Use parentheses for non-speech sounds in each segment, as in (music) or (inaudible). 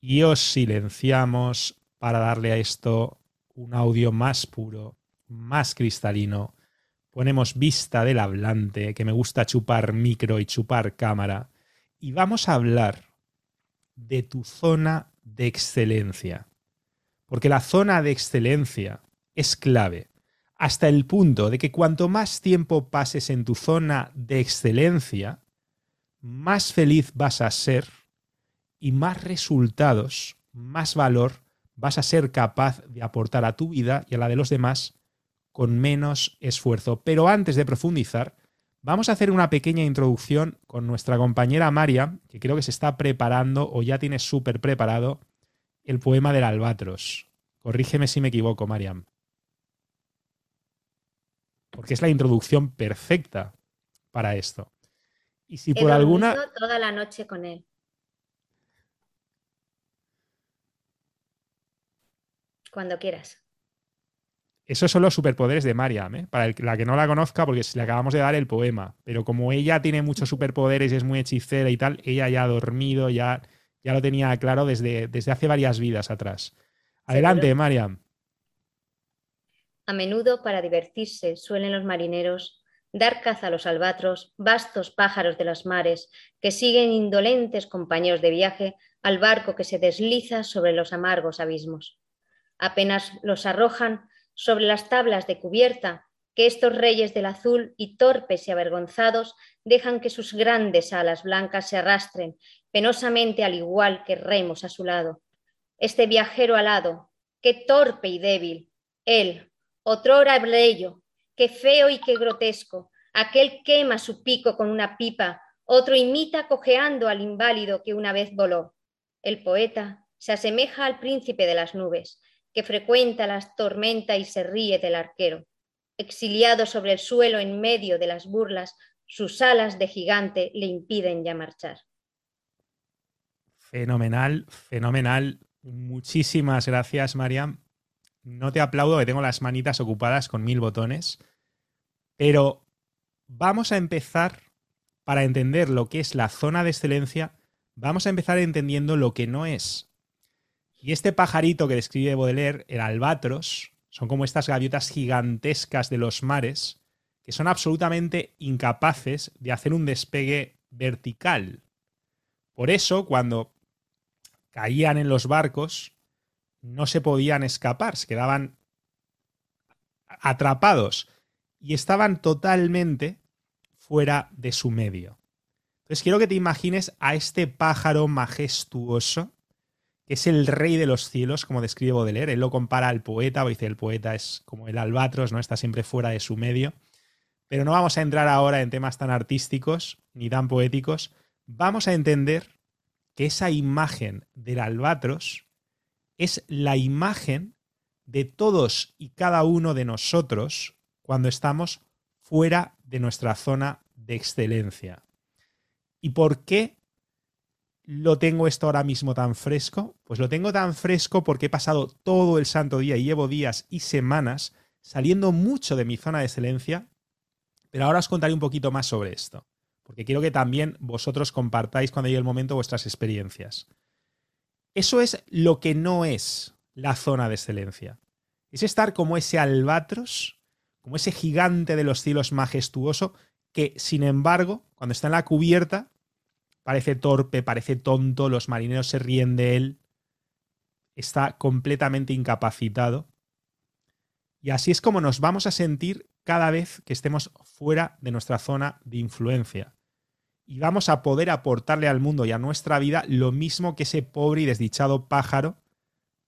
y os silenciamos para darle a esto un audio más puro, más cristalino. Ponemos vista del hablante, que me gusta chupar micro y chupar cámara. Y vamos a hablar de tu zona de excelencia. Porque la zona de excelencia es clave, hasta el punto de que cuanto más tiempo pases en tu zona de excelencia, más feliz vas a ser y más resultados, más valor vas a ser capaz de aportar a tu vida y a la de los demás con menos esfuerzo. Pero antes de profundizar, vamos a hacer una pequeña introducción con nuestra compañera María, que creo que se está preparando o ya tiene súper preparado el poema del albatros. Corrígeme si me equivoco, Mariam. Porque es la introducción perfecta para esto. Y si por alguna. toda la noche con él. Cuando quieras. Esos son los superpoderes de Mariam, ¿eh? para la que no la conozca, porque le acabamos de dar el poema. Pero como ella tiene muchos superpoderes, es muy hechicera y tal, ella ya ha dormido, ya, ya lo tenía claro desde, desde hace varias vidas atrás. Adelante, Mariam. A menudo, para divertirse, suelen los marineros dar caza a los albatros, vastos pájaros de los mares, que siguen indolentes compañeros de viaje al barco que se desliza sobre los amargos abismos. Apenas los arrojan sobre las tablas de cubierta, que estos reyes del azul y torpes y avergonzados dejan que sus grandes alas blancas se arrastren penosamente al igual que remos a su lado. Este viajero alado, qué torpe y débil, él, otrora bello, qué feo y qué grotesco, aquel quema su pico con una pipa, otro imita cojeando al inválido que una vez voló. El poeta se asemeja al príncipe de las nubes, que frecuenta las tormentas y se ríe del arquero. Exiliado sobre el suelo en medio de las burlas, sus alas de gigante le impiden ya marchar. Fenomenal, fenomenal. Muchísimas gracias, Mariam. No te aplaudo que tengo las manitas ocupadas con mil botones, pero vamos a empezar para entender lo que es la zona de excelencia, vamos a empezar entendiendo lo que no es. Y este pajarito que describe Baudelaire, el albatros, son como estas gaviotas gigantescas de los mares, que son absolutamente incapaces de hacer un despegue vertical. Por eso, cuando caían en los barcos, no se podían escapar, se quedaban atrapados y estaban totalmente fuera de su medio. Entonces quiero que te imagines a este pájaro majestuoso que es el rey de los cielos, como describe Baudelaire. Él lo compara al poeta, o dice el poeta es como el albatros, ¿no? Está siempre fuera de su medio. Pero no vamos a entrar ahora en temas tan artísticos ni tan poéticos. Vamos a entender que esa imagen del albatros es la imagen de todos y cada uno de nosotros cuando estamos fuera de nuestra zona de excelencia. ¿Y por qué lo tengo esto ahora mismo tan fresco? Pues lo tengo tan fresco porque he pasado todo el santo día y llevo días y semanas saliendo mucho de mi zona de excelencia, pero ahora os contaré un poquito más sobre esto, porque quiero que también vosotros compartáis cuando llegue el momento vuestras experiencias. Eso es lo que no es la zona de excelencia. Es estar como ese albatros, como ese gigante de los cielos majestuoso, que sin embargo, cuando está en la cubierta, Parece torpe, parece tonto, los marineros se ríen de él, está completamente incapacitado. Y así es como nos vamos a sentir cada vez que estemos fuera de nuestra zona de influencia. Y vamos a poder aportarle al mundo y a nuestra vida lo mismo que ese pobre y desdichado pájaro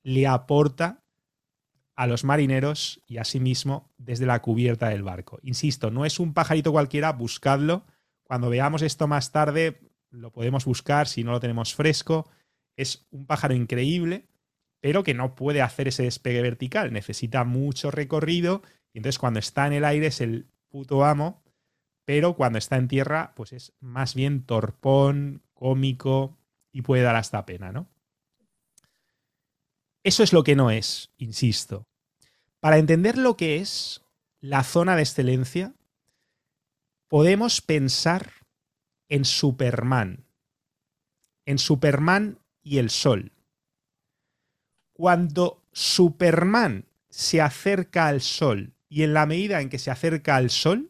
le aporta a los marineros y a sí mismo desde la cubierta del barco. Insisto, no es un pajarito cualquiera, buscadlo. Cuando veamos esto más tarde, lo podemos buscar si no lo tenemos fresco. Es un pájaro increíble, pero que no puede hacer ese despegue vertical. Necesita mucho recorrido y entonces cuando está en el aire es el puto amo, pero cuando está en tierra pues es más bien torpón, cómico y puede dar hasta pena, ¿no? Eso es lo que no es, insisto. Para entender lo que es la zona de excelencia, podemos pensar en Superman. en Superman y el Sol. Cuando Superman se acerca al Sol y en la medida en que se acerca al Sol,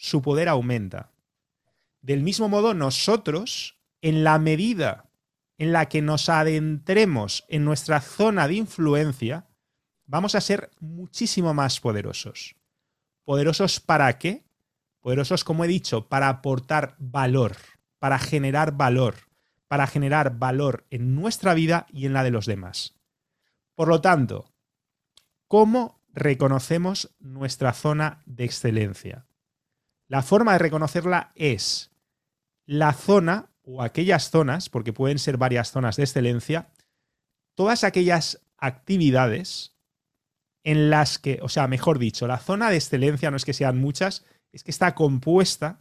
su poder aumenta. Del mismo modo, nosotros, en la medida en la que nos adentremos en nuestra zona de influencia, vamos a ser muchísimo más poderosos. ¿Poderosos para qué? Poderosos, como he dicho, para aportar valor, para generar valor, para generar valor en nuestra vida y en la de los demás. Por lo tanto, ¿cómo reconocemos nuestra zona de excelencia? La forma de reconocerla es la zona o aquellas zonas, porque pueden ser varias zonas de excelencia, todas aquellas actividades en las que, o sea, mejor dicho, la zona de excelencia no es que sean muchas, es que está compuesta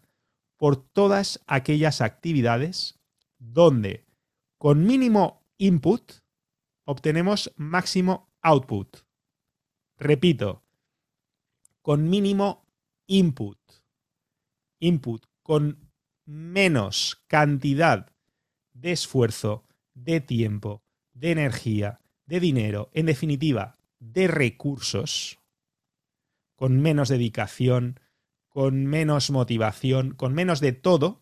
por todas aquellas actividades donde con mínimo input obtenemos máximo output. Repito, con mínimo input. Input con menos cantidad de esfuerzo, de tiempo, de energía, de dinero, en definitiva, de recursos, con menos dedicación, con menos motivación, con menos de todo,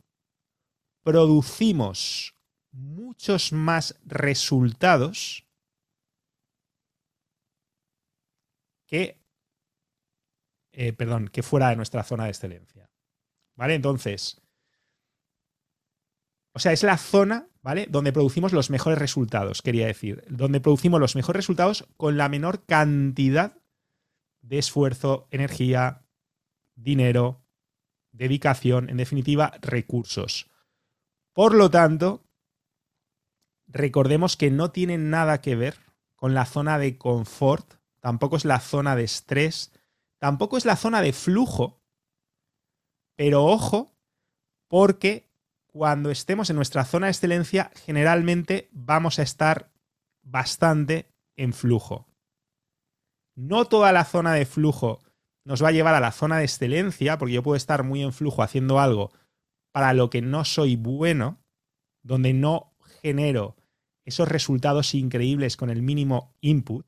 producimos muchos más resultados que, eh, perdón, que fuera de nuestra zona de excelencia. ¿Vale? Entonces, o sea, es la zona, ¿vale? Donde producimos los mejores resultados, quería decir. Donde producimos los mejores resultados con la menor cantidad de esfuerzo, energía, dinero, dedicación, en definitiva, recursos. Por lo tanto, recordemos que no tiene nada que ver con la zona de confort, tampoco es la zona de estrés, tampoco es la zona de flujo, pero ojo, porque cuando estemos en nuestra zona de excelencia, generalmente vamos a estar bastante en flujo. No toda la zona de flujo nos va a llevar a la zona de excelencia, porque yo puedo estar muy en flujo haciendo algo para lo que no soy bueno, donde no genero esos resultados increíbles con el mínimo input,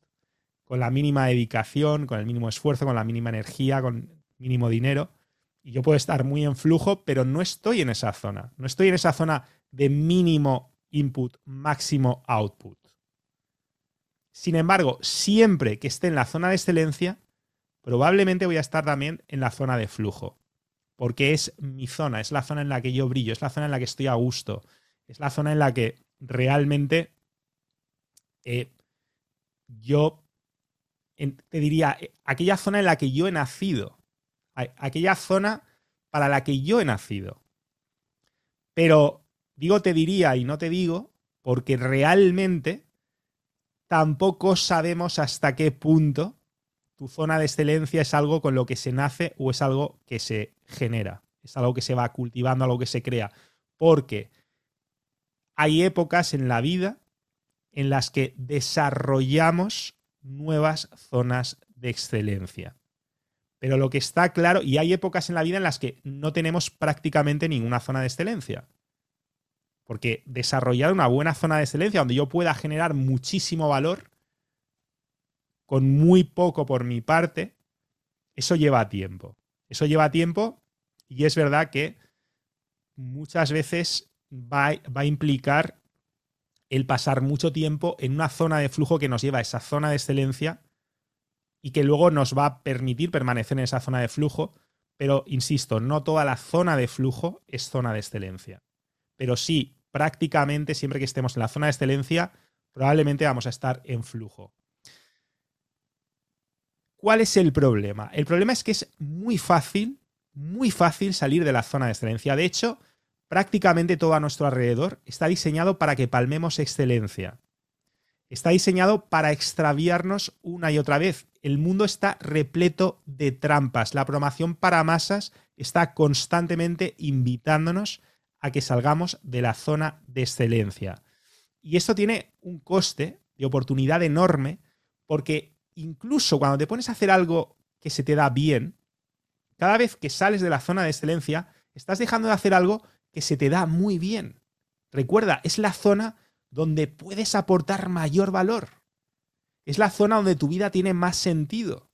con la mínima dedicación, con el mínimo esfuerzo, con la mínima energía, con mínimo dinero. Y yo puedo estar muy en flujo, pero no estoy en esa zona. No estoy en esa zona de mínimo input, máximo output. Sin embargo, siempre que esté en la zona de excelencia, probablemente voy a estar también en la zona de flujo. Porque es mi zona, es la zona en la que yo brillo, es la zona en la que estoy a gusto, es la zona en la que realmente eh, yo te diría, eh, aquella zona en la que yo he nacido aquella zona para la que yo he nacido. Pero digo te diría y no te digo porque realmente tampoco sabemos hasta qué punto tu zona de excelencia es algo con lo que se nace o es algo que se genera, es algo que se va cultivando, algo que se crea. Porque hay épocas en la vida en las que desarrollamos nuevas zonas de excelencia. Pero lo que está claro, y hay épocas en la vida en las que no tenemos prácticamente ninguna zona de excelencia. Porque desarrollar una buena zona de excelencia donde yo pueda generar muchísimo valor con muy poco por mi parte, eso lleva tiempo. Eso lleva tiempo y es verdad que muchas veces va, va a implicar el pasar mucho tiempo en una zona de flujo que nos lleva a esa zona de excelencia y que luego nos va a permitir permanecer en esa zona de flujo. Pero, insisto, no toda la zona de flujo es zona de excelencia. Pero sí, prácticamente siempre que estemos en la zona de excelencia, probablemente vamos a estar en flujo. ¿Cuál es el problema? El problema es que es muy fácil, muy fácil salir de la zona de excelencia. De hecho, prácticamente todo a nuestro alrededor está diseñado para que palmemos excelencia. Está diseñado para extraviarnos una y otra vez el mundo está repleto de trampas. La programación para masas está constantemente invitándonos a que salgamos de la zona de excelencia. Y esto tiene un coste de oportunidad enorme porque incluso cuando te pones a hacer algo que se te da bien, cada vez que sales de la zona de excelencia, estás dejando de hacer algo que se te da muy bien. Recuerda, es la zona donde puedes aportar mayor valor. Es la zona donde tu vida tiene más sentido.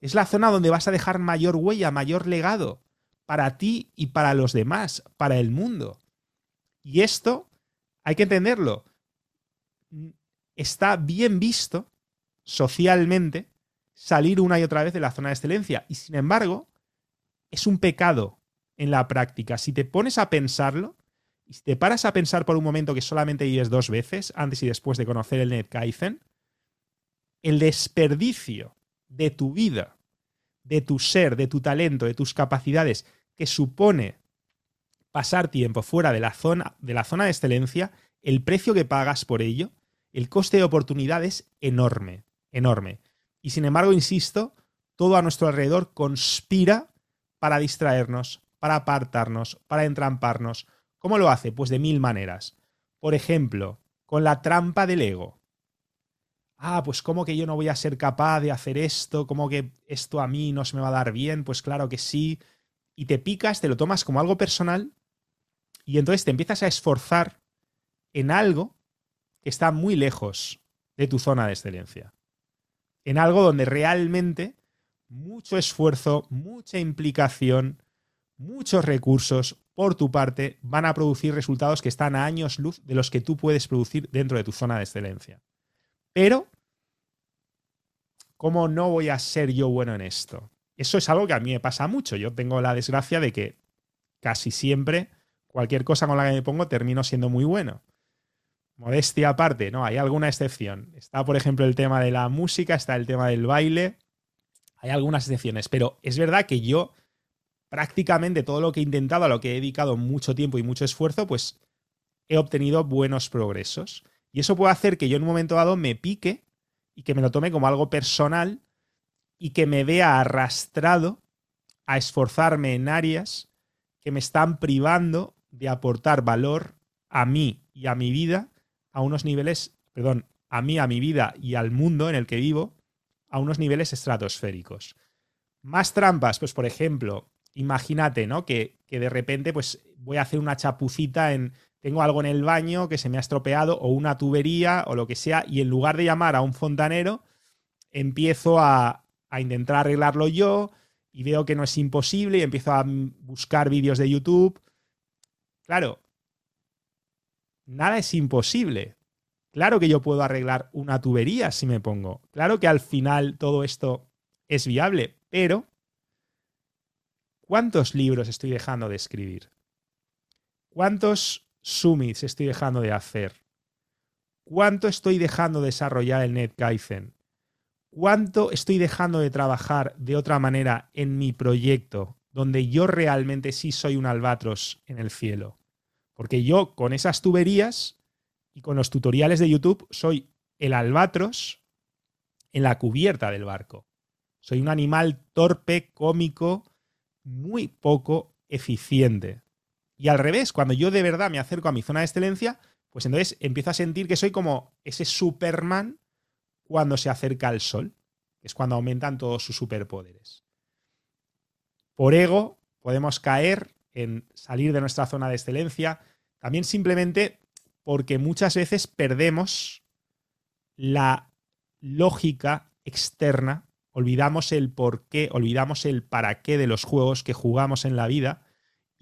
Es la zona donde vas a dejar mayor huella, mayor legado para ti y para los demás, para el mundo. Y esto hay que entenderlo. Está bien visto socialmente salir una y otra vez de la zona de excelencia. Y sin embargo, es un pecado en la práctica. Si te pones a pensarlo, y si te paras a pensar por un momento que solamente vives dos veces, antes y después de conocer el NetKaizen, el desperdicio de tu vida, de tu ser, de tu talento, de tus capacidades, que supone pasar tiempo fuera de la zona de, la zona de excelencia, el precio que pagas por ello, el coste de oportunidad es enorme, enorme. Y sin embargo, insisto, todo a nuestro alrededor conspira para distraernos, para apartarnos, para entramparnos. ¿Cómo lo hace? Pues de mil maneras. Por ejemplo, con la trampa del ego. Ah, pues ¿cómo que yo no voy a ser capaz de hacer esto? ¿Cómo que esto a mí no se me va a dar bien? Pues claro que sí. Y te picas, te lo tomas como algo personal y entonces te empiezas a esforzar en algo que está muy lejos de tu zona de excelencia. En algo donde realmente mucho esfuerzo, mucha implicación, muchos recursos por tu parte van a producir resultados que están a años luz de los que tú puedes producir dentro de tu zona de excelencia. Pero, ¿cómo no voy a ser yo bueno en esto? Eso es algo que a mí me pasa mucho. Yo tengo la desgracia de que casi siempre cualquier cosa con la que me pongo termino siendo muy bueno. Modestia aparte, no, hay alguna excepción. Está, por ejemplo, el tema de la música, está el tema del baile. Hay algunas excepciones, pero es verdad que yo prácticamente todo lo que he intentado, a lo que he dedicado mucho tiempo y mucho esfuerzo, pues he obtenido buenos progresos. Y eso puede hacer que yo en un momento dado me pique y que me lo tome como algo personal y que me vea arrastrado a esforzarme en áreas que me están privando de aportar valor a mí y a mi vida a unos niveles, perdón, a mí, a mi vida y al mundo en el que vivo a unos niveles estratosféricos. Más trampas, pues por ejemplo, imagínate, ¿no? Que, que de repente pues voy a hacer una chapucita en, tengo algo en el baño que se me ha estropeado o una tubería o lo que sea y en lugar de llamar a un fontanero, empiezo a, a intentar arreglarlo yo y veo que no es imposible y empiezo a buscar vídeos de YouTube. Claro, nada es imposible. Claro que yo puedo arreglar una tubería si me pongo. Claro que al final todo esto es viable, pero ¿cuántos libros estoy dejando de escribir? ¿Cuántos summits estoy dejando de hacer? ¿Cuánto estoy dejando de desarrollar el NetKaizen? ¿Cuánto estoy dejando de trabajar de otra manera en mi proyecto, donde yo realmente sí soy un albatros en el cielo? Porque yo con esas tuberías y con los tutoriales de YouTube soy el albatros en la cubierta del barco. Soy un animal torpe, cómico, muy poco eficiente. Y al revés, cuando yo de verdad me acerco a mi zona de excelencia, pues entonces empiezo a sentir que soy como ese Superman cuando se acerca al sol. Es cuando aumentan todos sus superpoderes. Por ego podemos caer en salir de nuestra zona de excelencia, también simplemente porque muchas veces perdemos la lógica externa, olvidamos el por qué, olvidamos el para qué de los juegos que jugamos en la vida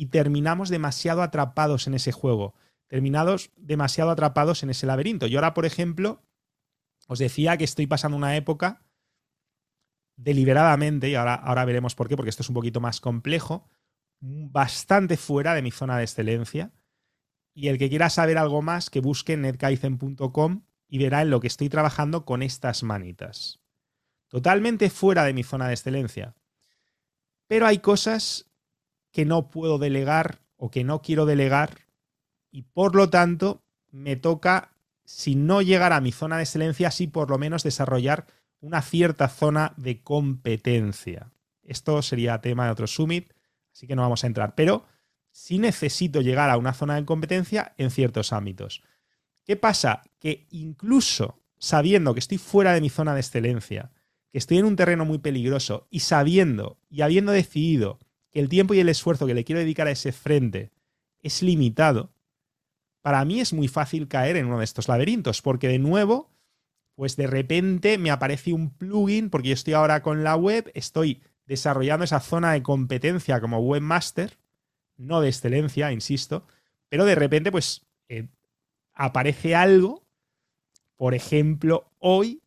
y terminamos demasiado atrapados en ese juego, terminados demasiado atrapados en ese laberinto. Yo ahora, por ejemplo, os decía que estoy pasando una época deliberadamente, y ahora, ahora veremos por qué, porque esto es un poquito más complejo, bastante fuera de mi zona de excelencia y el que quiera saber algo más, que busque netkaizen.com y verá en lo que estoy trabajando con estas manitas. Totalmente fuera de mi zona de excelencia. Pero hay cosas que no puedo delegar o que no quiero delegar y por lo tanto me toca, si no llegar a mi zona de excelencia, sí por lo menos desarrollar una cierta zona de competencia. Esto sería tema de otro summit, así que no vamos a entrar. Pero si necesito llegar a una zona de competencia en ciertos ámbitos. ¿Qué pasa? Que incluso sabiendo que estoy fuera de mi zona de excelencia, que estoy en un terreno muy peligroso y sabiendo y habiendo decidido que el tiempo y el esfuerzo que le quiero dedicar a ese frente es limitado, para mí es muy fácil caer en uno de estos laberintos, porque de nuevo, pues de repente me aparece un plugin, porque yo estoy ahora con la web, estoy desarrollando esa zona de competencia como webmaster, no de excelencia, insisto, pero de repente pues eh, aparece algo, por ejemplo, hoy,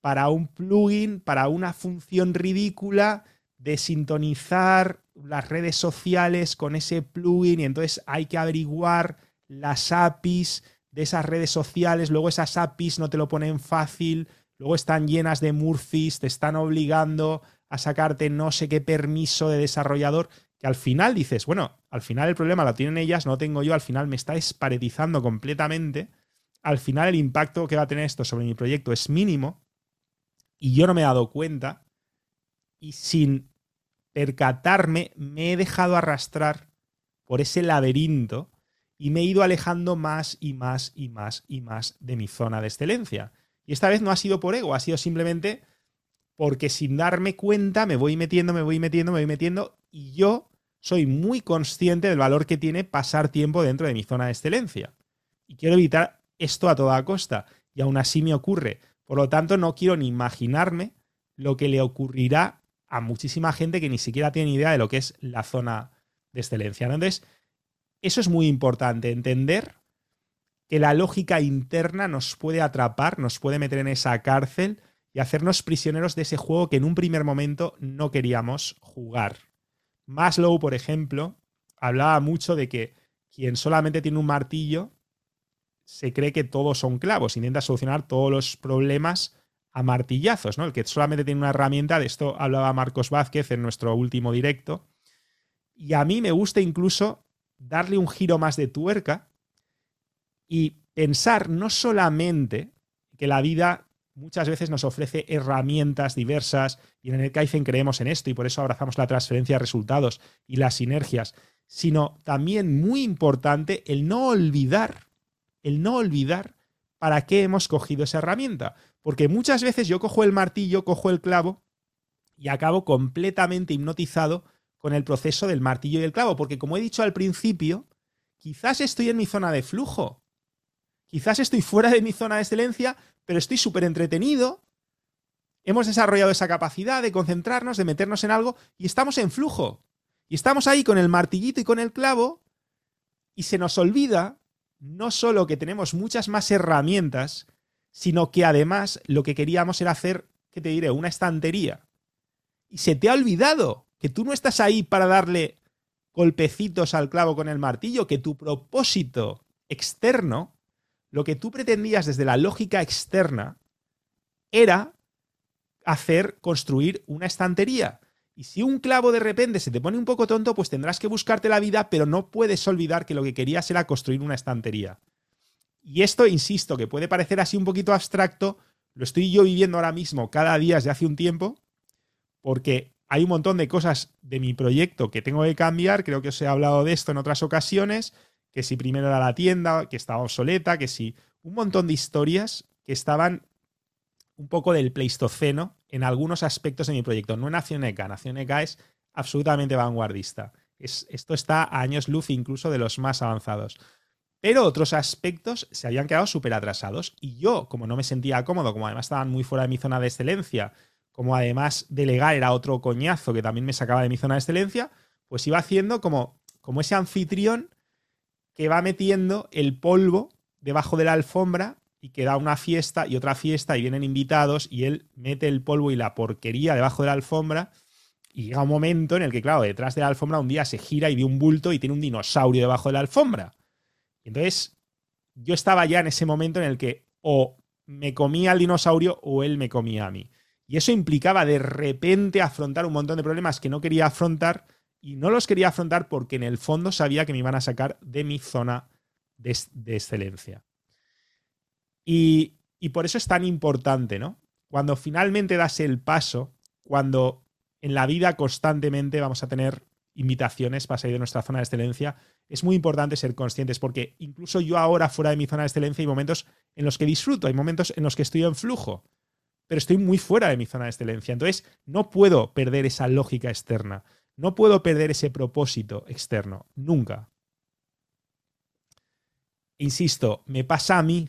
para un plugin, para una función ridícula de sintonizar las redes sociales con ese plugin y entonces hay que averiguar las APIs de esas redes sociales, luego esas APIs no te lo ponen fácil, luego están llenas de Murphys, te están obligando a sacarte no sé qué permiso de desarrollador, que al final dices, bueno, al final el problema lo tienen ellas, no tengo yo, al final me está esparetizando completamente, al final el impacto que va a tener esto sobre mi proyecto es mínimo y yo no me he dado cuenta. Y sin percatarme me he dejado arrastrar por ese laberinto y me he ido alejando más y más y más y más de mi zona de excelencia. Y esta vez no ha sido por ego, ha sido simplemente porque sin darme cuenta me voy metiendo, me voy metiendo, me voy metiendo y yo soy muy consciente del valor que tiene pasar tiempo dentro de mi zona de excelencia. Y quiero evitar esto a toda costa y aún así me ocurre. Por lo tanto, no quiero ni imaginarme lo que le ocurrirá a muchísima gente que ni siquiera tiene idea de lo que es la zona de excelencia. Entonces, eso es muy importante, entender que la lógica interna nos puede atrapar, nos puede meter en esa cárcel y hacernos prisioneros de ese juego que en un primer momento no queríamos jugar. Maslow, por ejemplo, hablaba mucho de que quien solamente tiene un martillo se cree que todos son clavos, intenta solucionar todos los problemas a martillazos, ¿no? El que solamente tiene una herramienta, de esto hablaba Marcos Vázquez en nuestro último directo. Y a mí me gusta incluso darle un giro más de tuerca y pensar no solamente que la vida muchas veces nos ofrece herramientas diversas y en el Kaizen creemos en esto y por eso abrazamos la transferencia de resultados y las sinergias, sino también muy importante el no olvidar, el no olvidar para qué hemos cogido esa herramienta. Porque muchas veces yo cojo el martillo, cojo el clavo y acabo completamente hipnotizado con el proceso del martillo y el clavo, porque como he dicho al principio, quizás estoy en mi zona de flujo, quizás estoy fuera de mi zona de excelencia, pero estoy súper entretenido. Hemos desarrollado esa capacidad de concentrarnos, de meternos en algo y estamos en flujo. Y estamos ahí con el martillito y con el clavo y se nos olvida no solo que tenemos muchas más herramientas, sino que además lo que queríamos era hacer, ¿qué te diré?, una estantería. Y se te ha olvidado que tú no estás ahí para darle golpecitos al clavo con el martillo, que tu propósito externo lo que tú pretendías desde la lógica externa era hacer construir una estantería. Y si un clavo de repente se te pone un poco tonto, pues tendrás que buscarte la vida, pero no puedes olvidar que lo que querías era construir una estantería. Y esto, insisto, que puede parecer así un poquito abstracto, lo estoy yo viviendo ahora mismo cada día desde hace un tiempo, porque hay un montón de cosas de mi proyecto que tengo que cambiar, creo que os he hablado de esto en otras ocasiones, que si primero era la tienda, que estaba obsoleta, que si un montón de historias que estaban un poco del pleistoceno en algunos aspectos de mi proyecto. No en Nacioneca, Nacioneca es absolutamente vanguardista. Es, esto está a años luz incluso de los más avanzados. Pero otros aspectos se habían quedado súper atrasados y yo, como no me sentía cómodo, como además estaban muy fuera de mi zona de excelencia, como además delegar era otro coñazo que también me sacaba de mi zona de excelencia, pues iba haciendo como, como ese anfitrión que va metiendo el polvo debajo de la alfombra y que da una fiesta y otra fiesta y vienen invitados y él mete el polvo y la porquería debajo de la alfombra y llega un momento en el que, claro, detrás de la alfombra un día se gira y ve un bulto y tiene un dinosaurio debajo de la alfombra. Entonces yo estaba ya en ese momento en el que o me comía el dinosaurio o él me comía a mí. Y eso implicaba de repente afrontar un montón de problemas que no quería afrontar y no los quería afrontar porque en el fondo sabía que me iban a sacar de mi zona de, excelencia. Y, y, por eso es tan importante, ¿no? Cuando finalmente das el paso, cuando en la vida constantemente vamos a tener invitaciones para salir de nuestra zona de excelencia, es muy importante ser conscientes porque incluso yo ahora fuera de mi zona de excelencia hay momentos en los que disfruto, hay momentos en los que estoy en flujo, pero estoy muy fuera de mi zona de excelencia. Entonces no puedo perder esa lógica externa. No puedo perder ese propósito externo, nunca. Insisto, me pasa a mí,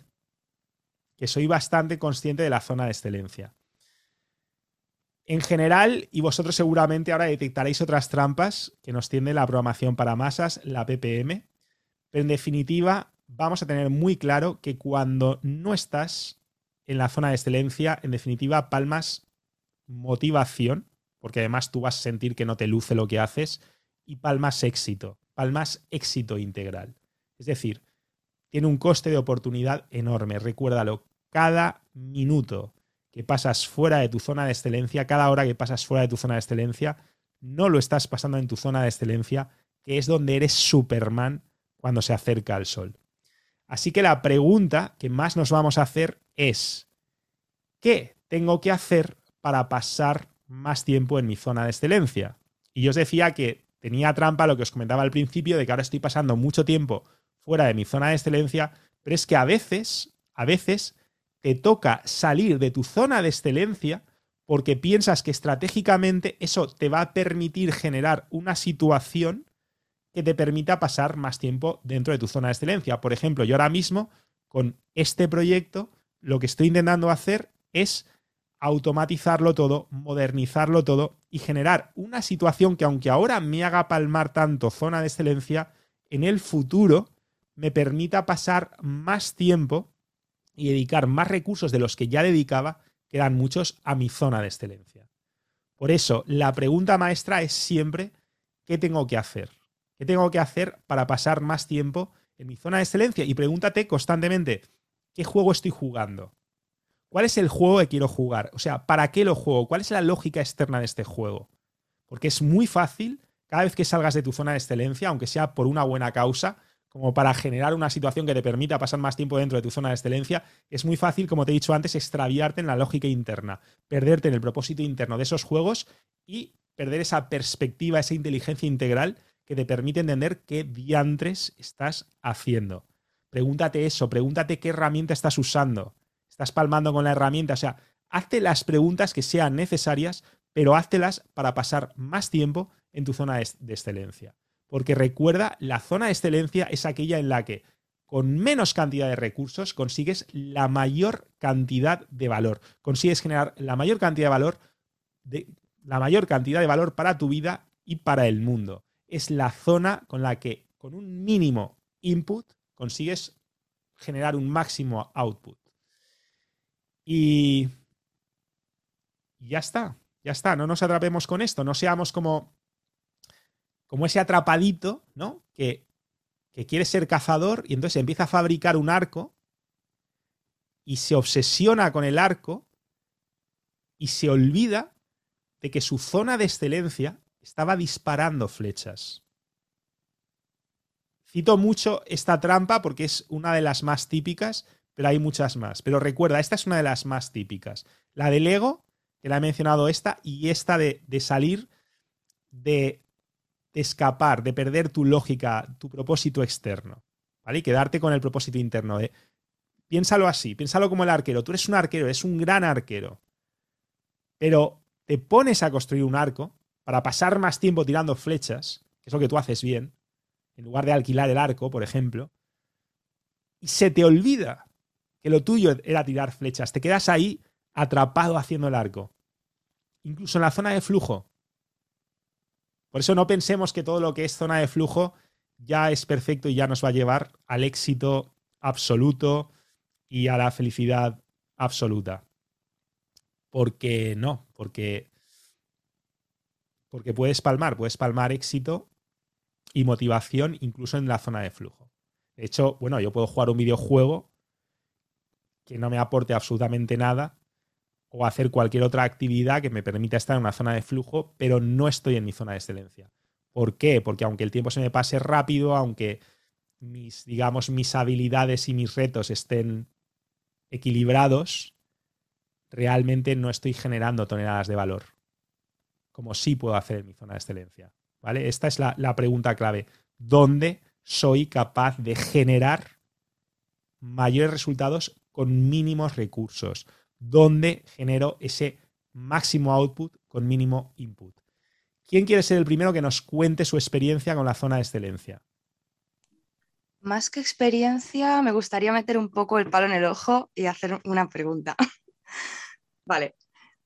que soy bastante consciente de la zona de excelencia. En general, y vosotros seguramente ahora detectaréis otras trampas que nos tiende la programación para masas, la PPM, pero en definitiva vamos a tener muy claro que cuando no estás en la zona de excelencia, en definitiva palmas motivación, porque además tú vas a sentir que no te luce lo que haces, y palmas éxito, palmas éxito integral. Es decir, tiene un coste de oportunidad enorme, recuérdalo, cada minuto que pasas fuera de tu zona de excelencia, cada hora que pasas fuera de tu zona de excelencia, no lo estás pasando en tu zona de excelencia, que es donde eres Superman cuando se acerca al sol. Así que la pregunta que más nos vamos a hacer es, ¿qué tengo que hacer para pasar más tiempo en mi zona de excelencia? Y yo os decía que tenía trampa lo que os comentaba al principio de que ahora estoy pasando mucho tiempo fuera de mi zona de excelencia, pero es que a veces, a veces te toca salir de tu zona de excelencia porque piensas que estratégicamente eso te va a permitir generar una situación que te permita pasar más tiempo dentro de tu zona de excelencia. Por ejemplo, yo ahora mismo con este proyecto lo que estoy intentando hacer es automatizarlo todo, modernizarlo todo y generar una situación que aunque ahora me haga palmar tanto zona de excelencia, en el futuro me permita pasar más tiempo y dedicar más recursos de los que ya dedicaba, que eran muchos, a mi zona de excelencia. Por eso, la pregunta maestra es siempre, ¿qué tengo que hacer? ¿Qué tengo que hacer para pasar más tiempo en mi zona de excelencia? Y pregúntate constantemente, ¿qué juego estoy jugando? ¿Cuál es el juego que quiero jugar? O sea, ¿para qué lo juego? ¿Cuál es la lógica externa de este juego? Porque es muy fácil, cada vez que salgas de tu zona de excelencia, aunque sea por una buena causa, como para generar una situación que te permita pasar más tiempo dentro de tu zona de excelencia, es muy fácil, como te he dicho antes, extraviarte en la lógica interna, perderte en el propósito interno de esos juegos y perder esa perspectiva, esa inteligencia integral que te permite entender qué diantres estás haciendo. Pregúntate eso, pregúntate qué herramienta estás usando. ¿Estás palmando con la herramienta? O sea, hazte las preguntas que sean necesarias, pero háztelas para pasar más tiempo en tu zona de excelencia. Porque recuerda, la zona de excelencia es aquella en la que con menos cantidad de recursos consigues la mayor cantidad de valor. Consigues generar la mayor cantidad de valor, la mayor cantidad de valor para tu vida y para el mundo. Es la zona con la que con un mínimo input consigues generar un máximo output. Y ya está, ya está, no nos atrapemos con esto, no seamos como como ese atrapadito, ¿no? Que, que quiere ser cazador y entonces empieza a fabricar un arco y se obsesiona con el arco y se olvida de que su zona de excelencia estaba disparando flechas. Cito mucho esta trampa porque es una de las más típicas, pero hay muchas más. Pero recuerda, esta es una de las más típicas. La del ego, que la he mencionado esta, y esta de, de salir de de escapar, de perder tu lógica, tu propósito externo, ¿vale? Y quedarte con el propósito interno. De, piénsalo así, piénsalo como el arquero. Tú eres un arquero, eres un gran arquero. Pero te pones a construir un arco para pasar más tiempo tirando flechas, que es lo que tú haces bien, en lugar de alquilar el arco, por ejemplo, y se te olvida que lo tuyo era tirar flechas. Te quedas ahí atrapado haciendo el arco. Incluso en la zona de flujo. Por eso no pensemos que todo lo que es zona de flujo ya es perfecto y ya nos va a llevar al éxito absoluto y a la felicidad absoluta. Porque no, porque, porque puedes palmar, puedes palmar éxito y motivación incluso en la zona de flujo. De hecho, bueno, yo puedo jugar un videojuego que no me aporte absolutamente nada o hacer cualquier otra actividad que me permita estar en una zona de flujo, pero no estoy en mi zona de excelencia. ¿Por qué? Porque aunque el tiempo se me pase rápido, aunque mis, digamos, mis habilidades y mis retos estén equilibrados, realmente no estoy generando toneladas de valor, como sí puedo hacer en mi zona de excelencia. ¿Vale? Esta es la, la pregunta clave. ¿Dónde soy capaz de generar mayores resultados con mínimos recursos? Donde genero ese máximo output con mínimo input. ¿Quién quiere ser el primero que nos cuente su experiencia con la zona de excelencia? Más que experiencia, me gustaría meter un poco el palo en el ojo y hacer una pregunta. (laughs) vale,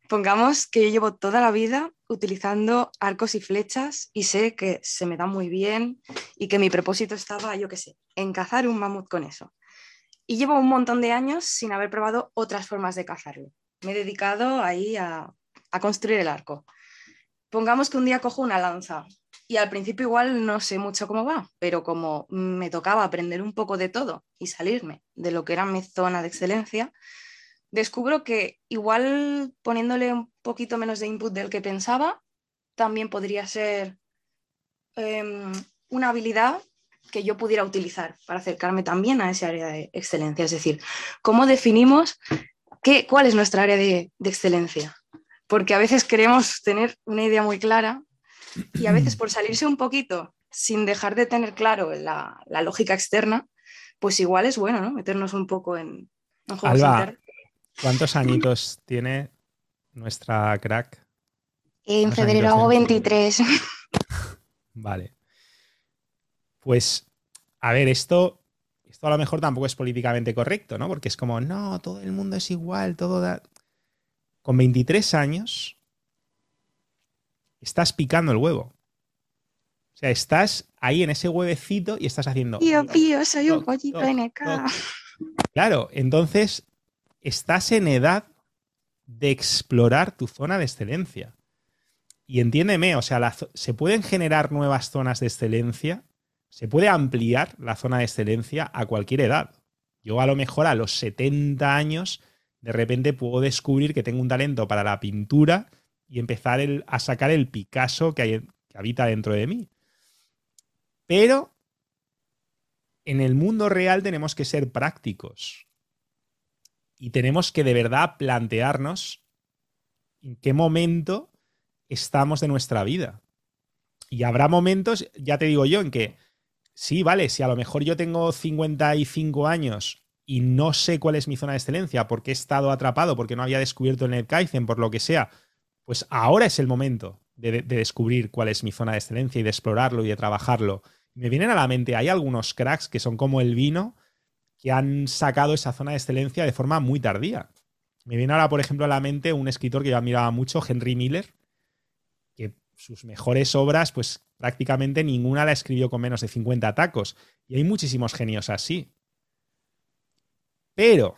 pongamos que yo llevo toda la vida utilizando arcos y flechas y sé que se me da muy bien y que mi propósito estaba, yo qué sé, en cazar un mamut con eso. Y llevo un montón de años sin haber probado otras formas de cazarlo. Me he dedicado ahí a, a construir el arco. Pongamos que un día cojo una lanza y al principio igual no sé mucho cómo va, pero como me tocaba aprender un poco de todo y salirme de lo que era mi zona de excelencia, descubro que igual poniéndole un poquito menos de input del que pensaba, también podría ser em, una habilidad que yo pudiera utilizar para acercarme también a ese área de excelencia. Es decir, ¿cómo definimos qué, cuál es nuestra área de excelencia? Porque a veces queremos tener una idea muy clara y a veces por salirse un poquito sin dejar de tener claro la, lógica externa, pues igual es bueno, ¿no? Meternos un poco en, en juegos Alba, ¿Cuántos añitos tiene nuestra crack? En febrero hago 23. vale. Pues, a ver, esto, esto a lo mejor tampoco es políticamente correcto, ¿no? Porque es como, no, todo el mundo es igual, todo da... Con 23 años, estás picando el huevo. O sea, estás ahí en ese huevecito y estás haciendo. Tío, tío, soy un pollito NK. Claro, entonces estás en edad de explorar tu zona de excelencia. Y entiéndeme, o sea, se pueden generar nuevas zonas de excelencia, se puede ampliar la zona de excelencia a cualquier edad. Yo a lo mejor a los 70 años, de repente puedo descubrir que tengo un talento para la pintura y empezar a sacar el Picasso que, hay, que habita dentro de mí. Pero en el mundo real tenemos que ser prácticos y tenemos que de verdad plantearnos en qué momento estamos de nuestra vida. Y habrá momentos, ya te digo yo, en que sí, vale, si a lo mejor yo tengo 55 años y no sé cuál es mi zona de excelencia porque he estado atrapado, porque no había descubierto el Kaizen, por lo que sea, pues ahora es el momento de, descubrir cuál es mi zona de excelencia y de explorarlo y de trabajarlo. Me vienen a la mente, hay algunos cracks que son como el vino, que han sacado esa zona de excelencia de forma muy tardía. Me viene ahora, por ejemplo, a la mente un escritor que yo admiraba mucho, Henry Miller, sus mejores obras, pues prácticamente ninguna la escribió con menos de 50 tacos. Y hay muchísimos genios así. Pero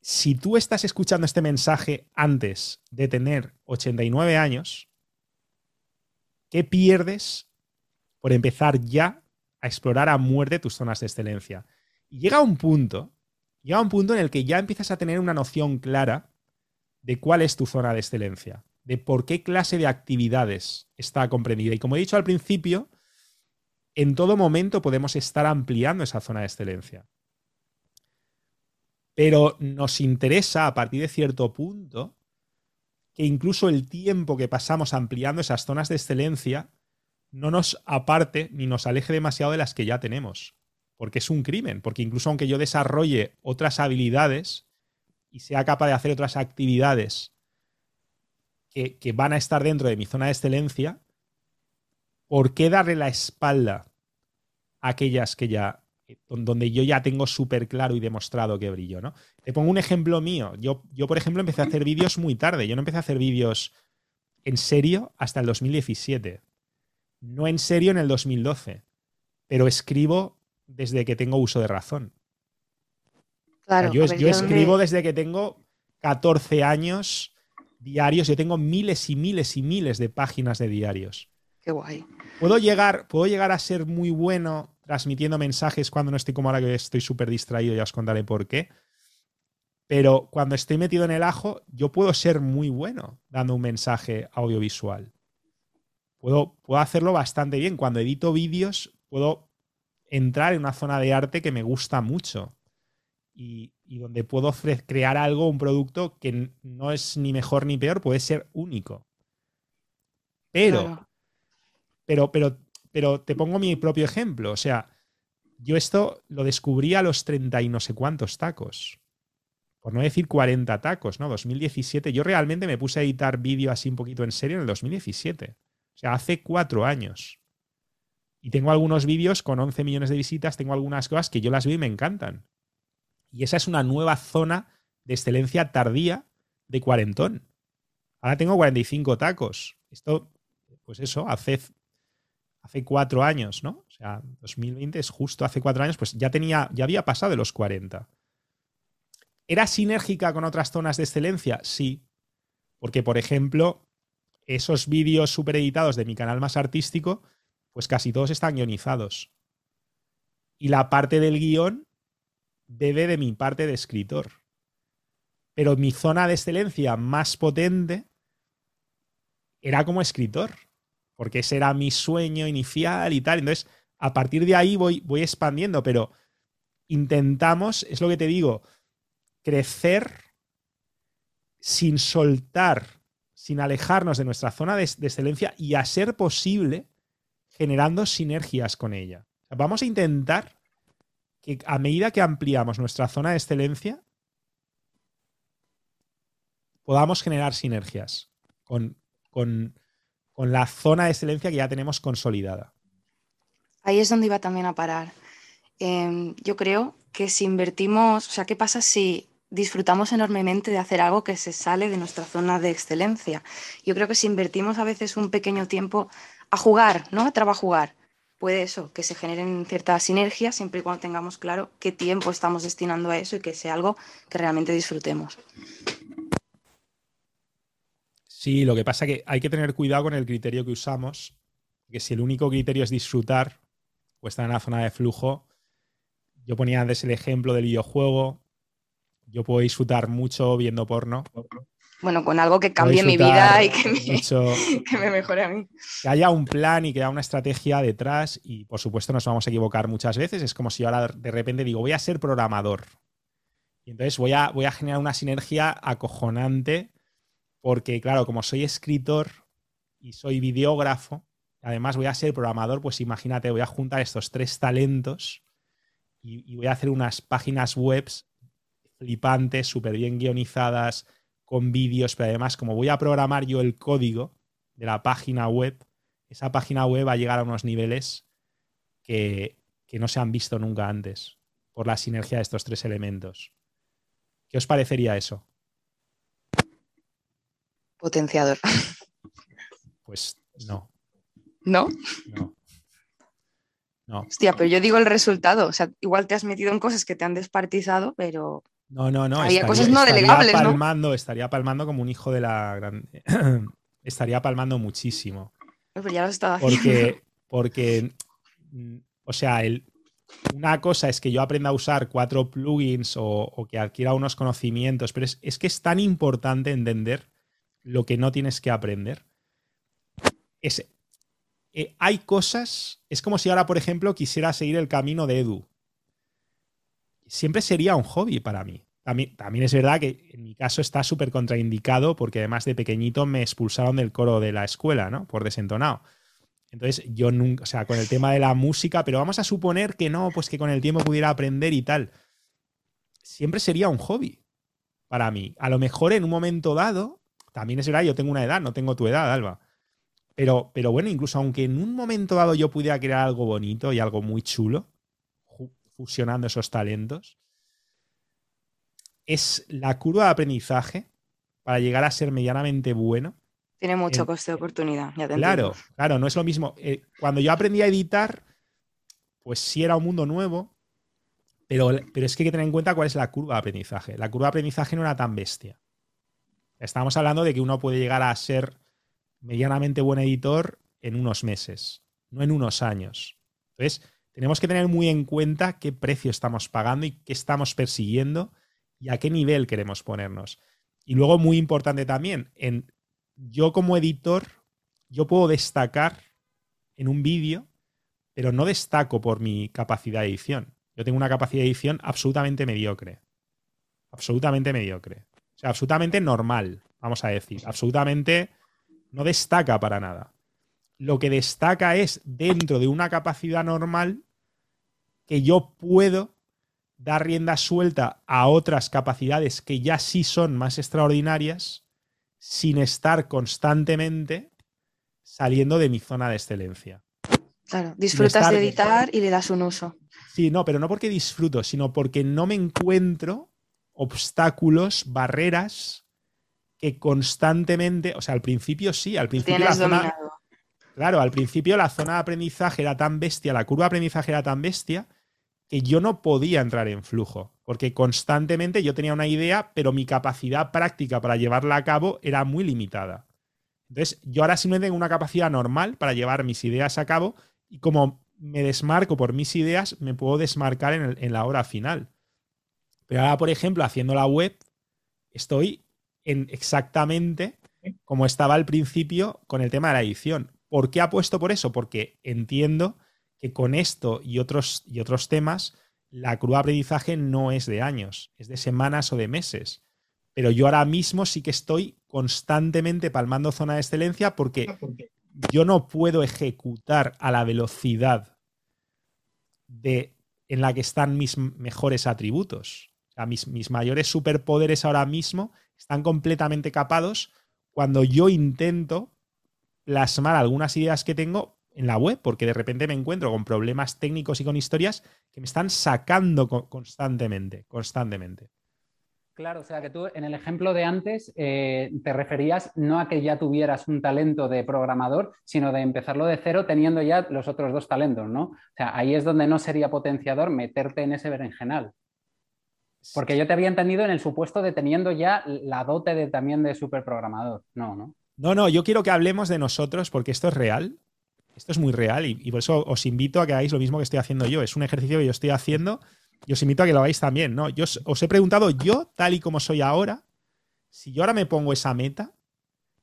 si tú estás escuchando este mensaje antes de tener 89 años, ¿qué pierdes por empezar ya a explorar a muerte tus zonas de excelencia? Y llega un punto, llega un punto en el que ya empiezas a tener una noción clara de cuál es tu zona de excelencia, de por qué clase de actividades está comprendida. Y como he dicho al principio, en todo momento podemos estar ampliando esa zona de excelencia. Pero nos interesa a partir de cierto punto que incluso el tiempo que pasamos ampliando esas zonas de excelencia no nos aparte ni nos aleje demasiado de las que ya tenemos. Porque es un crimen, porque incluso aunque yo desarrolle otras habilidades y sea capaz de hacer otras actividades que, que van a estar dentro de mi zona de excelencia, ¿por qué darle la espalda a aquellas que ya donde yo ya tengo súper claro y demostrado que brillo, ¿no? Te pongo un ejemplo mío. Yo, yo, por ejemplo, empecé a hacer vídeos muy tarde. Yo no empecé a hacer vídeos en serio hasta el 2017. No en serio en el 2012. Pero escribo desde que tengo uso de razón. Claro, yo, yo escribo desde que tengo 14 años diarios. Yo tengo miles y miles y miles de páginas de diarios. Qué guay. Puedo llegar, puedo llegar a ser muy bueno transmitiendo mensajes cuando no estoy como ahora que estoy súper distraído, ya os contaré por qué. Pero cuando estoy metido en el ajo, yo puedo ser muy bueno dando un mensaje audiovisual. Puedo, puedo hacerlo bastante bien. Cuando edito vídeos, puedo entrar en una zona de arte que me gusta mucho y, donde puedo crear algo, un producto que no es ni mejor ni peor, puede ser único. Pero, pero, pero pero te pongo mi propio ejemplo. O sea, yo esto lo descubrí a los 30 y no sé cuántos tacos. Por no decir 40 tacos, ¿no? 2017. Yo realmente me puse a editar vídeo así un poquito en serio en el 2017. O sea, hace cuatro años. Y tengo algunos vídeos con 11 millones de visitas, tengo algunas cosas que yo las veo y me encantan. Y esa es una nueva zona de excelencia tardía de cuarentón. Ahora tengo 45 tacos. Esto, pues eso, hace, hace cuatro años, ¿no? O sea, 2020 es justo hace cuatro años, pues ya tenía, ya había pasado de los 40. ¿Era sinérgica con otras zonas de excelencia? Sí. Porque, por ejemplo, esos vídeos super editados de mi canal más artístico, pues casi todos están guionizados. Y la parte del guion bebe de mi parte de escritor. Pero mi zona de excelencia más potente era como escritor, porque ese era mi sueño inicial y tal. Entonces, a partir de ahí voy, voy expandiendo, pero intentamos, es lo que te digo, crecer sin soltar, sin alejarnos de nuestra zona de, excelencia y a ser posible generando sinergias con ella. Vamos a intentar que a medida que ampliamos nuestra zona de excelencia, podamos generar sinergias con, con, la zona de excelencia que ya tenemos consolidada. Ahí es donde iba también a parar. Em, yo creo que si invertimos, o sea, ¿qué pasa si disfrutamos enormemente de hacer algo que se sale de nuestra zona de excelencia? Yo creo que si invertimos a veces un pequeño tiempo a jugar, ¿no? A trabajar puede eso, que se generen ciertas sinergias siempre y cuando tengamos claro qué tiempo estamos destinando a eso y que sea algo que realmente disfrutemos. Sí, lo que pasa es que hay que tener cuidado con el criterio que usamos, que si el único criterio es disfrutar, pues estar en la zona de flujo. Yo ponía antes el ejemplo del videojuego. Yo puedo disfrutar mucho viendo porno. Bueno, con algo que cambie mi vida y (laughs) que me, mejore a mí. Que haya un plan y que haya una estrategia detrás y por supuesto nos vamos a equivocar muchas veces. Es como si ahora de repente digo, voy a ser programador. Y entonces voy a, voy a generar una sinergia acojonante porque claro, como soy escritor y soy videógrafo, además voy a ser programador, pues imagínate, voy a juntar estos tres talentos y, voy a hacer unas páginas web flipantes, súper bien guionizadas, con vídeos, pero además como voy a programar yo el código de la página web, esa página web va a llegar a unos niveles que, que no se han visto nunca antes por la sinergia de estos tres elementos. ¿Qué os parecería eso? potenciador. (laughs) Pues no. ¿No? No. No. Hostia, pero yo digo el resultado. O sea, igual te has metido en cosas que te han despartizado, pero. No, no, no. Había cosas no delegables, palmando, Estaría palmando como un hijo de la gran. (clears throat) estaría palmando muchísimo. Pero ya lo estaba porque, (laughs) porque. O sea, el, una cosa es que yo aprenda a usar cuatro plugins o, que adquiera unos conocimientos, pero es, es, que es tan importante entender lo que no tienes que aprender. Es, eh, hay cosas, es como si ahora, por ejemplo, quisiera seguir el camino de Edu. Siempre sería un hobby para mí. También, también es verdad que en mi caso está súper contraindicado porque además de pequeñito me expulsaron del coro de la escuela, ¿no? Por desentonado. Entonces yo nunca, o sea, con el tema de la música, pero vamos a suponer que no, pues que con el tiempo pudiera aprender y tal. Siempre sería un hobby para mí. A lo mejor en un momento dado también es verdad, yo tengo una edad, no tengo tu edad, Alba. Pero, pero bueno, incluso aunque en un momento dado yo pudiera crear algo bonito y algo muy chulo, fusionando esos talentos, es la curva de aprendizaje para llegar a ser medianamente bueno. Tiene mucho coste de oportunidad, ya Claro, claro, no es lo mismo. Eh, cuando yo aprendí a editar, pues sí era un mundo nuevo, pero, pero es que hay que tener en cuenta cuál es la curva de aprendizaje. La curva de aprendizaje no era tan bestia. Estamos hablando de que uno puede llegar a ser medianamente buen editor en unos meses, no en unos años. Entonces, tenemos que tener muy en cuenta qué precio estamos pagando y qué estamos persiguiendo y a qué nivel queremos ponernos. Y luego, muy importante también, en, yo como editor, yo puedo destacar en un vídeo, pero no destaco por mi capacidad de edición. Yo tengo una capacidad de edición absolutamente mediocre. Absolutamente mediocre. O sea, absolutamente normal, vamos a decir. Absolutamente no destaca para nada. Lo que destaca es dentro de una capacidad normal que yo puedo dar rienda suelta a otras capacidades que ya sí son más extraordinarias sin estar constantemente saliendo de mi zona de excelencia. Claro, disfrutas de editar y le das un uso. Sí, no, pero no porque disfruto, sino porque no me encuentro obstáculos, barreras que constantemente, o sea, al principio sí, al principio la zona, claro, al principio la zona de aprendizaje era tan bestia, la curva de aprendizaje era tan bestia que yo no podía entrar en flujo, porque constantemente yo tenía una idea, pero mi capacidad práctica para llevarla a cabo era muy limitada. Entonces, yo ahora simplemente tengo una capacidad normal para llevar mis ideas a cabo y como me desmarco por mis ideas, me puedo desmarcar en, en la hora final. Pero ahora, por ejemplo, haciendo la web, estoy en exactamente como estaba al principio con el tema de la edición. ¿Por qué apuesto por eso? Porque entiendo que con esto y otros, y otros temas, la curva de aprendizaje no es de años, es de semanas o de meses. Pero yo ahora mismo sí que estoy constantemente palmando zona de excelencia porque ah, yo no puedo ejecutar a la velocidad de, en la que están mis mejores atributos. mis, mis mayores superpoderes ahora mismo están completamente capados cuando yo intento plasmar algunas ideas que tengo en la web, porque de repente me encuentro con problemas técnicos y con historias que me están sacando constantemente, constantemente. Claro, o sea que tú en el ejemplo de antes eh, te referías no a que ya tuvieras un talento de programador, sino de empezarlo de cero teniendo ya los otros dos talentos, ¿no? O sea, ahí es donde no sería potenciador meterte en ese berenjenal. Porque yo te había entendido en el supuesto de teniendo ya la dote de, también de superprogramador. No, ¿no? No, no, yo quiero que hablemos de nosotros porque esto es real. Esto es muy real y, por eso os invito a que hagáis lo mismo que estoy haciendo yo. Es un ejercicio que yo estoy haciendo y os invito a que lo hagáis también, ¿no? Yo os, he preguntado, yo, tal y como soy ahora, si yo ahora me pongo esa meta,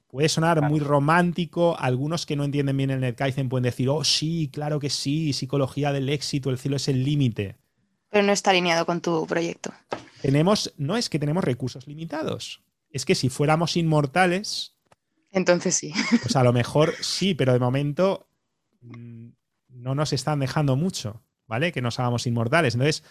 puede sonar muy romántico. Algunos que no entienden bien el NetKaizen pueden decir, oh, sí, claro que sí, psicología del éxito, el cielo es el límite. Pero no está alineado con tu proyecto. Tenemos, no es que tenemos recursos limitados, es que si fuéramos inmortales. Entonces sí. Pues a lo mejor (laughs) sí, pero de momento mm, no nos están dejando mucho, ¿vale? Que nos hagamos inmortales. Entonces,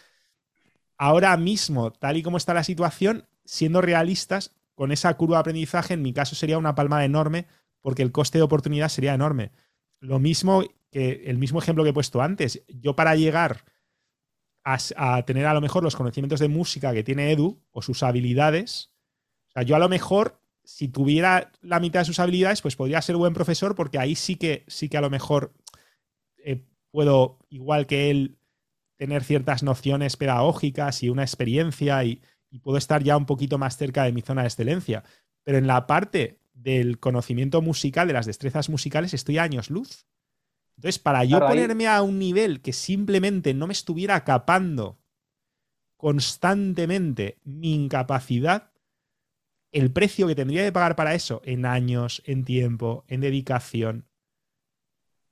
ahora mismo, tal y como está la situación, siendo realistas, con esa curva de aprendizaje, en mi caso sería una palma enorme, porque el coste de oportunidad sería enorme. Lo mismo que el mismo ejemplo que he puesto antes. Yo para llegar a, tener a lo mejor los conocimientos de música que tiene Edu o sus habilidades. O sea, yo a lo mejor, si tuviera la mitad de sus habilidades, pues podría ser buen profesor porque ahí sí que, sí que a lo mejor eh, puedo, igual que él, tener ciertas nociones pedagógicas y una experiencia y, y puedo estar ya un poquito más cerca de mi zona de excelencia. Pero en la parte del conocimiento musical, de las destrezas musicales, estoy a años luz. Entonces, para yo ponerme a un nivel que simplemente no me estuviera capando constantemente mi incapacidad, el precio que tendría que pagar para eso en años, en tiempo, en dedicación,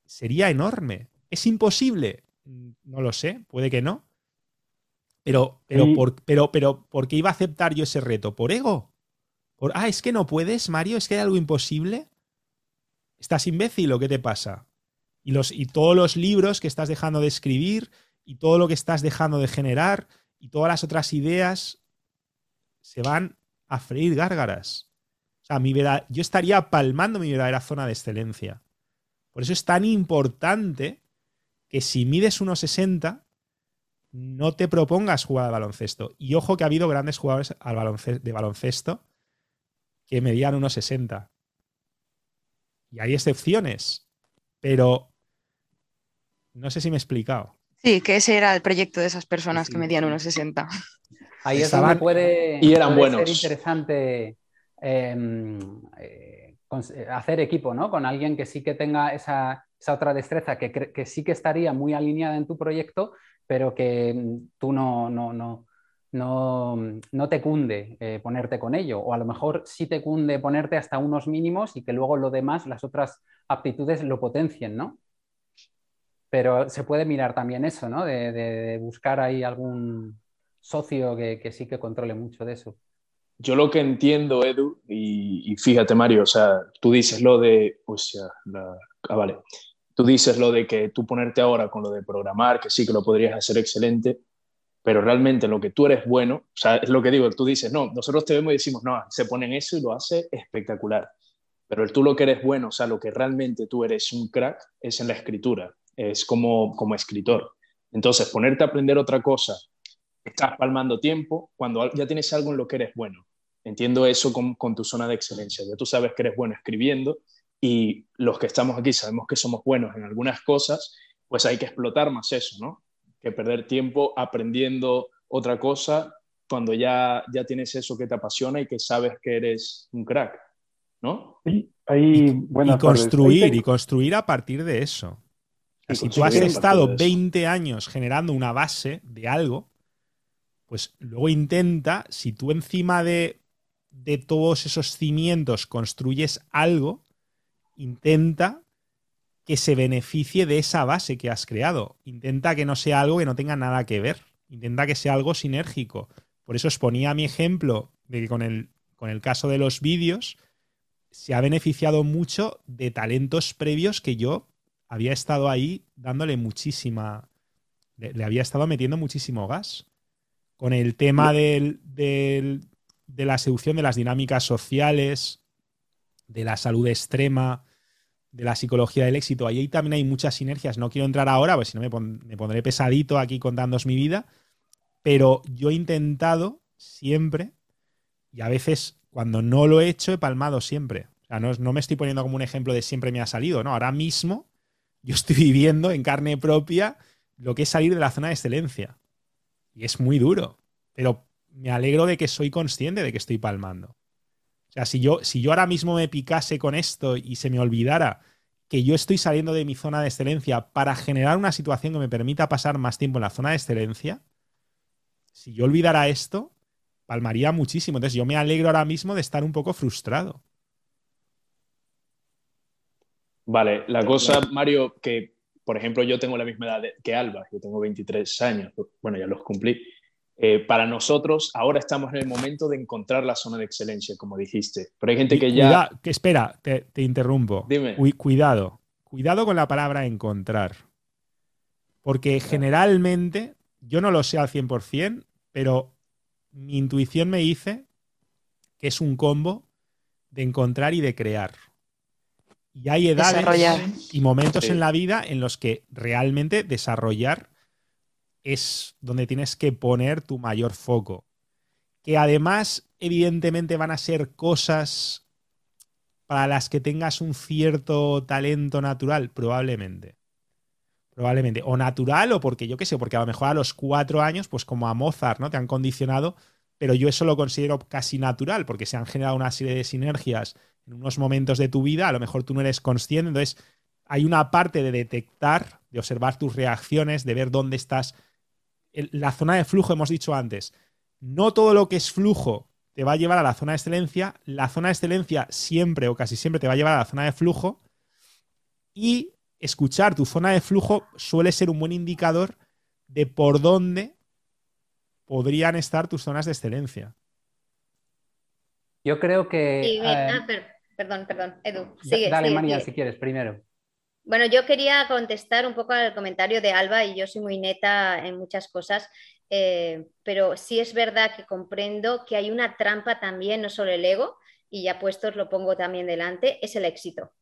sería enorme. ¿Es imposible? No lo sé, puede que no. Pero, pero, por, pero, pero, ¿por qué iba a aceptar yo ese reto? ¿Por ego? ¿Por, ah, es que no puedes, Mario? ¿Es que hay algo imposible? ¿Estás imbécil o qué te pasa? Y, los, y todos los libros que estás dejando de escribir y todo lo que estás dejando de generar y todas las otras ideas se van a freír gárgaras. O sea, mi yo estaría palmando mi verdadera zona de excelencia. Por eso es tan importante que si mides 1,60, no te propongas jugar al baloncesto. Y ojo que ha habido grandes jugadores al de baloncesto que medían 1,60. Y hay excepciones. Pero no sé si me he explicado. Sí, que ese era el proyecto de esas personas que medían unos 60. Ahí es donde puede, y eran buenos. ser interesante em, eh, hacer equipo, ¿no? Con alguien que sí que tenga esa, otra destreza, que, sí que estaría muy alineada en tu proyecto, pero que mm, tú no, no, no, no, te cunde eh, ponerte con ello. O a lo mejor sí te cunde ponerte hasta unos mínimos y que luego lo demás, las otras aptitudes lo potencien, ¿no? Pero se puede mirar también eso, ¿no? De, buscar ahí algún socio que, sí que controle mucho de eso. Yo lo que entiendo, Edu, y, fíjate, Mario, o sea, tú dices lo de, pues ah, vale, tú dices lo de que tú ponerte ahora con lo de programar, que sí que lo podrías hacer excelente, pero realmente lo que tú eres bueno, o sea, es lo que digo, tú dices, no, nosotros te vemos y decimos, no, se pone en eso y lo hace espectacular. Pero tú lo que eres bueno, o sea, lo que realmente tú eres un crack es en la escritura es como, como escritor. Entonces, ponerte a aprender otra cosa, estás palmando tiempo cuando ya tienes algo en lo que eres bueno. Entiendo eso con, con tu zona de excelencia. Ya tú sabes que eres bueno escribiendo y los que estamos aquí sabemos que somos buenos en algunas cosas, pues hay que explotar más eso, ¿no? Que perder tiempo aprendiendo otra cosa cuando ya, ya tienes eso que te apasiona y que sabes que eres un crack, ¿no? Sí, ahí, y construir, y construir a partir de eso. si tú has estado 20 años generando una base de algo, pues luego intenta, si tú encima de, de todos esos cimientos construyes algo, intenta que se beneficie de esa base que has creado. Intenta que no sea algo que no tenga nada que ver. Intenta que sea algo sinérgico. Por eso os ponía mi ejemplo de que con el, con el caso de los vídeos se ha beneficiado mucho de talentos previos que yo había estado ahí dándole muchísima. Le, había estado metiendo muchísimo gas. Con el tema del, de la seducción de las dinámicas sociales, de la salud extrema, de la psicología del éxito. Ahí también hay muchas sinergias. No quiero entrar ahora, pues si no me, pondré pesadito aquí contándoos mi vida. Pero yo he intentado siempre, y a veces cuando no lo he hecho, he palmado siempre. O sea, no, no me estoy poniendo como un ejemplo de siempre me ha salido, ¿no? Ahora mismo yo estoy viviendo en carne propia lo que es salir de la zona de excelencia. Y es muy duro. Pero me alegro de que soy consciente de que estoy palmando. O sea, si yo, si yo ahora mismo me picase con esto y se me olvidara que yo estoy saliendo de mi zona de excelencia para generar una situación que me permita pasar más tiempo en la zona de excelencia, si yo olvidara esto, palmaría muchísimo. Entonces yo me alegro ahora mismo de estar un poco frustrado. Vale, la cosa, Mario, que por ejemplo yo tengo la misma edad que Alba, yo tengo 23 años, bueno, ya los cumplí. Eh, para nosotros, ahora estamos en el momento de encontrar la zona de excelencia, como dijiste. Pero hay gente que ya. que espera, te, interrumpo. Dime. cuidado. Cuidado con la palabra encontrar. Porque generalmente, yo no lo sé al 100%, pero mi intuición me dice que es un combo de encontrar y de crear. Y hay edades y momentos en la vida en los que realmente desarrollar es donde tienes que poner tu mayor foco. Que además, evidentemente, van a ser cosas para las que tengas un cierto talento natural, probablemente. Probablemente. O natural, o porque yo qué sé, porque a lo mejor a los cuatro años, pues como a Mozart, ¿no? Te han condicionado, pero yo eso lo considero casi natural, porque se han generado una serie de sinergias en unos momentos de tu vida, a lo mejor tú no eres consciente, entonces hay una parte de detectar, de observar tus reacciones, de ver dónde estás la zona de flujo, hemos dicho antes, no todo lo que es flujo te va a llevar a la zona de excelencia, la zona de excelencia siempre o casi siempre te va a llevar a la zona de flujo y escuchar tu zona de flujo suele ser un buen indicador de por dónde podrían estar tus zonas de excelencia. Yo creo que... Eh, ah, perdón, perdón, Edu. dale, María, si quieres, primero. Bueno, yo quería contestar un poco al comentario de Alba y yo soy muy neta en muchas cosas, eh, pero sí es verdad que comprendo que hay una trampa también, no solo el ego, y ya puestos lo pongo también delante, es el éxito.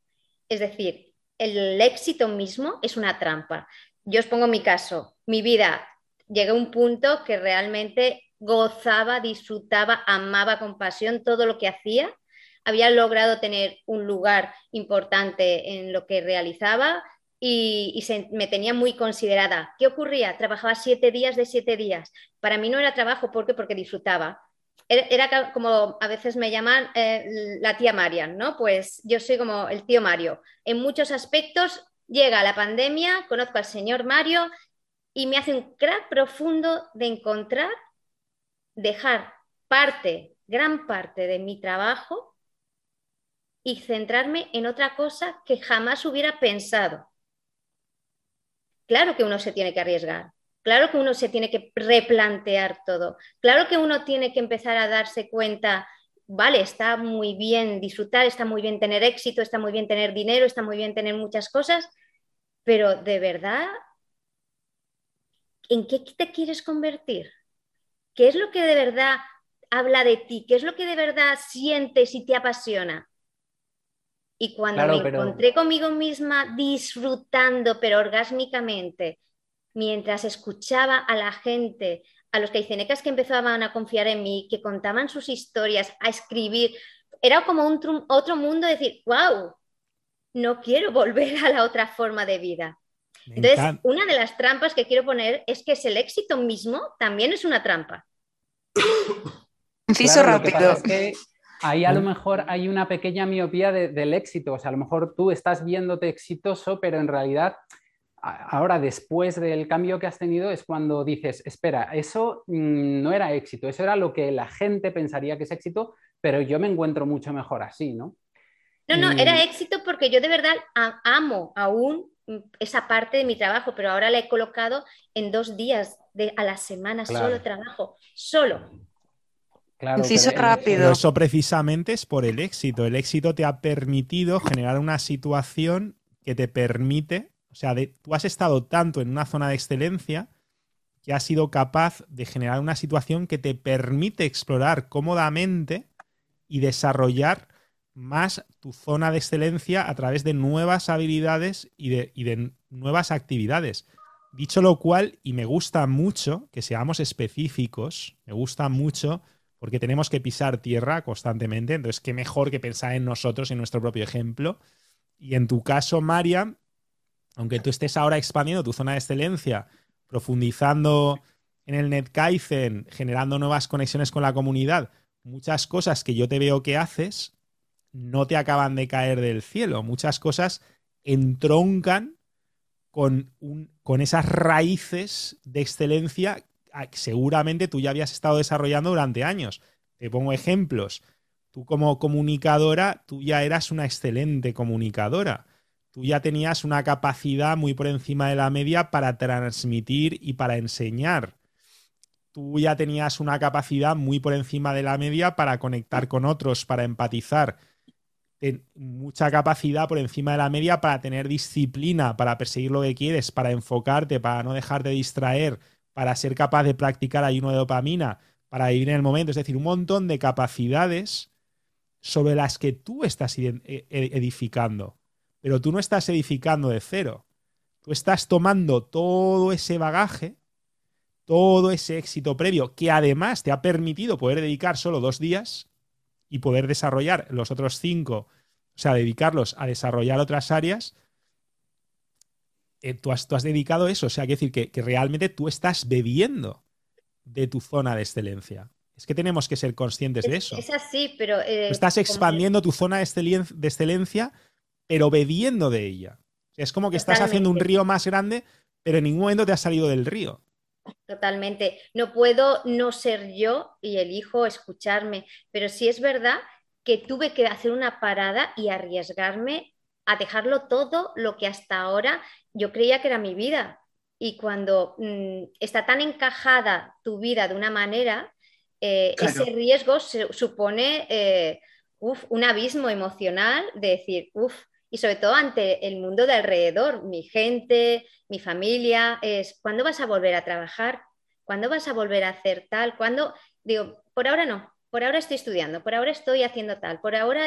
Es decir, el éxito mismo es una trampa. Yo os pongo mi caso, mi vida, llegué a un punto que realmente gozaba, disfrutaba, amaba con pasión todo lo que hacía había logrado tener un lugar importante en lo que realizaba y, me tenía muy considerada. ¿Qué ocurría? Trabajaba siete días de siete días. Para mí no era trabajo porque, porque disfrutaba. Era, como a veces me llaman eh, la tía Marian, ¿no? Pues yo soy como el tío Mario. En muchos aspectos llega la pandemia, conozco al señor Mario y me hace un crack profundo de encontrar, dejar parte, gran parte de mi trabajo y centrarme en otra cosa que jamás hubiera pensado. Claro que uno se tiene que arriesgar, claro que uno se tiene que replantear todo, claro que uno tiene que empezar a darse cuenta, vale, está muy bien disfrutar, está muy bien tener éxito, está muy bien tener dinero, está muy bien tener muchas cosas, pero de verdad, ¿en qué te quieres convertir? ¿Qué es lo que de verdad habla de ti? ¿Qué es lo que de verdad sientes y te apasiona? Y cuando me encontré conmigo misma disfrutando, pero orgásmicamente, mientras escuchaba a la gente, a los caicenecas que empezaban a confiar en mí, que contaban sus historias, a escribir, era como un otro mundo, decir, wow, no quiero (laughs) volver a la otra forma de vida. Entonces, una de las trampas que quiero poner es que es el éxito mismo también es una trampa. (coughs) Inciso rápido. Ahí a lo mejor hay una pequeña miopía del éxito. O sea, a lo mejor tú estás viéndote exitoso, pero en realidad ahora después del cambio que has tenido es cuando dices, espera, eso mm, no era éxito, eso era lo que la gente pensaría que es éxito, pero yo me encuentro mucho mejor así, ¿no? No, no, era éxito porque yo de verdad amo aún esa parte de mi trabajo, pero ahora la he colocado en dos días de, a la semana, solo trabajo, solo. Claro, rápido. eso precisamente es por el éxito. El éxito te ha permitido generar una situación que te permite, o sea, tú has estado tanto en una zona de excelencia que has sido capaz de generar una situación que te permite explorar cómodamente y desarrollar más tu zona de excelencia a través de nuevas habilidades y de, nuevas actividades. Dicho lo cual, y me gusta mucho que seamos específicos, me gusta mucho porque tenemos que pisar tierra constantemente, entonces qué mejor que pensar en nosotros, en nuestro propio ejemplo. Y en tu caso, María, aunque tú estés ahora expandiendo tu zona de excelencia, profundizando en el NetKaizen, generando nuevas conexiones con la comunidad, muchas cosas que yo te veo que haces no te acaban de caer del cielo. Muchas cosas entroncan con, con esas raíces de excelencia seguramente tú ya habías estado desarrollando durante años. Te pongo ejemplos. Tú como comunicadora, tú ya eras una excelente comunicadora. Tú ya tenías una capacidad muy por encima de la media para transmitir y para enseñar. Tú ya tenías una capacidad muy por encima de la media para conectar con otros, para empatizar mucha capacidad por encima de la media para tener disciplina, para perseguir lo que quieres, para enfocarte, para no dejarte distraer, para ser capaz de practicar ayuno de dopamina, para vivir en el momento. Es decir, un montón de capacidades sobre las que tú estás e, e, edificando. Pero tú no estás edificando de cero. Tú estás tomando todo ese bagaje, todo ese éxito previo, que además te ha permitido poder dedicar solo dos días y poder desarrollar los otros cinco, o sea, dedicarlos a desarrollar otras áreas, eh, tú, has, dedicado eso. O sea, quiere decir que, realmente tú estás bebiendo de tu zona de excelencia. Es que tenemos que ser conscientes de eso. Es así, pero... Eh, estás expandiendo tu zona de excelencia, pero bebiendo de ella. es como que estás haciendo un río más grande, pero en ningún momento te has salido del río. Totalmente. No puedo no ser yo y elijo escucharme, pero sí es verdad que tuve que hacer una parada y arriesgarme a dejarlo todo lo que hasta ahora yo creía que era mi vida. Y cuando mm, está tan encajada tu vida de una manera, eh, ese riesgo supone eh, un abismo emocional de decir, uff, y sobre todo ante el mundo de alrededor, mi gente, mi familia, es ¿cuándo vas a volver a trabajar? ¿Cuándo vas a volver a hacer tal? ¿Cuándo? Digo, por ahora no, por ahora estoy estudiando, por ahora estoy haciendo tal, por ahora...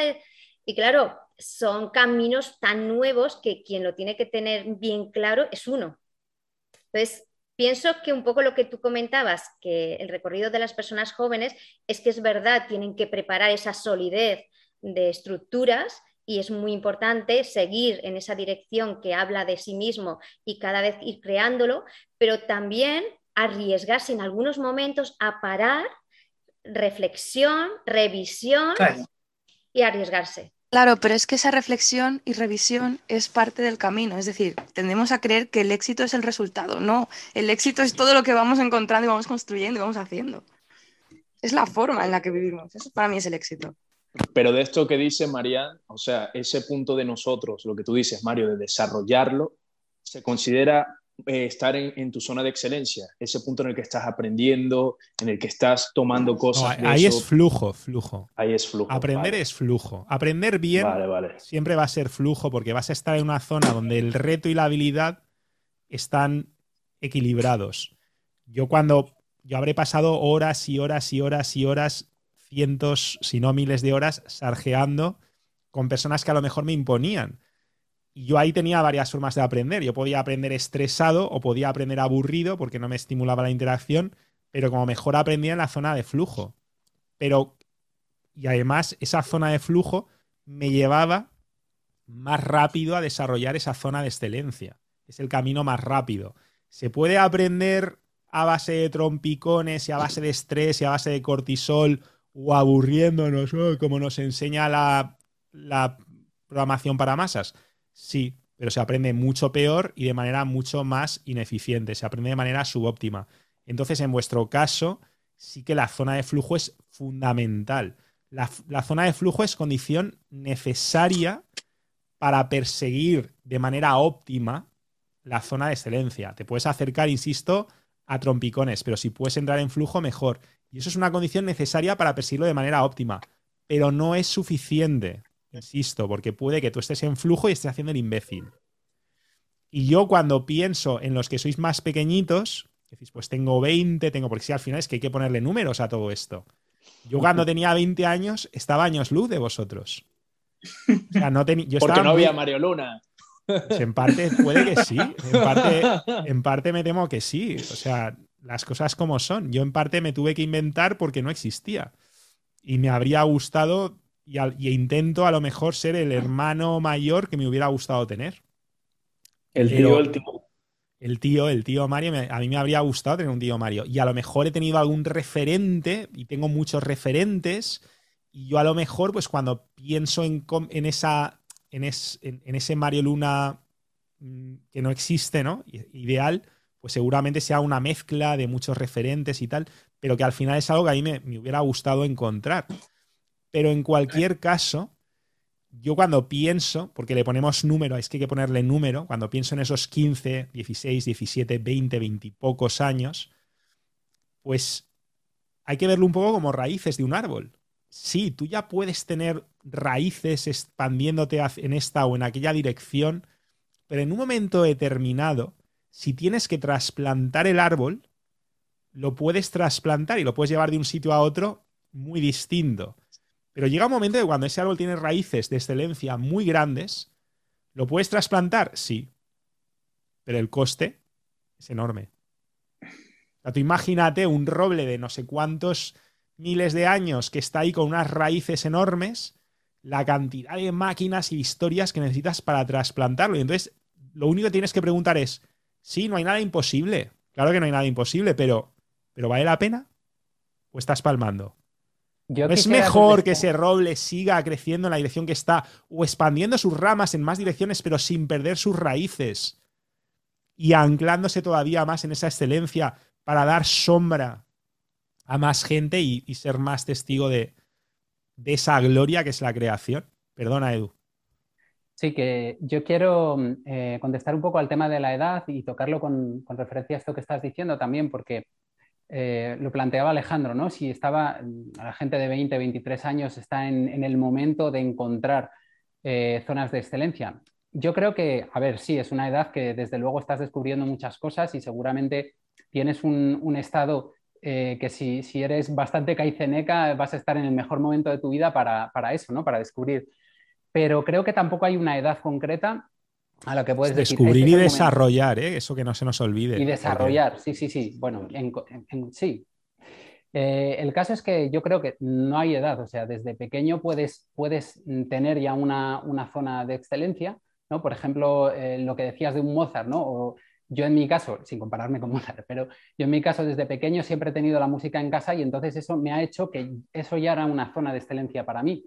Y claro, son caminos tan nuevos que quien lo tiene que tener bien claro es uno. Entonces, pienso que un poco lo que tú comentabas, que el recorrido de las personas jóvenes es que es verdad, tienen que preparar esa solidez de estructuras y es muy importante seguir en esa dirección que habla de sí mismo y cada vez ir creándolo, pero también arriesgarse en algunos momentos a parar, reflexión, revisión y arriesgarse. Claro, pero es que esa reflexión y revisión es parte del camino. Es decir, tendemos a creer que el éxito es el resultado. No, el éxito es todo lo que vamos encontrando y vamos construyendo y vamos haciendo. Es la forma en la que vivimos. Eso para mí es el éxito. Pero de esto que dice María, o sea, ese punto de nosotros, lo que tú dices, Mario, de desarrollarlo, se considera eh, estar en, tu zona de excelencia, ese punto en el que estás aprendiendo, en el que estás tomando cosas. ahí es flujo, flujo. Ahí es flujo. Aprender es flujo. Aprender bien siempre va a ser flujo porque vas a estar en una zona donde el reto y la habilidad están equilibrados. Yo cuando yo habré pasado horas y horas y horas y horas cientos, si no miles de horas sarjeando con personas que a lo mejor me imponían. Y yo ahí tenía varias formas de aprender. Yo podía aprender estresado o podía aprender aburrido porque no me estimulaba la interacción, pero como mejor aprendía en la zona de flujo. Pero, y además, esa zona de flujo me llevaba más rápido a desarrollar esa zona de excelencia. Es el camino más rápido. Se puede aprender a base de trompicones y a base de estrés y a base de cortisol o aburriéndonos, como nos enseña la, la programación para masas. Sí, pero se aprende mucho peor y de manera mucho más ineficiente. Se aprende de manera subóptima. Entonces, en vuestro caso, sí que la zona de flujo es fundamental. La, la, zona de flujo es condición necesaria para perseguir de manera óptima la zona de excelencia. Te puedes acercar, insisto, a trompicones, pero si puedes entrar en flujo, mejor. Y eso es una condición necesaria para perseguirlo de manera óptima, pero no es suficiente, insisto, porque puede que tú estés en flujo y estés haciendo el imbécil. Y yo cuando pienso en los que sois más pequeñitos, decís, pues tengo 20, tengo, porque si al final es que hay que ponerle números a todo esto. Yo (laughs) cuando tenía 20 años estaba años luz de vosotros. no Porque no había Mario Luna. Pues en parte puede que sí. (laughs) En parte, me temo que sí. O sea, las cosas como son. Yo en parte me tuve que inventar porque no existía. Y me habría gustado, y, intento a lo mejor ser el hermano mayor que me hubiera gustado tener. El tío, el tío. El tío, el tío Mario, a mí me habría gustado tener un tío Mario. Y a lo mejor he tenido algún referente, y tengo muchos referentes, y yo a lo mejor, pues cuando pienso en, en esa, en, ese Mario Luna mm, que no existe, ¿no? Ideal, pues seguramente sea una mezcla de muchos referentes y tal, pero que al final es algo que a mí me, me hubiera gustado encontrar. Pero en cualquier caso, yo cuando pienso, porque le ponemos número, es que hay que ponerle número, cuando pienso en esos 15, 16, 17, 20, 20 y pocos años, pues hay que verlo un poco como raíces de un árbol sí, tú ya puedes tener raíces expandiéndote en esta o en aquella dirección, pero en un momento determinado, si tienes que trasplantar el árbol, lo puedes trasplantar y lo puedes llevar de un sitio a otro muy distinto. Pero llega un momento que cuando ese árbol tiene raíces de excelencia muy grandes, ¿lo puedes trasplantar? Sí. Pero el coste es enorme. Tú imagínate un roble de no sé cuántos miles de años que está ahí con unas raíces enormes, la cantidad de máquinas y historias que necesitas para trasplantarlo. Y entonces, lo único que tienes que preguntar es, sí, no hay nada imposible. Claro que no hay nada imposible, pero, pero ¿vale la pena? ¿O estás palmando? Es mejor que ese roble siga creciendo en la dirección que está o expandiendo sus ramas en más direcciones pero sin perder sus raíces y anclándose todavía más en esa excelencia para dar sombra a más gente y, ser más testigo de, esa gloria que es la creación. Perdona, Edu. Sí, que yo quiero eh, contestar un poco al tema de la edad y tocarlo con, referencia a esto que estás diciendo también, porque eh, lo planteaba Alejandro, ¿no? Si estaba, la gente de 20, 23 años está en, el momento de encontrar eh, zonas de excelencia. Yo creo que, a ver, sí, es una edad que desde luego estás descubriendo muchas cosas y seguramente tienes un estado eh, que si, eres bastante caiceneca vas a estar en el mejor momento de tu vida para, eso, ¿no? Para descubrir. Pero creo que tampoco hay una edad concreta a la que puedes descubrir este y desarrollar, ¿eh? eso que no se nos olvide. Y desarrollar, sí, sí, sí. Bueno, sí. Eh, el caso es que yo creo que no hay edad, o sea, desde pequeño puedes, puedes tener ya una, una zona de excelencia, ¿no? Por ejemplo, lo que decías de un Mozart, ¿no? yo en mi caso, sin compararme con Mozart, pero yo en mi caso desde pequeño siempre he tenido la música en casa y entonces eso me ha hecho que eso ya era una zona de excelencia para mí.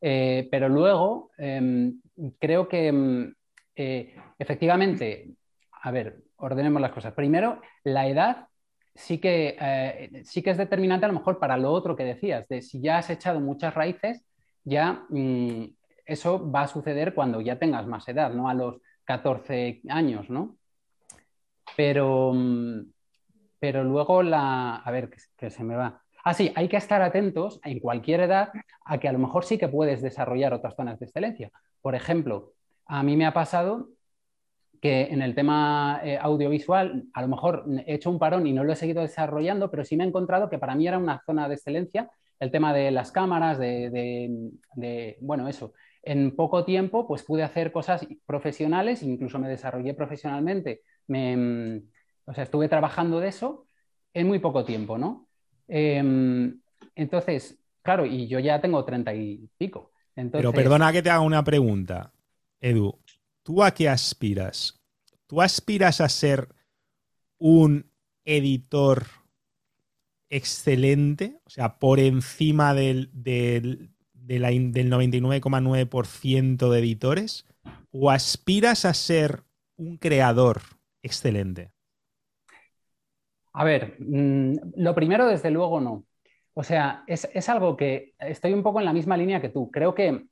Eh, pero luego em, creo que em, eh, efectivamente, a ver, ordenemos las cosas. Primero, la edad sí que, eh, sí que es determinante a lo mejor para lo otro que decías, de si ya has echado muchas raíces, ya mm, eso va a suceder cuando ya tengas más edad, no a los 14 años, ¿no? Pero, mm, pero luego la... A ver, que, se me va. Ah, sí, hay que estar atentos en cualquier edad a que a lo mejor sí que puedes desarrollar otras zonas de excelencia. Por ejemplo, a mí me ha pasado que en el tema eh, audiovisual a lo mejor he hecho un parón y no lo he seguido desarrollando, pero sí me he encontrado que para mí era una zona de excelencia el tema de las cámaras, de, bueno, eso. En poco tiempo, pues pude hacer cosas profesionales, incluso me desarrollé profesionalmente. Me, mm, o sea, estuve trabajando de eso en muy poco tiempo, ¿no? Em, entonces, claro, y yo ya tengo treinta y pico. Pero perdona que te haga una pregunta, Edu. ¿Tú a qué aspiras? ¿Tú aspiras a ser un editor excelente? O sea, por encima del, del, del 99,9% de editores. ¿O aspiras a ser un creador excelente? A ver, mm, lo primero, desde luego, no. O sea, es, algo que estoy un poco en la misma línea que tú. Creo que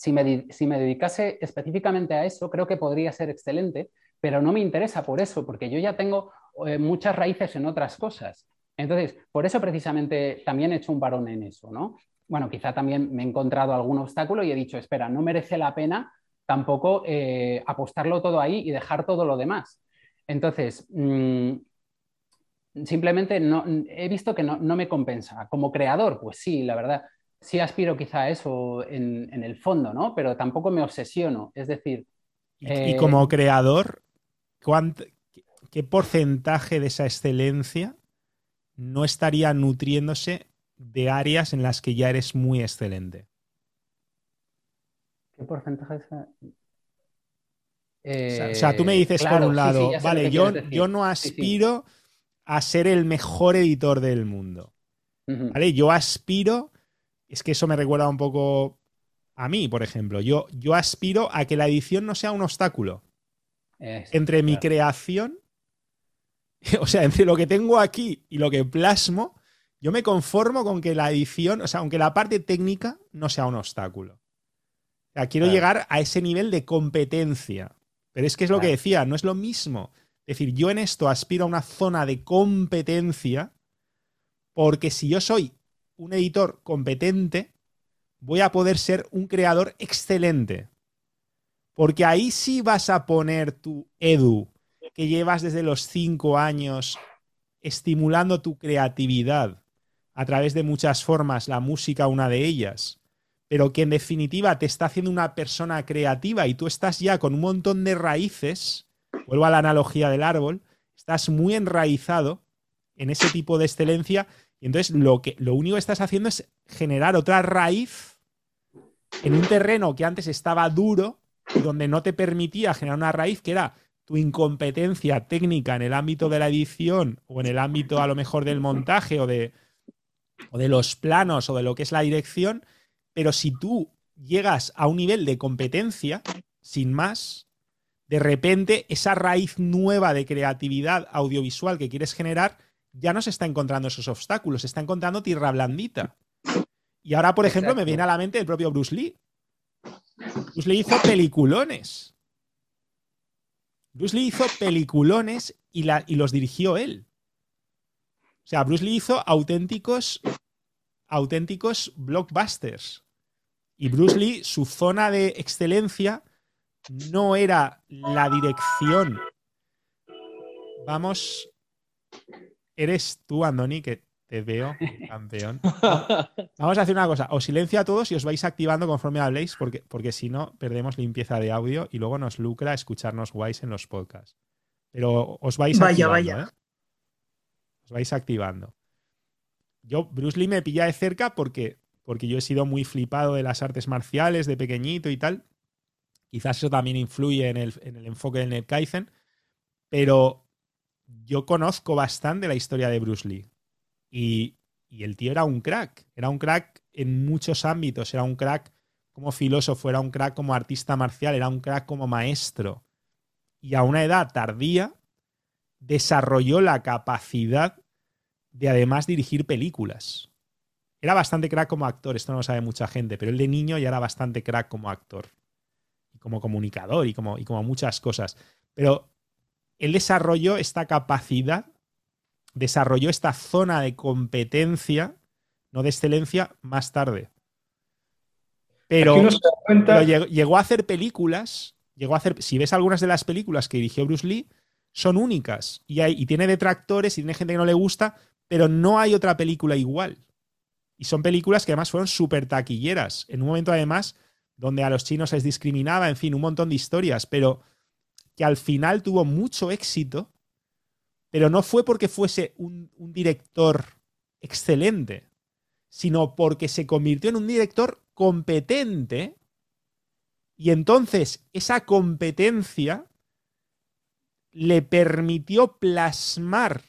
si me, dedicase específicamente a eso, creo que podría ser excelente, pero no me interesa por eso, porque yo ya tengo eh, muchas raíces en otras cosas. Entonces, por eso precisamente también he hecho un varón en eso, ¿no? Bueno, quizá también me he encontrado algún obstáculo y he dicho, espera, no merece la pena tampoco eh, apostarlo todo ahí y dejar todo lo demás. Entonces, mm, simplemente no, he visto que no, me compensa. Como creador, pues sí, la verdad, sí aspiro quizá a eso en, el fondo, ¿no? Pero tampoco me obsesiono. Es decir... Y, como eh, creador, ¿qué porcentaje de esa excelencia no estaría nutriéndose de áreas en las que ya eres muy excelente? ¿Qué porcentaje es? o, sea, tú me dices por un lado, vale, yo, yo no aspiro a ser el mejor editor del mundo. ¿Vale? Yo aspiro, es que eso me recuerda un poco a mí, por ejemplo. Yo, yo aspiro a que la edición no sea un obstáculo. entre mi creación, (laughs) o sea, entre lo que tengo aquí y lo que plasmo, yo me conformo con que la edición, o sea, aunque la parte técnica no sea un obstáculo. O sea, quiero llegar a ese nivel de competencia. Pero es que es lo que decía, no es lo mismo es decir, yo en esto aspiro a una zona de competencia porque si yo soy un editor competente, voy a poder ser un creador excelente. Porque ahí sí vas a poner tu edu, que llevas desde los cinco años estimulando tu creatividad a través de muchas formas, la música una de ellas, pero que en definitiva te está haciendo una persona creativa y tú estás ya con un montón de raíces vuelvo a la analogía del árbol, estás muy enraizado en ese tipo de excelencia y entonces lo, que, lo único que estás haciendo es generar otra raíz en un terreno que antes estaba duro y donde no te permitía generar una raíz que era tu incompetencia técnica en el ámbito de la edición o en el ámbito a lo mejor del montaje o de, o de los planos o de lo que es la dirección, pero si tú llegas a un nivel de competencia, sin más, de repente esa raíz nueva de creatividad audiovisual que quieres generar ya no se está encontrando esos obstáculos, se está encontrando tierra blandita. Y ahora, por ejemplo, me viene a la mente el propio Bruce Lee. Bruce Lee hizo peliculones. Bruce Lee hizo peliculones y, y los dirigió él. O sea, Bruce Lee hizo auténticos, auténticos blockbusters. Y Bruce Lee, su zona de excelencia no era la dirección. Vamos. Eres tú, Andoni, que te veo, (laughs) campeón. Vamos a hacer una cosa. Os silencio a todos y os vais activando conforme habléis, porque, porque si no, perdemos limpieza de audio y luego nos lucra escucharnos guays en los podcasts. Pero os vais vaya, Vaya. ¿eh? Os vais activando. Yo, Bruce Lee me pilla de cerca porque, porque yo he sido muy flipado de las artes marciales de pequeñito y tal. Quizás eso también influye en el, enfoque del NetKaizen, pero yo conozco bastante la historia de Bruce Lee. Y, y, el tío era un crack. Era un crack en muchos ámbitos. Era un crack como filósofo, era un crack como artista marcial, era un crack como maestro. Y a una edad tardía desarrolló la capacidad de además dirigir películas. Era bastante crack como actor, esto no lo sabe mucha gente, pero él de niño ya era bastante crack como actor como comunicador y como, y como muchas cosas. Pero él desarrolló esta capacidad, desarrolló esta zona de competencia, no de excelencia, más tarde. Pero, llegó, a hacer películas, llegó a hacer, si ves algunas de las películas que dirigió Bruce Lee, son únicas y, hay, y tiene detractores y tiene gente que no le gusta, pero no hay otra película igual. Y son películas que además fueron súper taquilleras. En un momento además donde a los chinos les discriminaba, en fin, un montón de historias, pero que al final tuvo mucho éxito, pero no fue porque fuese un, un director excelente, sino porque se convirtió en un director competente. Y entonces esa competencia le permitió plasmar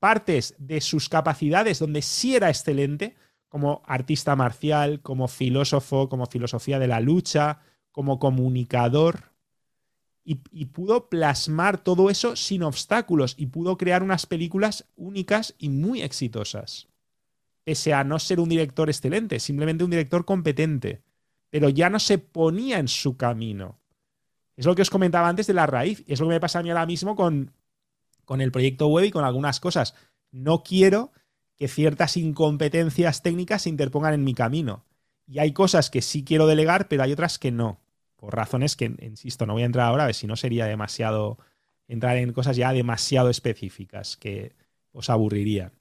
partes de sus capacidades donde sí era excelente, como artista marcial, como filósofo, como filosofía de la lucha, como comunicador, y, pudo plasmar todo eso sin obstáculos y pudo crear unas películas únicas y muy exitosas. Pese a no ser un director excelente, simplemente un director competente, pero ya no se ponía en su camino. Es lo que os comentaba antes de la raíz, es lo que me pasa a mí ahora mismo con, con el proyecto web y con algunas cosas. No quiero que ciertas incompetencias técnicas se interpongan en mi camino. Y hay cosas que sí quiero delegar, pero hay otras que no. Por razones que, insisto, no voy a entrar ahora, a ver si no sería demasiado. entrar en cosas ya demasiado específicas que os aburrirían.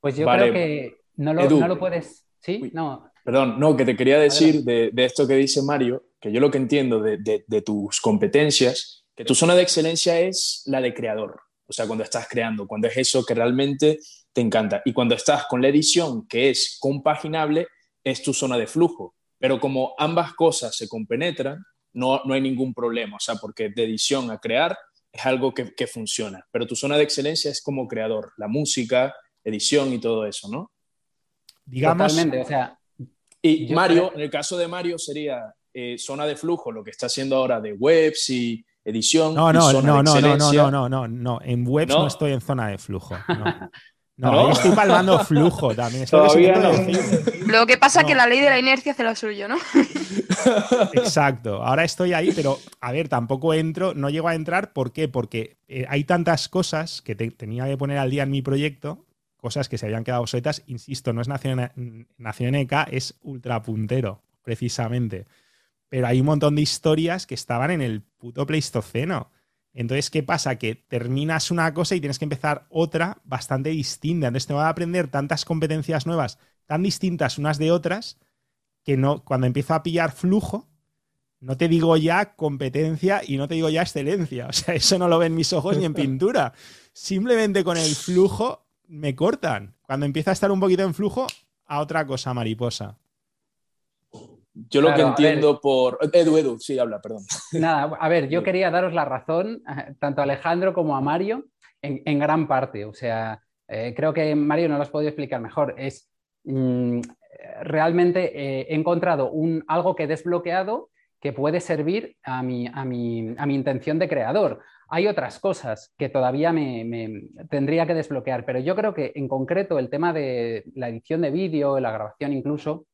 Pues yo creo que no lo, no lo puedes. ¿Sí? No. Perdón, no, que te quería decir de, de, esto que dice Mario, que yo lo que entiendo de, de, de tus competencias, que tu zona de excelencia es la de creador. O sea, cuando estás creando, cuando es eso que realmente te encanta. Y cuando estás con la edición, que es compaginable, es tu zona de flujo. Pero como ambas cosas se compenetran, no, no hay ningún problema. O sea, porque de edición a crear es algo que, que funciona. Pero tu zona de excelencia es como creador, la música, edición y todo eso, ¿no? Digamos. Totalmente, o sea. Y Mario, creo... en el caso de Mario, sería eh, zona de flujo, lo que está haciendo ahora de webs y edición. No, no, y zona no, de no, no, no, no, no, no. En webs ¿No? ¿No? estoy en zona de flujo. No, (laughs) no, estoy palmando flujo también. Es lo que Todavía se no. intenta decir. Lo que pasa es No. que la ley de la inercia hace lo suyo, ¿no? (laughs) Exacto. Ahora estoy ahí, pero a ver, tampoco entro, no llego a entrar. ¿Por qué? Porque eh, hay tantas cosas que te- tenía que poner al día en mi proyecto, cosas que se habían quedado obsoletas. Insisto, no es Nación, Nación NK, es ultra puntero, precisamente. Pero hay un montón de historias que estaban en el puto Pleistoceno. Entonces, ¿qué pasa? Que terminas una cosa y tienes que empezar otra bastante distinta. Entonces, te voy a aprender tantas competencias nuevas, tan distintas unas de otras, que no, cuando empiezo a pillar flujo, no te digo ya competencia y no te digo ya excelencia. (laughs) O sea, eso no lo ven mis ojos ni en (laughs) pintura. Simplemente con el flujo me cortan. Cuando empieza a estar un poquito en flujo, a otra cosa mariposa. Yo lo que entiendo por. Edu, Edu, sí, habla, perdón. Nada, (laughs) a ver, yo quería daros la razón, eh, tanto a Alejandro como a Mario, en, en gran parte. O sea, eh, creo que Mario no lo has podido explicar mejor. Es mm, realmente eh, he encontrado un, algo que he desbloqueado que puede servir a mi, a mi, a mi intención de creador. Hay otras cosas que todavía me, me tendría que desbloquear, pero yo creo que en concreto el tema de la edición de vídeo, la grabación incluso,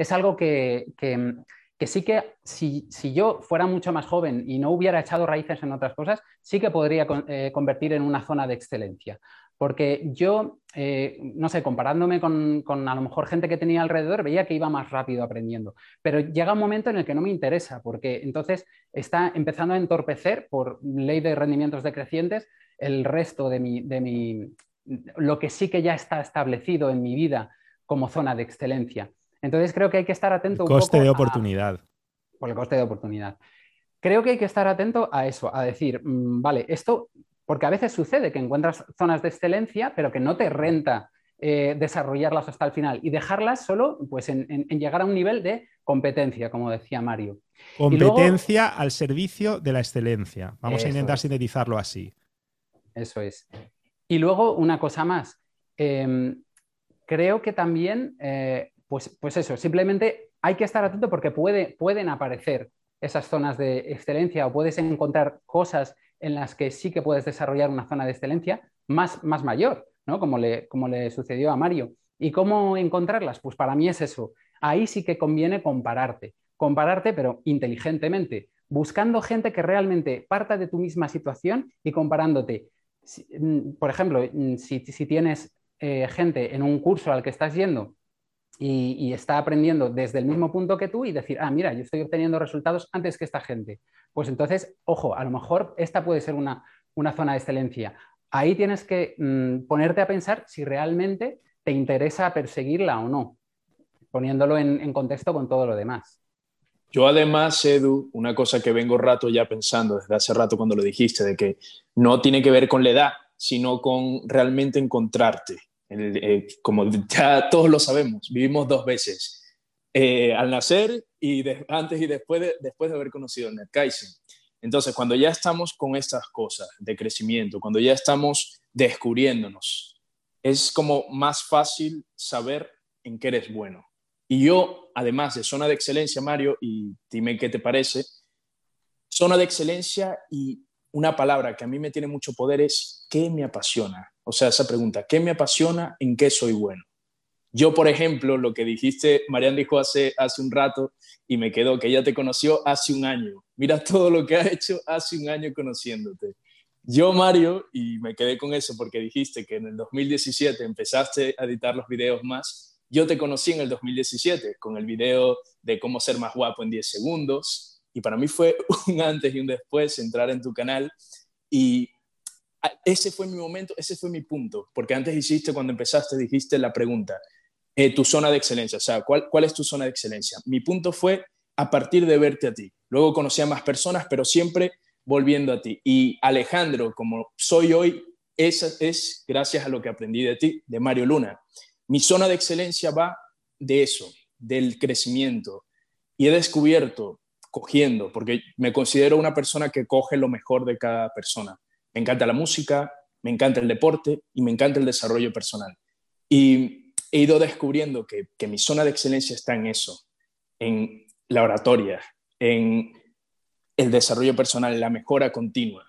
es algo que, que, que sí que si, si, yo fuera mucho más joven y no hubiera echado raíces en otras cosas, sí que podría eh, convertir en una zona de excelencia. Porque yo, eh, no sé, comparándome con, con, a lo mejor gente que tenía alrededor, veía que iba más rápido aprendiendo. Pero llega un momento en el que no me interesa, porque entonces está empezando a entorpecer, por ley de rendimientos decrecientes, el resto de mi, de mi lo que sí que ya está establecido en mi vida como zona de excelencia. Entonces creo que hay que estar atento. El coste un poco de oportunidad. A, por el coste de oportunidad. Creo que hay que estar atento a eso, a decir, mmm, vale, esto, porque a veces sucede que encuentras zonas de excelencia, pero que no te renta eh, desarrollarlas hasta el final y dejarlas solo pues, en, en, en, llegar a un nivel de competencia, como decía Mario. Competencia luego, al servicio de la excelencia. Vamos a intentar es. sintetizarlo así. Eso es. Y luego una cosa más. Eh, creo que también eh, pues, pues, eso, simplemente hay que estar atento porque puede, pueden aparecer esas zonas de excelencia o puedes encontrar cosas en las que sí que puedes desarrollar una zona de excelencia más, más mayor, ¿no? Como le, como le sucedió a Mario. ¿Y cómo encontrarlas? Pues para mí es eso. Ahí sí que conviene compararte. Compararte, pero inteligentemente, buscando gente que realmente parta de tu misma situación y comparándote. mm, Por ejemplo, mm, si, si tienes eh, gente en un curso al que estás yendo y, está aprendiendo desde el mismo punto que tú y decir, ah, mira, yo estoy obteniendo resultados antes que esta gente. Pues entonces, ojo, a lo mejor esta puede ser una, una zona de excelencia. ahí tienes que mm, ponerte a pensar si realmente te interesa perseguirla o no, poniéndolo en, contexto con todo lo demás. Yo además, Edu, una cosa que vengo rato ya pensando desde hace rato cuando lo dijiste, de que no tiene que ver con la edad, sino con realmente encontrarte. Eh, como ya todos lo sabemos, vivimos dos veces, eh, al nacer y antes y después de, haber conocido el NetKaizen. Entonces, cuando ya estamos con estas cosas de crecimiento, cuando ya estamos descubriéndonos, es como más fácil saber en qué eres bueno. Y yo, además de zona de excelencia, Mario, y dime qué te parece, zona de excelencia y una palabra que a mí me tiene mucho poder es ¿qué me apasiona? O sea, esa pregunta, ¿qué me apasiona? ¿En qué soy bueno? Yo, por ejemplo, lo que dijiste, Marian dijo hace, hace un rato y me quedó que ella te conoció hace un año. Mira todo lo que ha hecho hace un año conociéndote. Yo, Mario, y me quedé con eso porque dijiste que en el 2017 empezaste a editar los videos más. Yo te conocí en el 2017 con el video de cómo ser más guapo en 10 segundos. Y para mí fue (laughs) un antes y un después entrar en tu canal. Y ese fue mi momento, ese fue mi punto. Porque antes hiciste, cuando empezaste, dijiste la pregunta, eh, tu zona de excelencia, o sea, ¿cuál, ¿cuál es tu zona de excelencia? Mi punto fue a partir de verte a ti. Luego conocí a más personas, pero siempre volviendo a ti. Y Alejandro, como soy hoy, es, es gracias a lo que aprendí de ti, de Mario Luna. Mi zona de excelencia va de eso, del crecimiento. Y he descubierto, cogiendo, porque me considero una persona que coge lo mejor de cada persona. Me encanta la música, me encanta el deporte y me encanta el desarrollo personal. Y he ido descubriendo que, mi zona de excelencia está en eso, en la oratoria, en el desarrollo personal, en la mejora continua.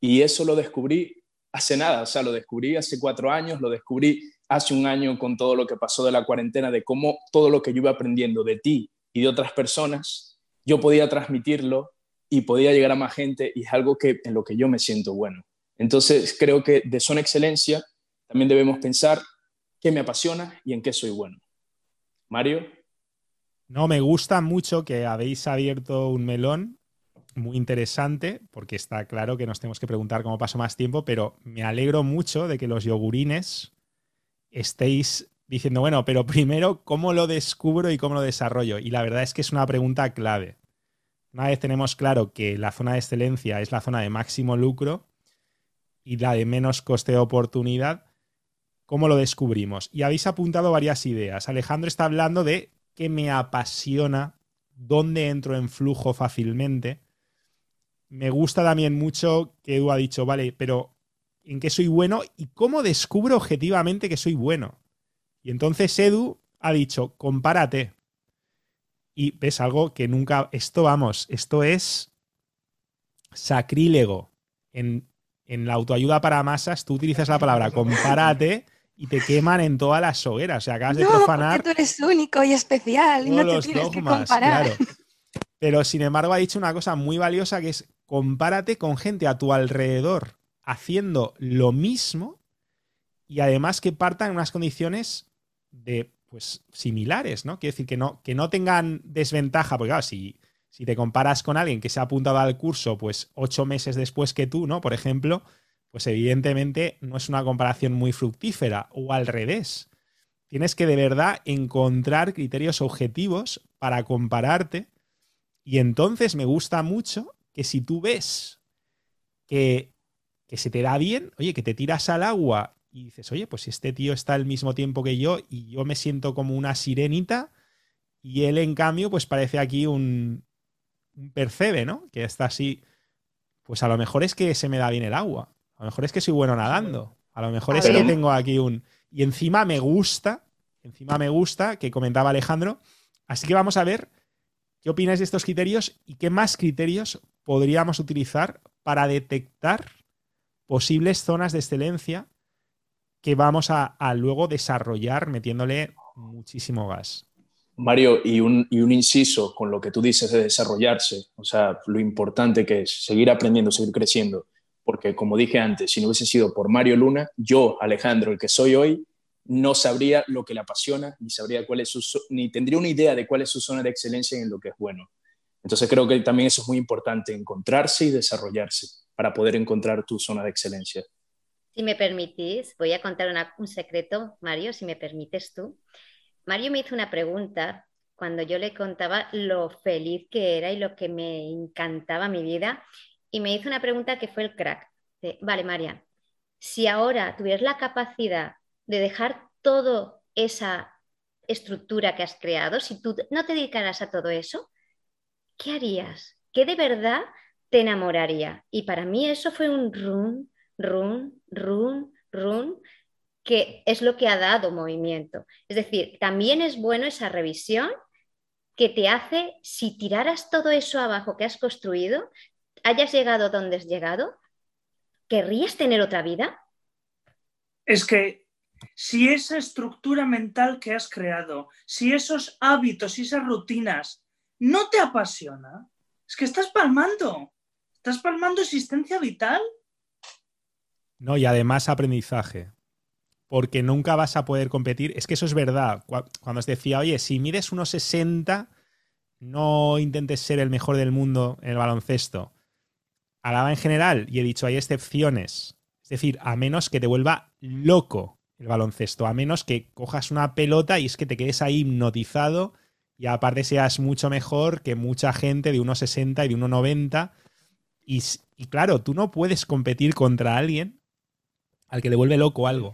Y eso lo descubrí hace nada, o sea, lo descubrí hace cuatro años, lo descubrí hace un año con todo lo que pasó de la cuarentena, de cómo todo lo que yo iba aprendiendo de ti y de otras personas, yo podía transmitirlo y podía llegar a más gente y es algo que, en lo que yo me siento bueno. Entonces, creo que de zona excelencia también debemos pensar qué me apasiona y en qué soy bueno. Mario. No, me gusta mucho que habéis abierto un melón muy interesante, porque está claro que nos tenemos que preguntar cómo pasó más tiempo, pero me alegro mucho de que los yogurines estéis diciendo, bueno, pero primero, ¿cómo lo descubro y cómo lo desarrollo? Y la verdad es que es una pregunta clave. Una vez tenemos claro que la zona de excelencia es la zona de máximo lucro y la de menos coste de oportunidad, ¿Cómo lo descubrimos? Y habéis apuntado varias ideas. Alejandro está hablando de qué me apasiona, dónde entro en flujo fácilmente. Me gusta también mucho que Edu ha dicho, vale, pero ¿en qué soy bueno y cómo descubro objetivamente que soy bueno? Y entonces Edu ha dicho, compárate. Y ves algo que nunca, esto vamos, esto es sacrílego. En, en la autoayuda para masas tú utilizas la palabra (laughs) compárate y te queman en todas las hogueras. O sea, acabas de profanar. Porque tú eres único y especial y no te tienes que comparar. Pero sin embargo, ha dicho una cosa muy valiosa que es compárate con gente a tu alrededor haciendo lo mismo y además que partan en unas condiciones de pues similares, ¿no? Quiere decir que no, que no tengan desventaja, porque claro, si, si te comparas con alguien que se ha apuntado al curso pues ocho meses después que tú, ¿no? Por ejemplo, pues evidentemente no es una comparación muy fructífera o al revés. Tienes que de verdad encontrar criterios objetivos para compararte y entonces me gusta mucho que si tú ves que, que se te da bien, oye, que te tiras al agua y dices, oye, pues este tío está al mismo tiempo que yo y yo me siento como una sirenita y él en cambio pues parece aquí un, un percebe, ¿no? Que está así, pues a lo mejor es que se me da bien el agua. A lo mejor es que soy bueno nadando. A lo mejor es que tengo aquí un. Y encima me gusta, encima me gusta, que comentaba Alejandro. Así que vamos a ver qué opináis de estos criterios y qué más criterios podríamos utilizar para detectar posibles zonas de excelencia que vamos a, luego desarrollar metiéndole muchísimo gas. Mario, y un, y un, inciso con lo que tú dices de desarrollarse, o sea, lo importante que es seguir aprendiendo, seguir creciendo porque como dije antes, si no hubiese sido por Mario Luna, yo, Alejandro, el que soy hoy, no sabría lo que le apasiona, ni sabría cuál es su, ni tendría una idea de cuál es su zona de excelencia en lo que es bueno. Entonces creo que también eso es muy importante, encontrarse y desarrollarse para poder encontrar tu zona de excelencia. Si me permitís, voy a contar un secreto, Mario, si me permites tú. Mario me hizo una pregunta cuando yo le contaba lo feliz que era y lo que me encantaba mi vida, y me hizo una pregunta que fue el crack. vale, María, si ahora tuvieras la capacidad de dejar toda esa estructura que has creado, si tú no te dedicaras a todo eso, ¿qué harías? ¿Qué de verdad te enamoraría? Y para mí eso fue un run, run, run, run, que es lo que ha dado movimiento. Es decir, también es bueno esa revisión que te hace, si tiraras todo eso abajo que has construido, hayas llegado donde has llegado, ¿querrías tener otra vida? Es que si esa estructura mental que has creado, si esos hábitos y esas rutinas no te apasiona, es que estás palmando. ¿Estás palmando existencia vital? No, y además aprendizaje. Porque nunca vas a poder competir. Es que eso es verdad. Cuando os decía, oye, si mides unos 60, no intentes ser el mejor del mundo en el baloncesto. Alaba en general, y he dicho, hay excepciones. Es decir, a menos que te vuelva loco el baloncesto, a menos que cojas una pelota y es que te quedes ahí hipnotizado y aparte seas mucho mejor que mucha gente de 1,60 y de 1,90. Y, y claro, tú no puedes competir contra alguien al que le vuelve loco algo.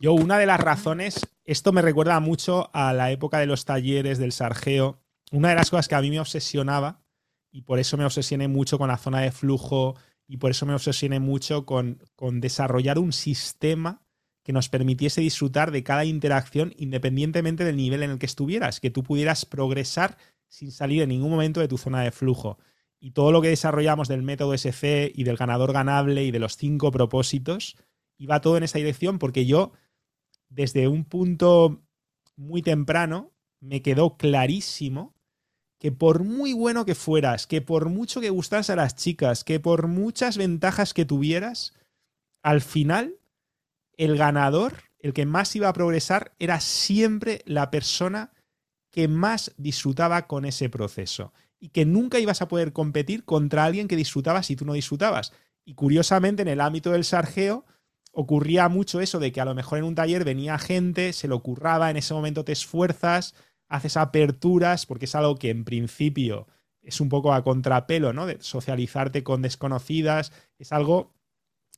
Yo, una de las razones, esto me recuerda mucho a la época de los talleres del Sargeo. Una de las cosas que a mí me obsesionaba, y por eso me obsesioné mucho con la zona de flujo, y por eso me obsesioné mucho con, con desarrollar un sistema que nos permitiese disfrutar de cada interacción independientemente del nivel en el que estuvieras, que tú pudieras progresar sin salir en ningún momento de tu zona de flujo. Y todo lo que desarrollamos del método SC y del ganador ganable y de los cinco propósitos, iba todo en esa dirección porque yo, desde un punto muy temprano, me quedó clarísimo que por muy bueno que fueras, que por mucho que gustas a las chicas, que por muchas ventajas que tuvieras, al final el ganador, el que más iba a progresar, era siempre la persona que más disfrutaba con ese proceso y que nunca ibas a poder competir contra alguien que disfrutaba si tú no disfrutabas. Y curiosamente en el ámbito del sargeo ocurría mucho eso de que a lo mejor en un taller venía gente, se lo curraba, en ese momento te esfuerzas, haces aperturas, porque es algo que en principio es un poco a contrapelo, ¿no? De socializarte con desconocidas, es algo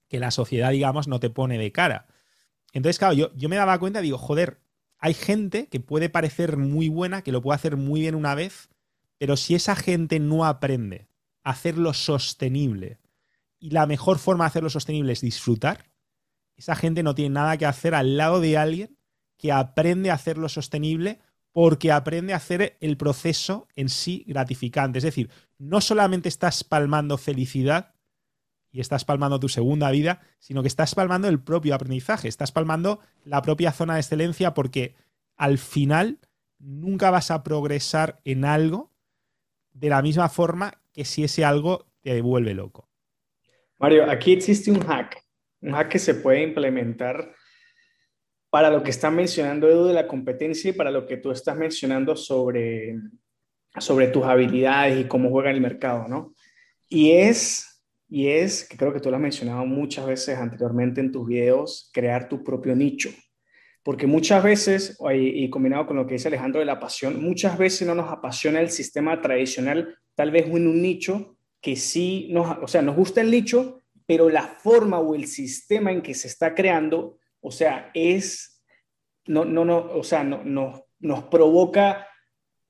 que la sociedad, digamos, no te pone de cara. Entonces, claro, yo, yo me daba cuenta, digo, joder, hay gente que puede parecer muy buena, que lo puede hacer muy bien una vez, pero si esa gente no aprende a hacerlo sostenible, y la mejor forma de hacerlo sostenible es disfrutar, esa gente no tiene nada que hacer al lado de alguien que aprende a hacerlo sostenible porque aprende a hacer el proceso en sí gratificante. Es decir, no solamente estás palmando felicidad, y estás palmando tu segunda vida, sino que estás palmando el propio aprendizaje, estás palmando la propia zona de excelencia porque al final nunca vas a progresar en algo de la misma forma que si ese algo te vuelve loco. Mario, aquí existe un hack, (laughs) un hack que se puede implementar para lo que está mencionando Edu de la competencia y para lo que tú estás mencionando sobre, sobre tus habilidades y cómo juega el mercado, ¿no? Y es y es, que creo que tú lo has mencionado muchas veces anteriormente en tus videos, crear tu propio nicho. Porque muchas veces, y combinado con lo que dice Alejandro de la pasión, muchas veces no nos apasiona el sistema tradicional, tal vez en un nicho que sí nos, o sea, nos gusta el nicho, pero la forma o el sistema en que se está creando, o sea, es, no, no, no, o sea, no, no nos provoca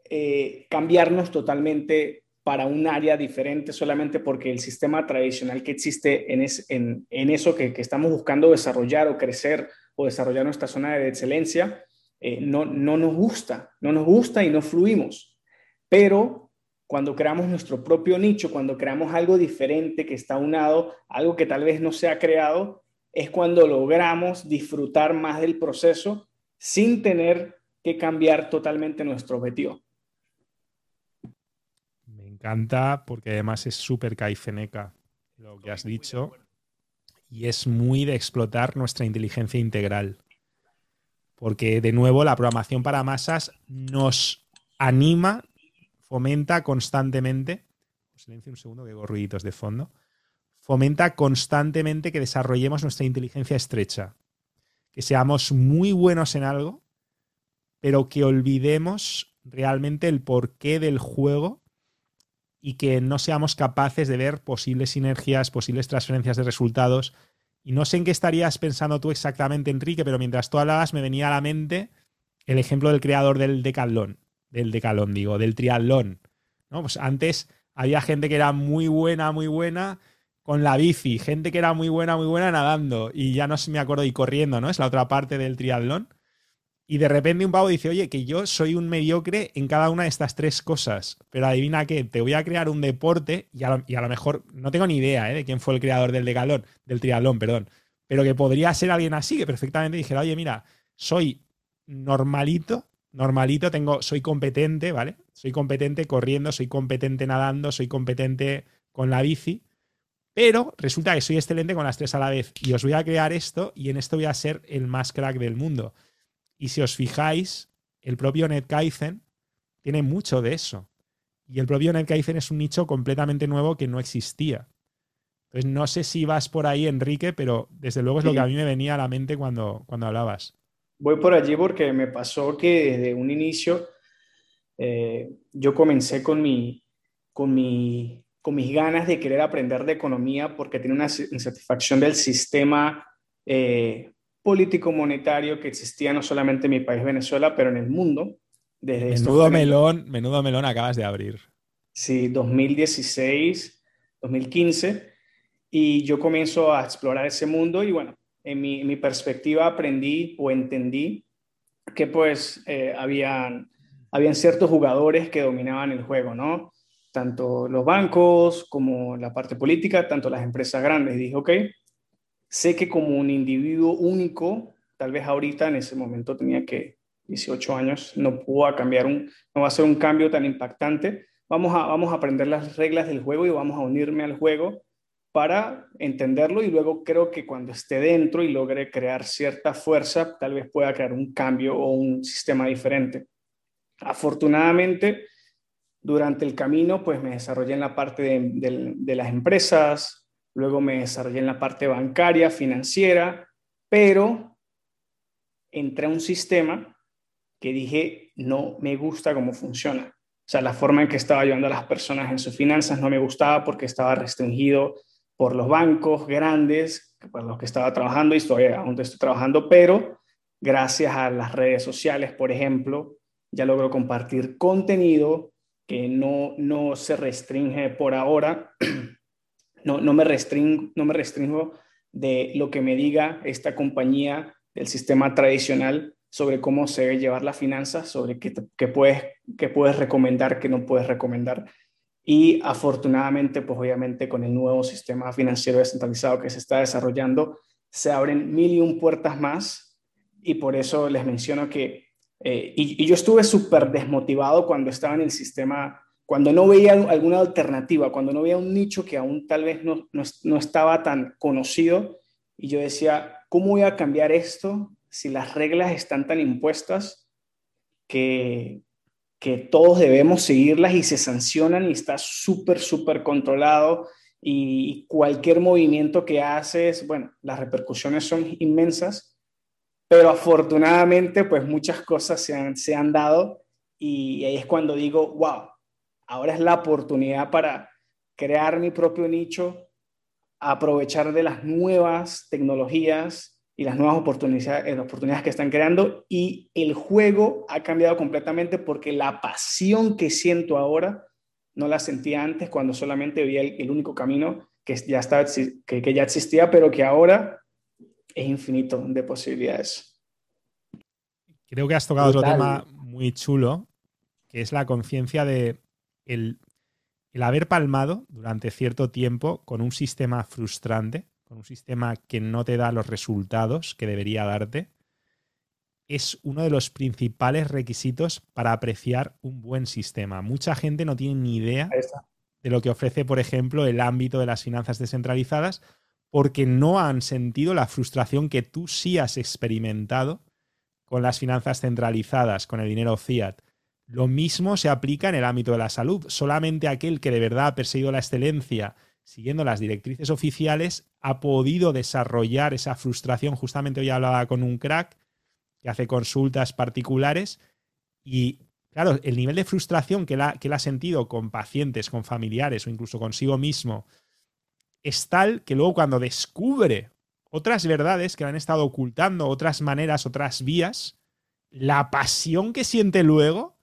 eh, cambiarnos totalmente para un área diferente solamente porque el sistema tradicional que existe en, en, eso que, estamos buscando desarrollar o crecer o desarrollar nuestra zona de excelencia, eh, no, no nos gusta, no nos gusta y no fluimos. Pero cuando creamos nuestro propio nicho, cuando creamos algo diferente que está unado, algo que tal vez no se ha creado, es cuando logramos disfrutar más del proceso sin tener que cambiar totalmente nuestro objetivo encanta porque además es súper caifeneca lo que has dicho y es muy de explotar nuestra inteligencia integral. Porque de nuevo la programación para masas nos anima, fomenta constantemente. Silencio un segundo que hago ruiditos de fondo. fomenta constantemente que desarrollemos nuestra inteligencia estrecha, que seamos muy buenos en algo, pero que olvidemos realmente el porqué del juego y que no seamos capaces de ver posibles sinergias, posibles transferencias de resultados. Y no sé en qué estarías pensando tú exactamente, Enrique, pero mientras tú hablabas me venía a la mente el ejemplo del creador del decalón, del decalón, digo, del triatlón. ¿no? Pues antes había gente que era muy buena, muy buena con la bici, gente que era muy buena, muy buena nadando, y ya no me acuerdo, y corriendo, ¿no? Es la otra parte del triatlón. Y de repente un pavo dice, oye, que yo soy un mediocre en cada una de estas tres cosas. Pero adivina qué, te voy a crear un deporte y a lo, mejor no tengo ni idea ¿eh? de quién fue el creador del decalón, del triatlón, perdón. Pero que podría ser alguien así, que perfectamente dijera, oye, mira, soy normalito, normalito, tengo, soy competente, ¿vale? Soy competente corriendo, soy competente nadando, soy competente con la bici. Pero resulta que soy excelente con las tres a la vez. Y os voy a crear esto y en esto voy a ser el más crack del mundo. Y si os fijáis, el propio NetKaizen tiene mucho de eso. Y el propio NetKaizen es un nicho completamente nuevo que no existía. Entonces, no sé si vas por ahí, Enrique, pero desde luego es lo que a mí me venía a la mente cuando, cuando hablabas. Voy por allí porque me pasó que desde un inicio eh, yo comencé con, mi, con, mi, con mis ganas de querer aprender de economía porque tiene una insatisfacción del sistema eh, político-monetario que existía no solamente en mi país Venezuela, pero en el mundo. Desde menudo melón, menudo melón acabas de abrir. Sí, 2016, 2015, y yo comienzo a explorar ese mundo y bueno, en mi, mi perspectiva aprendí o entendí que pues eh, habían, habían ciertos jugadores que dominaban el juego, ¿no? Tanto los bancos como la parte política, tanto las empresas grandes. Dije, ok, Sé que como un individuo único, tal vez ahorita en ese momento tenía que 18 años, no puedo cambiar un, no va a ser un cambio tan impactante. Vamos a, vamos a aprender las reglas del juego y vamos a unirme al juego para entenderlo y luego creo que cuando esté dentro y logre crear cierta fuerza, tal vez pueda crear un cambio o un sistema diferente. Afortunadamente, durante el camino, pues me desarrollé en la parte de, las empresas, luego me desarrollé en la parte bancaria, financiera, pero entré a un sistema que dije, no me gusta cómo funciona. O sea, la forma en que estaba ayudando a las personas en sus finanzas no me gustaba porque estaba restringido por los bancos grandes, por los que estaba trabajando y estoy, aún estoy trabajando, pero gracias a las redes sociales, por ejemplo, ya logro compartir contenido que no, no se restringe por ahora (clears throat) no, no, me restringo, no me restringo de lo que me diga esta compañía del sistema tradicional sobre cómo se debe llevar la finanza, sobre qué, qué, puedes, qué puedes recomendar, qué no puedes recomendar. Y afortunadamente, pues obviamente con el nuevo sistema financiero descentralizado que se está desarrollando, se abren mil y un puertas más. Y por eso les menciono que, eh, y, yo estuve súper desmotivado cuando estaba en el sistema cuando no veía alguna alternativa, cuando no veía un nicho que aún tal vez no, no, estaba tan conocido, y yo decía, ¿cómo voy a cambiar esto si las reglas están tan impuestas que, que todos debemos seguirlas y se sancionan y está súper, súper controlado? Y cualquier movimiento que haces, bueno, las repercusiones son inmensas, pero afortunadamente, pues muchas cosas se han, se han dado y ahí es cuando digo, wow, ahora es la oportunidad para crear mi propio nicho, aprovechar de las nuevas tecnologías y las nuevas oportunidades, eh, oportunidades que están creando y el juego ha cambiado completamente porque la pasión que siento ahora no la sentía antes cuando solamente veía el, único camino que ya, estaba, que, que ya existía, pero que ahora es infinito de posibilidades. Creo que has tocado otro tema muy chulo, que es la conciencia de el, haber palmado durante cierto tiempo con un sistema frustrante, con un sistema que no te da los resultados que debería darte, es uno de los principales requisitos para apreciar un buen sistema. Mucha gente no tiene ni idea de lo que ofrece, por ejemplo, el ámbito de las finanzas descentralizadas porque no han sentido la frustración que tú sí has experimentado con las finanzas centralizadas, con el dinero fiat. Lo mismo se aplica en el ámbito de la salud. Solamente aquel que de verdad ha perseguido la excelencia siguiendo las directrices oficiales, ha podido desarrollar esa frustración. Justamente hoy hablaba con un crack que hace consultas particulares y, claro, el nivel de frustración que él, ha, que él ha sentido con pacientes, con familiares o incluso consigo mismo es tal que luego cuando descubre otras verdades que le han estado ocultando, otras maneras, otras vías, la pasión que siente luego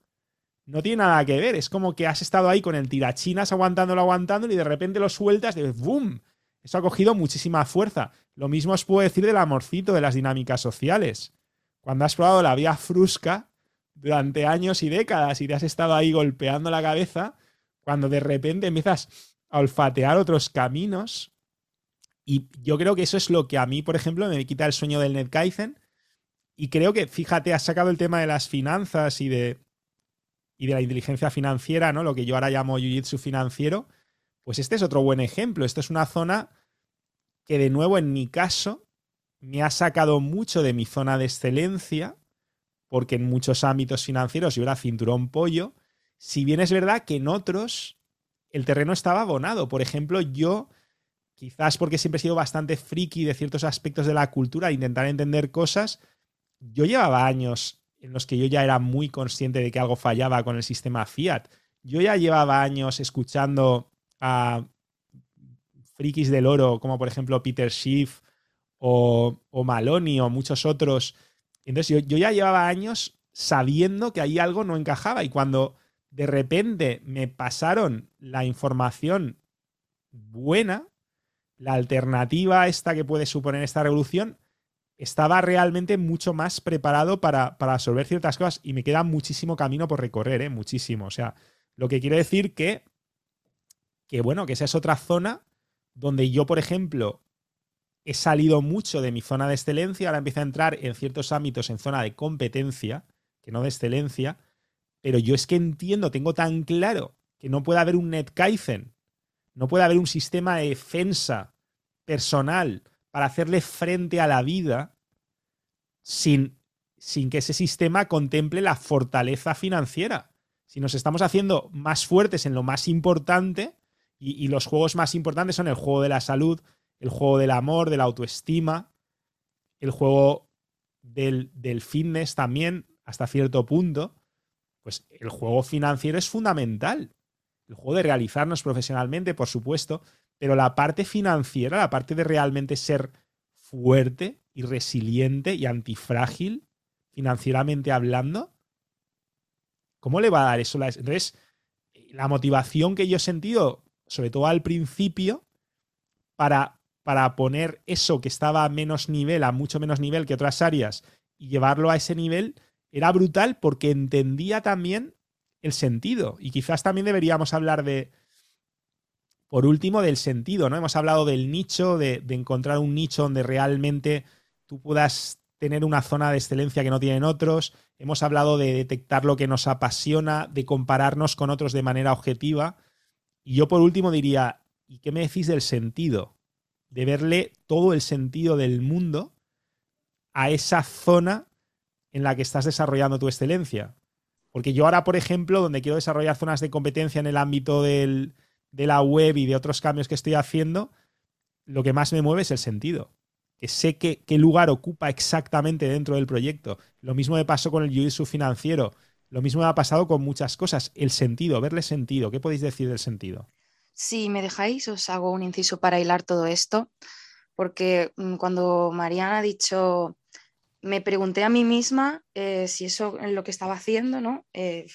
no tiene nada que ver. Es como que has estado ahí con el tirachinas aguantándolo, aguantándolo y de repente lo sueltas de ¡boom! Eso ha cogido muchísima fuerza. Lo mismo os puedo decir del amorcito de las dinámicas sociales. Cuando has probado la vía frusca durante años y décadas y te has estado ahí golpeando la cabeza, cuando de repente empiezas a olfatear otros caminos, y yo creo que eso es lo que a mí, por ejemplo, me quita el sueño del NetKaizen. Y creo que, fíjate, has sacado el tema de las finanzas y de, y de la inteligencia financiera, ¿no? Lo que yo ahora llamo jiu-jitsu financiero. Pues este es otro buen ejemplo. Esta es una zona que, de nuevo, en mi caso, me ha sacado mucho de mi zona de excelencia, porque en muchos ámbitos financieros yo era cinturón pollo. Si bien es verdad que en otros el terreno estaba abonado. Por ejemplo, yo quizás porque siempre he sido bastante friki de ciertos aspectos de la cultura, intentar entender cosas, yo llevaba años en los que yo ya era muy consciente de que algo fallaba con el sistema Fiat. Yo ya llevaba años escuchando a frikis del oro, como por ejemplo Peter Schiff o, o Maloney o muchos otros. Entonces yo, yo ya llevaba años sabiendo que ahí algo no encajaba y cuando de repente me pasaron la información buena, la alternativa esta que puede suponer esta revolución, estaba realmente mucho más preparado para, para resolver ciertas cosas y me queda muchísimo camino por recorrer, ¿eh? muchísimo. O sea, lo que quiere decir que, que, bueno, que esa es otra zona donde yo, por ejemplo, he salido mucho de mi zona de excelencia, ahora empiezo a entrar en ciertos ámbitos en zona de competencia, que no de excelencia, pero yo es que entiendo, tengo tan claro que no puede haber un NetKaizen no puede haber un sistema de defensa personal para hacerle frente a la vida sin, sin que ese sistema contemple la fortaleza financiera. Si nos estamos haciendo más fuertes en lo más importante, y, los juegos más importantes son el juego de la salud, el juego del amor, de la autoestima, el juego del, del fitness también, hasta cierto punto, pues el juego financiero es fundamental el juego de realizarnos profesionalmente, por supuesto, pero la parte financiera, la parte de realmente ser fuerte y resiliente y antifrágil, financieramente hablando, ¿cómo le va a dar eso? Entonces, la motivación que yo he sentido, sobre todo al principio, para, para poner eso que estaba a menos nivel, a mucho menos nivel que otras áreas, y llevarlo a ese nivel, era brutal porque entendía también el sentido. Y quizás también deberíamos hablar de, por último, del sentido, ¿no? Hemos hablado del nicho, de, encontrar un nicho donde realmente tú puedas tener una zona de excelencia que no tienen otros. Hemos hablado de detectar lo que nos apasiona, de compararnos con otros de manera objetiva. Y yo por último diría, ¿y qué me decís del sentido? De verle todo el sentido del mundo a esa zona en la que estás desarrollando tu excelencia. Porque yo ahora, por ejemplo, donde quiero desarrollar zonas de competencia en el ámbito de la web y de otros cambios que estoy haciendo, lo que más me mueve es el sentido. Que sé qué lugar ocupa exactamente dentro del proyecto. Lo mismo me pasó con el jiu financiero. Lo mismo me ha pasado con muchas cosas. El sentido, verle sentido. ¿Qué podéis decir del sentido? Si me dejáis, os hago un inciso para hilar todo esto. Porque mm, cuando Mariana ha dicho me pregunté a mí misma eh, si eso en lo que estaba haciendo, ¿no? Eh,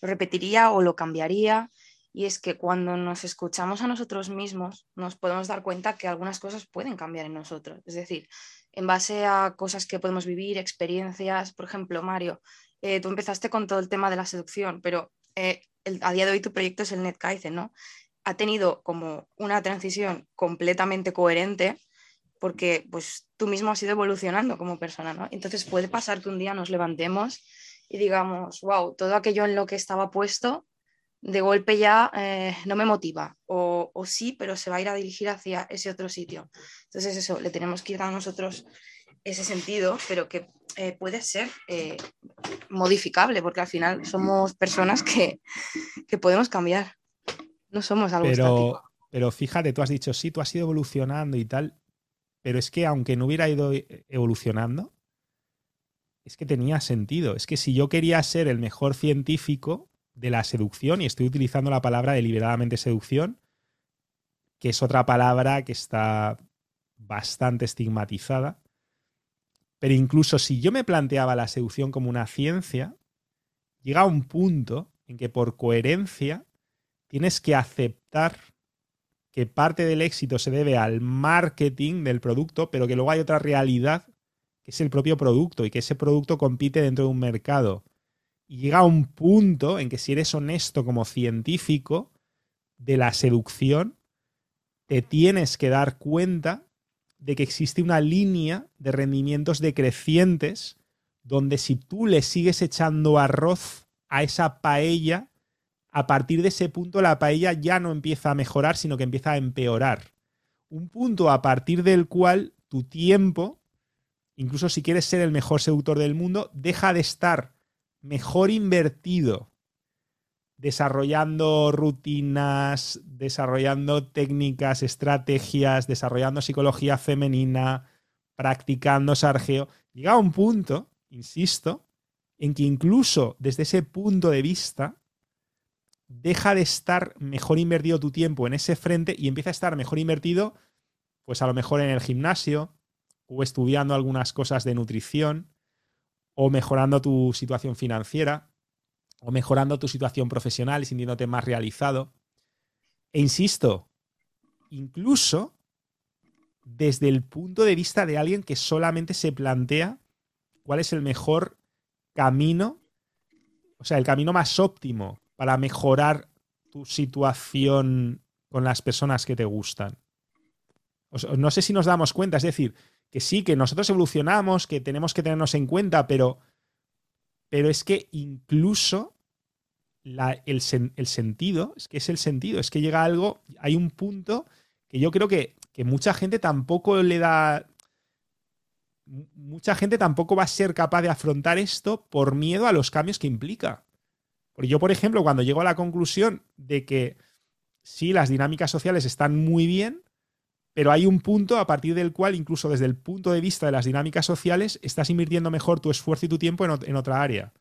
lo repetiría o lo cambiaría. Y es que cuando nos escuchamos a nosotros mismos, nos podemos dar cuenta que algunas cosas pueden cambiar en nosotros. Es decir, en base a cosas que podemos vivir, experiencias. Por ejemplo, Mario, eh, tú empezaste con todo el tema de la seducción, pero a día de hoy tu proyecto es el NetKaizen, ¿no? Ha tenido como una transición completamente coherente porque pues tú mismo has ido evolucionando como persona, ¿no? Entonces puede pasar que un día nos levantemos y digamos, wow, todo aquello en lo que estaba puesto, de golpe ya eh, no me motiva, o, sí, pero se va a ir a dirigir hacia ese otro sitio. Entonces eso, le tenemos que ir a nosotros ese sentido, pero que eh, puede ser eh, modificable, porque al final somos personas que, podemos cambiar, no somos algo pero, pero fíjate, tú has dicho, sí, tú has ido evolucionando y tal, pero es que aunque no hubiera ido evolucionando, es que tenía sentido. Es que si yo quería ser el mejor científico de la seducción, y estoy utilizando la palabra deliberadamente seducción, que es otra palabra que está bastante estigmatizada, pero incluso si yo me planteaba la seducción como una ciencia, llega un punto en que por coherencia tienes que aceptar que parte del éxito se debe al marketing del producto, pero que luego hay otra realidad que es el propio producto y que ese producto compite dentro de un mercado. Y llega un punto en que si eres honesto como científico de la seducción, te tienes que dar cuenta de que existe una línea de rendimientos decrecientes donde si tú le sigues echando arroz a esa paella, a partir de ese punto la paella ya no empieza a mejorar, sino que empieza a empeorar. Un punto a partir del cual tu tiempo, incluso si quieres ser el mejor seductor del mundo, deja de estar mejor invertido desarrollando rutinas, desarrollando técnicas, estrategias, desarrollando psicología femenina, practicando sargeo, llega a un punto, insisto, en que incluso desde ese punto de vista deja de estar mejor invertido tu tiempo en ese frente y empieza a estar mejor invertido, pues a lo mejor en el gimnasio o estudiando algunas cosas de nutrición o mejorando tu situación financiera o mejorando tu situación profesional y sintiéndote más realizado. E insisto, incluso desde el punto de vista de alguien que solamente se plantea cuál es el mejor camino, o sea, el camino más óptimo para mejorar tu situación con las personas que te gustan. no sé si nos damos cuenta, es decir, que sí, que nosotros evolucionamos, que tenemos que tenernos en cuenta, pero pero es que incluso el, sentido, es que es el sentido, es que llega algo, hay un punto que yo creo que, que mucha gente tampoco le da mucha gente tampoco va a ser capaz de afrontar esto por miedo a los cambios que implica. Porque yo, por ejemplo, cuando llego a la conclusión de que sí, las dinámicas sociales están muy bien, pero hay un punto a partir del cual, incluso desde el punto de vista de las dinámicas sociales, estás invirtiendo mejor tu esfuerzo y tu tiempo en, otra área.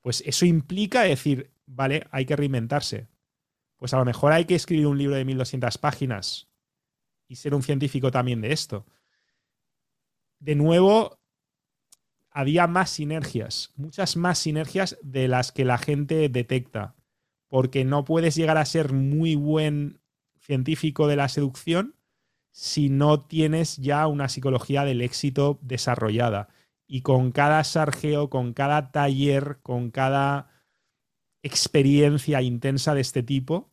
Pues eso implica decir, vale, hay que reinventarse. Pues a lo mejor hay que escribir un libro de 1200 páginas y ser un científico también de esto. De nuevo, había más sinergias, muchas más sinergias de las que la gente detecta, porque no puedes llegar a ser muy buen científico de la seducción si no tienes ya una psicología del éxito desarrollada. Y con cada sargeo, con cada taller, con cada experiencia intensa de este tipo,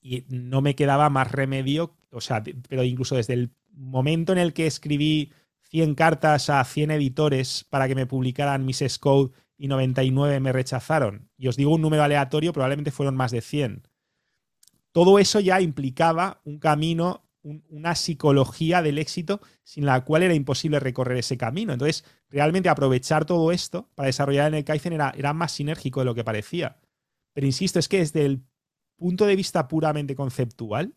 y no me quedaba más remedio, o sea, pero incluso desde el momento en el que escribí 100 cartas a 100 editores para que me publicaran mis Code y 99 me rechazaron, y os digo un número aleatorio, probablemente fueron más de 100. Todo eso ya implicaba un camino una psicología del éxito sin la cual era imposible recorrer ese camino. Entonces, realmente aprovechar todo esto para desarrollar en el Kaizen era, era más sinérgico de lo que parecía. Pero insisto, es que desde el punto de vista puramente conceptual,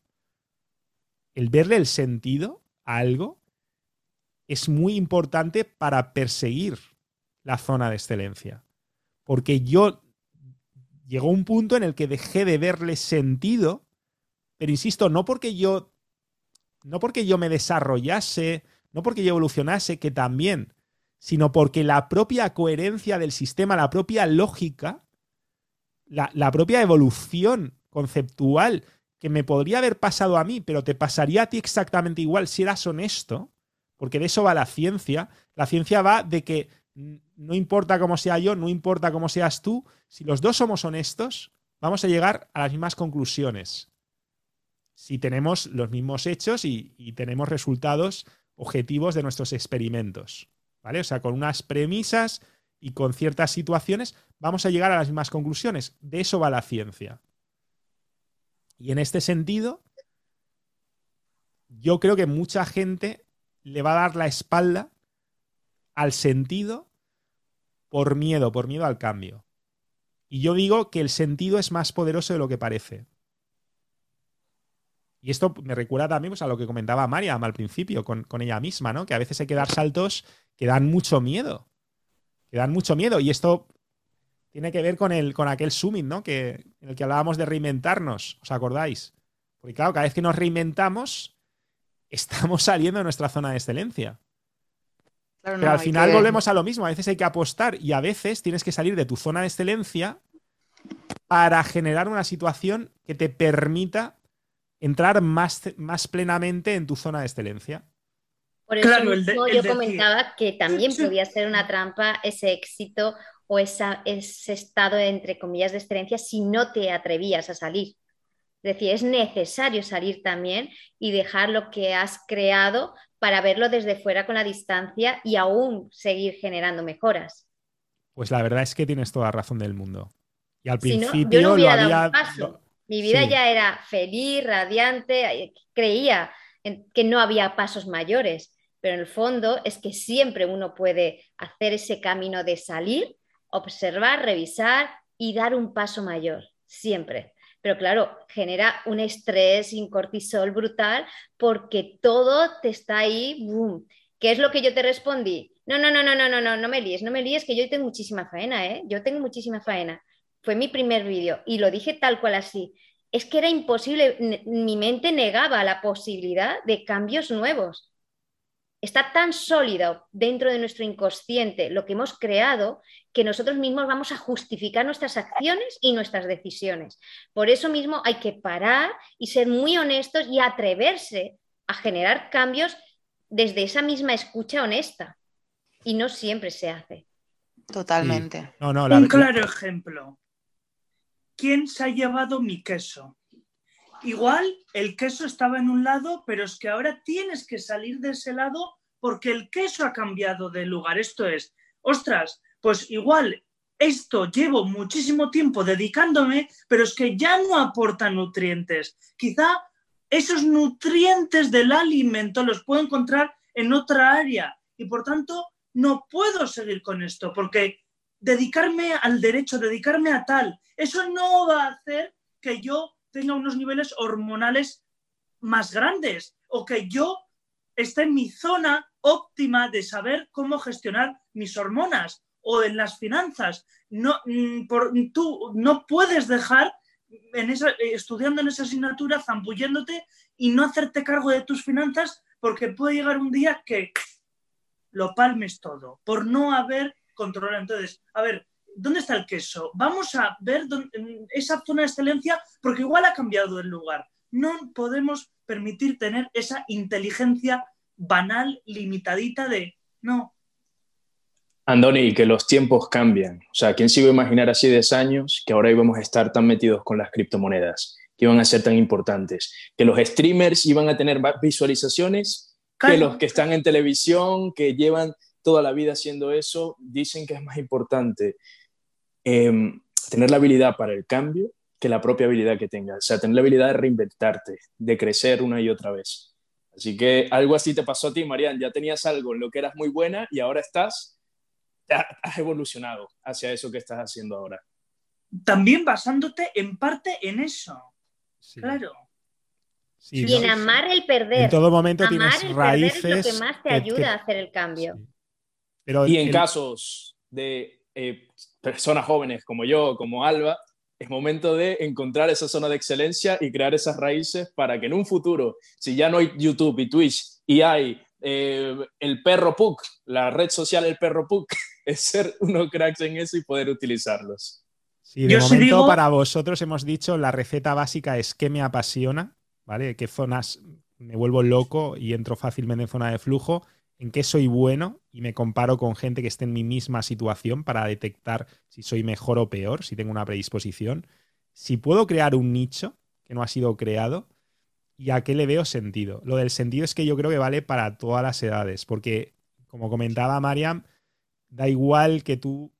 el verle el sentido a algo es muy importante para perseguir la zona de excelencia. Porque yo llegó un punto en el que dejé de verle sentido, pero insisto, no porque yo no porque yo me desarrollase, no porque yo evolucionase, que también, sino porque la propia coherencia del sistema, la propia lógica, la, propia evolución conceptual que me podría haber pasado a mí, pero te pasaría a ti exactamente igual si eras honesto, porque de eso va la ciencia. La ciencia va de que no importa cómo sea yo, no importa cómo seas tú, si los dos somos honestos, vamos a llegar a las mismas conclusiones si tenemos los mismos hechos y, tenemos resultados objetivos de nuestros experimentos. ¿Vale? O sea, con unas premisas y con ciertas situaciones vamos a llegar a las mismas conclusiones. De eso va la ciencia. Y en este sentido, yo creo que mucha gente le va a dar la espalda al sentido por miedo, por miedo al cambio. Y yo digo que el sentido es más poderoso de lo que parece. Y esto me recuerda también pues, a lo que comentaba Mariam al principio con, con, ella misma, ¿no? Que a veces hay que dar saltos que dan mucho miedo. Que dan mucho miedo. Y esto tiene que ver con, el, con aquel summit, ¿no? Que, en el que hablábamos de reinventarnos, ¿os acordáis? Porque claro, cada vez que nos reinventamos, estamos saliendo de nuestra zona de excelencia. Claro, Pero al final que... volvemos a lo mismo, a veces hay que apostar y a veces tienes que salir de tu zona de excelencia para generar una situación que te permita entrar más, más plenamente en tu zona de excelencia. Por eso claro, el de, el yo decir. comentaba que también podía ser una trampa ese éxito o esa, ese estado, entre comillas, de excelencia si no te atrevías a salir. Es decir, es necesario salir también y dejar lo que has creado para verlo desde fuera con la distancia y aún seguir generando mejoras. Pues la verdad es que tienes toda razón del mundo. Y al si principio no, yo no lo había... Lo... Mi vida sí. ya era feliz, radiante, creía en que no había pasos mayores, pero en el fondo es que siempre uno puede hacer ese camino de salir observar, revisar y dar un paso mayor, siempre. Pero claro, genera un estrés y un cortisol brutal porque todo te está ahí, boom. ¿Qué es lo que yo te respondí? No, no, no, no, no, no, no, no me líes, no me líes, que yo tengo muchísima faena, ¿eh? Yo tengo muchísima faena. Fue mi primer vídeo y lo dije tal cual así. Es que era imposible, mi mente negaba la posibilidad de cambios nuevos está tan sólido dentro de nuestro inconsciente lo que hemos creado que nosotros mismos vamos a justificar nuestras acciones y nuestras decisiones. Por eso mismo hay que parar y ser muy honestos y atreverse a generar cambios desde esa misma escucha honesta. Y no siempre se hace. Totalmente. Sí. No, no, la... Un claro ejemplo. ¿Quién se ha llevado mi queso? Igual el queso estaba en un lado, pero es que ahora tienes que salir de ese lado porque el queso ha cambiado de lugar. Esto es, ostras, pues igual esto llevo muchísimo tiempo dedicándome, pero es que ya no aporta nutrientes. Quizá esos nutrientes del alimento los puedo encontrar en otra área y por tanto no puedo seguir con esto porque dedicarme al derecho, dedicarme a tal, eso no va a hacer que yo tenga unos niveles hormonales más grandes o que yo esté en mi zona óptima de saber cómo gestionar mis hormonas o en las finanzas. No, mm, por, tú no puedes dejar en esa, estudiando en esa asignatura, zambulléndote y no hacerte cargo de tus finanzas porque puede llegar un día que lo palmes todo por no haber controlado. Entonces, a ver, ¿dónde está el queso? Vamos a ver dónde, esa zona de excelencia porque igual ha cambiado el lugar. No podemos permitir tener esa inteligencia banal, limitadita de no. Andoni, que los tiempos cambian. O sea, ¿quién se iba a imaginar así 10 años que ahora íbamos a estar tan metidos con las criptomonedas? Que iban a ser tan importantes. Que los streamers iban a tener más visualizaciones que los que están en televisión, que llevan toda la vida haciendo eso, dicen que es más importante eh, tener la habilidad para el cambio que la propia habilidad que tengas. O sea, tener la habilidad de reinventarte, de crecer una y otra vez. Así que algo así te pasó a ti, Marian. Ya tenías algo en lo que eras muy buena y ahora estás, has evolucionado hacia eso que estás haciendo ahora. También basándote en parte en eso. Sí. Claro. Sí, y en amar el perder. En todo momento amar tienes el raíces. Perder es lo que más te ayuda que... a hacer el cambio. Sí. Pero y en el... casos de eh, personas jóvenes como yo, como Alba, es momento de encontrar esa zona de excelencia y crear esas raíces para que en un futuro, si ya no hay YouTube y Twitch y hay eh, el perro PUC, la red social El Perro PUC, (laughs) es ser unos cracks en eso y poder utilizarlos. Sí, de Yo momento digo... para vosotros hemos dicho la receta básica es que me apasiona, ¿vale? ¿Qué zonas me vuelvo loco y entro fácilmente en zona de flujo? En qué soy bueno y me comparo con gente que esté en mi misma situación para detectar si soy mejor o peor, si tengo una predisposición. Si puedo crear un nicho que no ha sido creado y a qué le veo sentido. Lo del sentido es que yo creo que vale para todas las edades, porque como comentaba Mariam, da igual que tú,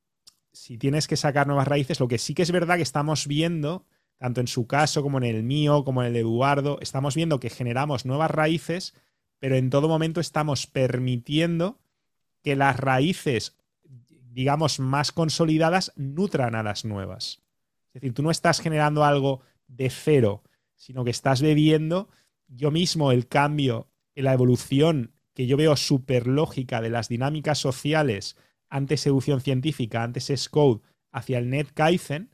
si tienes que sacar nuevas raíces, lo que sí que es verdad que estamos viendo, tanto en su caso como en el mío, como en el de Eduardo, estamos viendo que generamos nuevas raíces pero en todo momento estamos permitiendo que las raíces, digamos, más consolidadas nutran a las nuevas. Es decir, tú no estás generando algo de cero, sino que estás bebiendo yo mismo el cambio, la evolución que yo veo súper lógica de las dinámicas sociales antes seducción científica, antes es code, hacia el net Kaizen,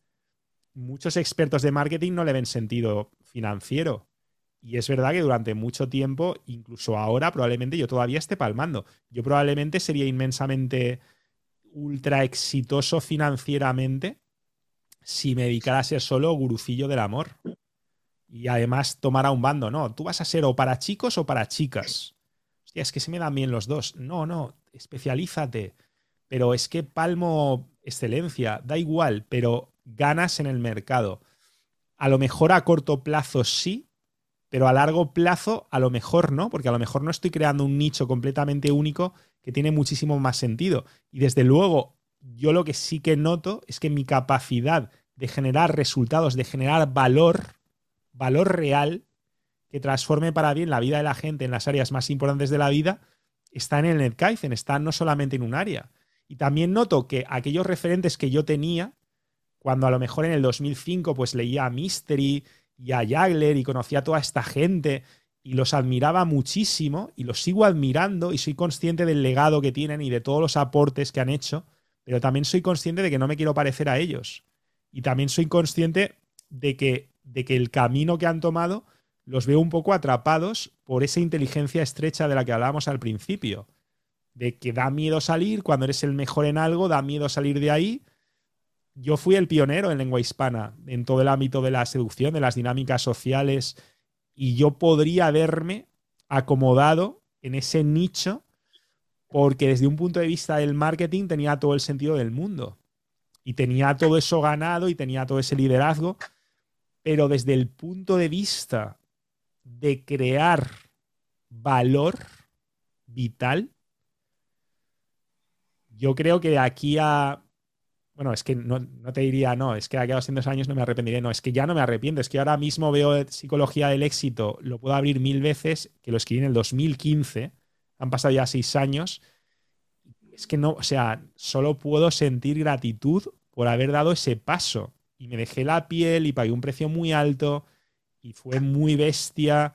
muchos expertos de marketing no le ven sentido financiero. Y es verdad que durante mucho tiempo, incluso ahora, probablemente yo todavía esté palmando. Yo probablemente sería inmensamente ultra exitoso financieramente si me dedicara a ser solo gurucillo del amor. Y además tomara un bando, no, tú vas a ser o para chicos o para chicas. Hostia, es que se me dan bien los dos. No, no, especialízate. Pero es que palmo excelencia, da igual, pero ganas en el mercado. A lo mejor a corto plazo sí, pero a largo plazo a lo mejor no, porque a lo mejor no estoy creando un nicho completamente único que tiene muchísimo más sentido. Y desde luego, yo lo que sí que noto es que mi capacidad de generar resultados, de generar valor, valor real, que transforme para bien la vida de la gente en las áreas más importantes de la vida, está en el NetKaizen, está no solamente en un área. Y también noto que aquellos referentes que yo tenía, cuando a lo mejor en el 2005 pues leía Mystery y a Jagler y conocía a toda esta gente y los admiraba muchísimo y los sigo admirando y soy consciente del legado que tienen y de todos los aportes que han hecho, pero también soy consciente de que no me quiero parecer a ellos. Y también soy consciente de que, de que el camino que han tomado los veo un poco atrapados por esa inteligencia estrecha de la que hablábamos al principio. De que da miedo salir, cuando eres el mejor en algo, da miedo salir de ahí. Yo fui el pionero en lengua hispana, en todo el ámbito de la seducción, de las dinámicas sociales, y yo podría verme acomodado en ese nicho porque desde un punto de vista del marketing tenía todo el sentido del mundo. Y tenía todo eso ganado y tenía todo ese liderazgo, pero desde el punto de vista de crear valor vital, yo creo que de aquí a... Bueno, es que no, te diría, no, es que de aquí a 200 años no me arrepentiré, no, es que ya no me arrepiento, es que ahora mismo veo psicología del éxito, lo puedo abrir mil veces, que lo escribí en el 2015, han pasado ya seis años, es que no, o sea, solo puedo sentir gratitud por haber dado ese paso. Y me dejé la piel y pagué un precio muy alto y fue muy bestia.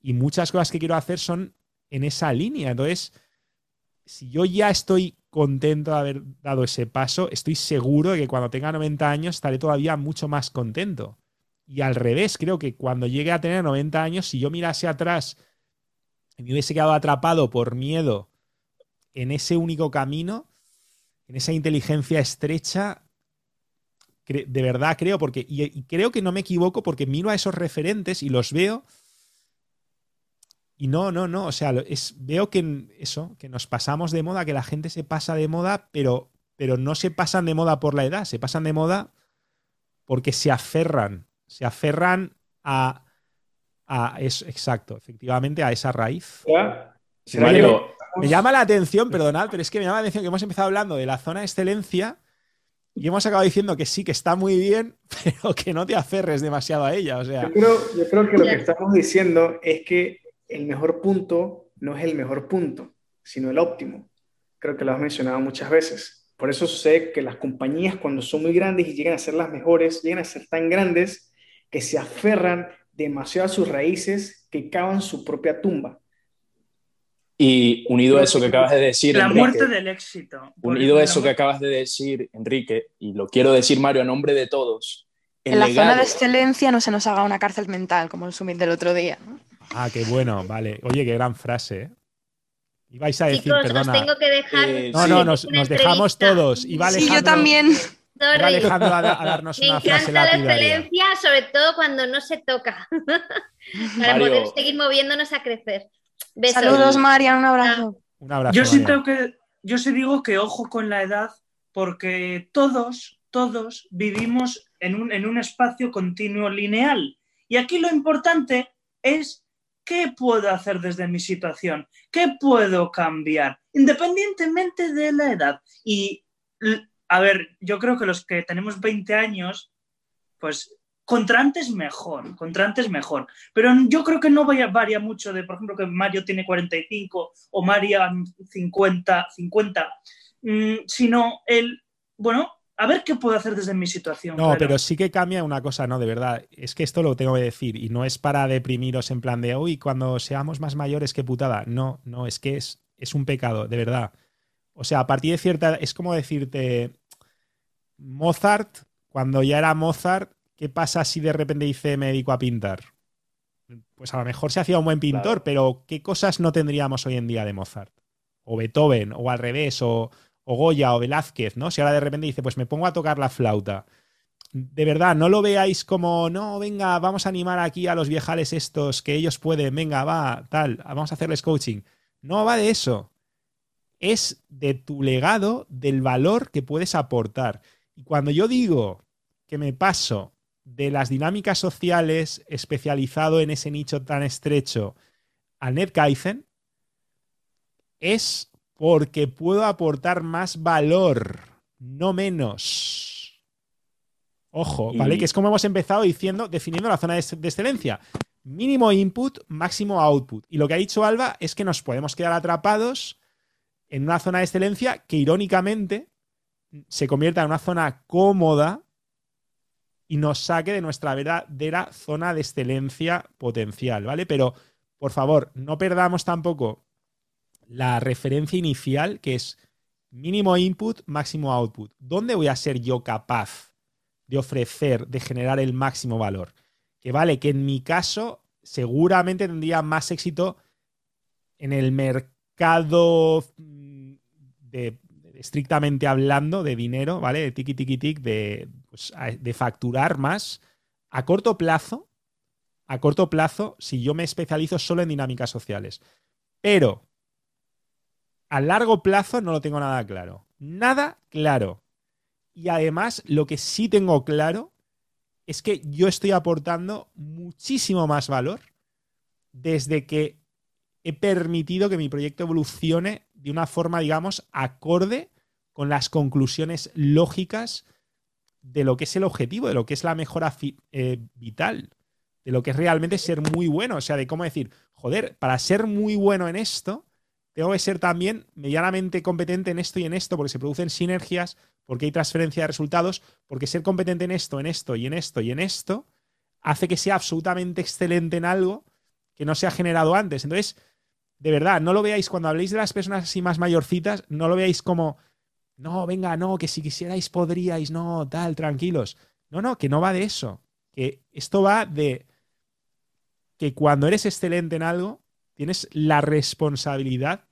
Y muchas cosas que quiero hacer son en esa línea. Entonces, si yo ya estoy contento de haber dado ese paso, estoy seguro de que cuando tenga 90 años estaré todavía mucho más contento. Y al revés, creo que cuando llegue a tener 90 años, si yo mirase atrás y me hubiese quedado atrapado por miedo en ese único camino, en esa inteligencia estrecha, de verdad creo, porque, creo que no me equivoco porque miro a esos referentes y los veo. Y no, no, no, o sea, es, veo que eso, que nos pasamos de moda, que la gente se pasa de moda, pero, pero no se pasan de moda por la edad, se pasan de moda porque se aferran, se aferran a, a eso, exacto, efectivamente, a esa raíz. me, llama la atención, perdonad, pero es que me llama la atención que hemos empezado hablando de la zona de excelencia y hemos acabado diciendo que sí, que está muy bien, (laughs) pero que no te aferres demasiado a ella. O sea. yo, creo, yo creo que lo que estamos diciendo es que el mejor punto no es el mejor punto, sino el óptimo. Creo que lo has mencionado muchas veces. Por eso sé que las compañías cuando son muy grandes y llegan a ser las mejores, llegan a ser tan grandes que se aferran demasiado a sus raíces que cavan su propia tumba. Y unido a eso que acabas de decir. La muerte del éxito. Unido a eso que acabas de decir, Enrique, y lo quiero decir, Mario, a nombre de todos. En la zona de excelencia no se nos haga una cárcel mental, como el summit del otro día. Ah, qué bueno, vale. Oye, qué gran frase. ¿eh? Ibais a decir, Chicos, perdona. Os tengo que dejar. Eh, no, no, nos, dejamos todos. Y sí, yo también. Va Alejandro a, darnos Me una frase la excelencia, sobre todo cuando no se toca. (laughs) Para poder seguir moviéndonos a crecer. Saludos, Marian, un abrazo. Un abrazo. Yo sí tengo que, yo sí digo que ojo con la edad, porque todos, todos vivimos en un, en un espacio continuo lineal. Y aquí lo importante es qué puedo hacer desde mi situación, qué puedo cambiar, independientemente de la edad. Y, a ver, yo creo que los que tenemos 20 años, pues contra antes mejor, contra antes mejor. Pero yo creo que no varía mucho de, por ejemplo, que Mario tiene 45 o María 50, 50 sino el, bueno, a ver qué puedo hacer desde mi situación. No, pero sí que cambia una cosa, no, de verdad. Es que esto lo tengo que decir y no es para deprimiros en plan de, uy, cuando seamos más mayores, qué putada. No, no, es que es, es un pecado, de verdad. O sea, a partir de cierta, es como decirte, Mozart, cuando ya era Mozart, ¿qué pasa si de repente dice me dedico a pintar? Pues a lo mejor se hacía un buen pintor, pero ¿qué cosas no tendríamos hoy en día de Mozart? O Beethoven, o al revés, o, o Goya, o Velázquez, ¿no? Si ahora de repente dice, pues me pongo a tocar la flauta. De verdad, no lo veáis como, no, venga, vamos a animar aquí a los viejales estos, que ellos pueden, venga, va, tal, vamos a hacerles coaching. No va de eso. Es de tu legado, del valor que puedes aportar. Y cuando yo digo que me paso de las dinámicas sociales especializado en ese nicho tan estrecho al NetKaizen, es porque puedo aportar más valor, no menos. Ojo, ¿vale? Que es como hemos empezado diciendo, definiendo la zona de excelencia. Mínimo input, máximo output. Y lo que ha dicho Alba es que nos podemos quedar atrapados en una zona de excelencia que irónicamente se convierta en una zona cómoda y nos saque de nuestra verdadera zona de excelencia potencial, ¿vale? Pero, por favor, no perdamos tampoco la referencia inicial, que es mínimo input, máximo output. ¿Dónde voy a ser yo capaz de ofrecer, de generar el máximo valor? Que vale, que en mi caso seguramente tendría más éxito en el mercado mm, de estrictamente hablando de dinero, ¿vale? De tiki tiki tic, de, pues, de facturar más a corto plazo, a corto plazo, si yo me especializo solo en dinámicas sociales. Pero a largo plazo no lo tengo nada claro. Nada claro. Y además, lo que sí tengo claro es que yo estoy aportando muchísimo más valor desde que he permitido que mi proyecto evolucione de una forma, digamos, acorde con las conclusiones lógicas de lo que es el objetivo, de lo que es la mejora eh, vital, de lo que es realmente ser muy bueno. O sea, de cómo decir, joder, para ser muy bueno en esto, tengo que ser también medianamente competente en esto y en esto, porque se producen sinergias, porque hay transferencia de resultados, porque ser competente en esto, en esto y en esto y en esto, hace que sea absolutamente excelente en algo que no se ha generado antes. Entonces, de verdad, no lo veáis cuando habléis de las personas así más mayorcitas, no lo veáis como, no, venga, no, que si quisierais podríais, no, tal, tranquilos. No, no, que no va de eso. Que esto va de que cuando eres excelente en algo, tienes la responsabilidad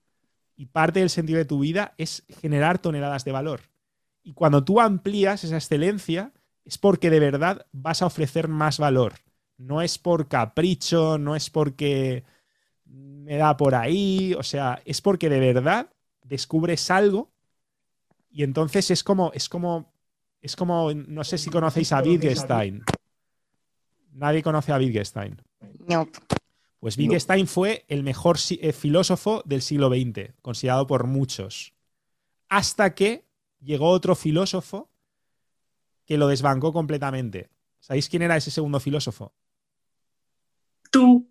y parte del sentido de tu vida es generar toneladas de valor. Y cuando tú amplías esa excelencia, es porque de verdad vas a ofrecer más valor. No es por capricho, no es porque me da por ahí, o sea, es porque de verdad descubres algo y entonces es como, es como, es como, no sé si conocéis a Wittgenstein. Nadie conoce a Wittgenstein. No. Pues Wittgenstein fue el mejor eh, filósofo del siglo XX, considerado por muchos. Hasta que llegó otro filósofo que lo desbancó completamente. ¿Sabéis quién era ese segundo filósofo? Tú.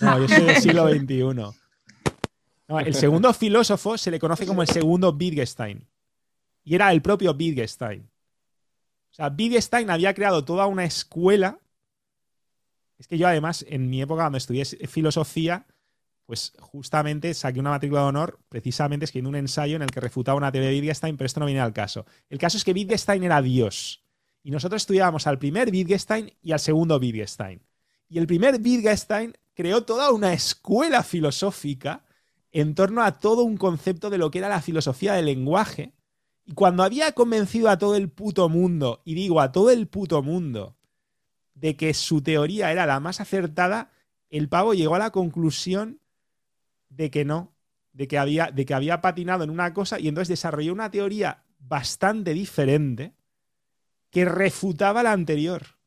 No, yo soy del siglo (laughs) XXI. el segundo filósofo se le conoce como el segundo Wittgenstein. Y era el propio Wittgenstein. O sea, Wittgenstein había creado toda una escuela. Es que yo, además, en mi época, cuando estudié filosofía, pues justamente saqué una matrícula de honor precisamente escribiendo un ensayo en el que refutaba una teoría de Wittgenstein, pero esto no viene al caso. El caso es que Wittgenstein era Dios. Y nosotros estudiábamos al primer Wittgenstein y al segundo Wittgenstein. Y el primer Wittgenstein creó toda una escuela filosófica en torno a todo un concepto de lo que era la filosofía del lenguaje. Y cuando había convencido a todo el puto mundo, y digo a todo el puto mundo, de que su teoría era la más acertada, el pavo llegó a la conclusión de que no, de que había, de que había patinado en una cosa y entonces desarrolló una teoría bastante diferente que refutaba la anterior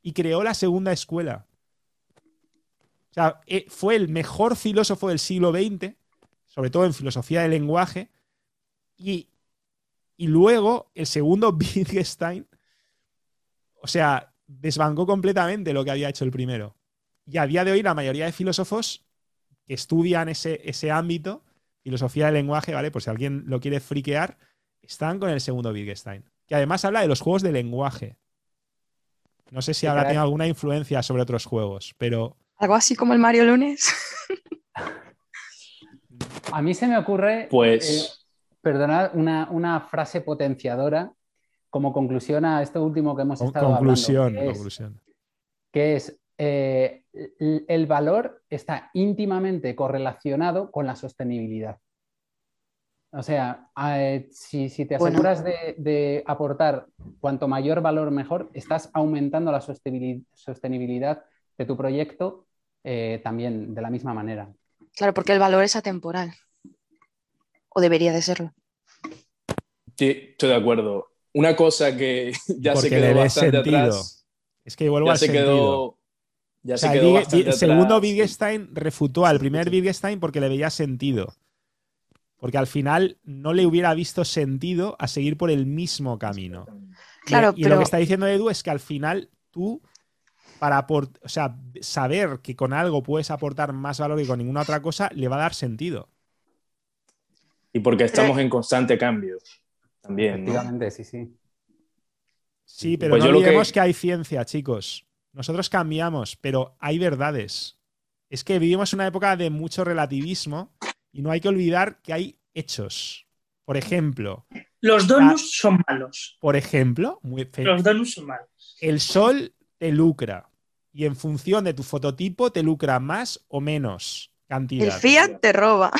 y creó la segunda escuela. O sea, eh, fue el mejor filósofo del siglo XX, sobre todo en filosofía del lenguaje, y, luego el segundo (laughs) Wittgenstein, o sea, desbancó completamente lo que había hecho el primero. Y a día de hoy la mayoría de filósofos que estudian ese, ese ámbito, filosofía del lenguaje, ¿vale? Por si alguien lo quiere friquear, están con el segundo Wittgenstein. Que además habla de los juegos de lenguaje. No sé si habrá tenido alguna influencia sobre otros juegos, pero Algo así como el Mario Lunes. (laughs) A mí se me ocurre, eh, Pues perdonad, una, una frase potenciadora como conclusión a esto último que hemos estado conclusión, hablando, que es- conclusión. que es eh, el- valor está íntimamente correlacionado con la sostenibilidad. O sea, eh, si, si te Bueno. aseguras de, de aportar cuanto mayor valor mejor, estás aumentando la sostenibil- sostenibilidad de tu proyecto eh, también de la misma manera. Claro, porque el valor es atemporal. O debería de serlo. sí, estoy de acuerdo. Una cosa que (laughs) ya se Porque quedó bastante sentido. atrás. Es que vuelvo Ya se sentido. quedó. Ya O se quedó bastante el segundo. Wittgenstein refutó al primer Wittgenstein porque le veía sentido. Porque al final no le hubiera visto sentido a seguir por el mismo camino. Y- Claro, y, lo pero- que está diciendo Edu es que al final tú, para aport- o sea, saber que con algo puedes aportar más valor que con ninguna otra cosa, le va a dar sentido. Y porque estamos en constante cambio. También. ¿no? Efectivamente, sí, sí. Sí, pero Pues no lo que- olvidemos que... hay ciencia, chicos. Nosotros cambiamos, pero hay verdades. Es que vivimos una época de mucho relativismo y no hay que olvidar que hay hechos. Por ejemplo, Los donuts son malos. por ejemplo, muy fe- Los donuts son malos. el sol te lucra y en función de tu fototipo te lucra más o menos cantidad. El Fiat te roba.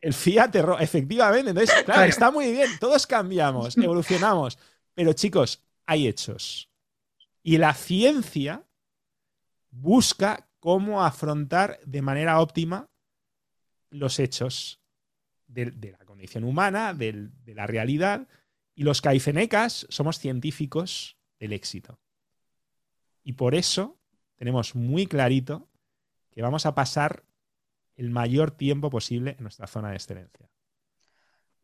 El Fiat ro- efectivamente. Entonces, (laughs) claro, está muy bien. Todos cambiamos, (laughs) evolucionamos. Pero chicos, hay hechos. Y la ciencia busca cómo afrontar de manera óptima los hechos de, de la condición humana, del- de la realidad. Y los caifenecas somos científicos del éxito. Y por eso tenemos muy clarito que vamos a pasar el mayor tiempo posible en nuestra zona de excelencia.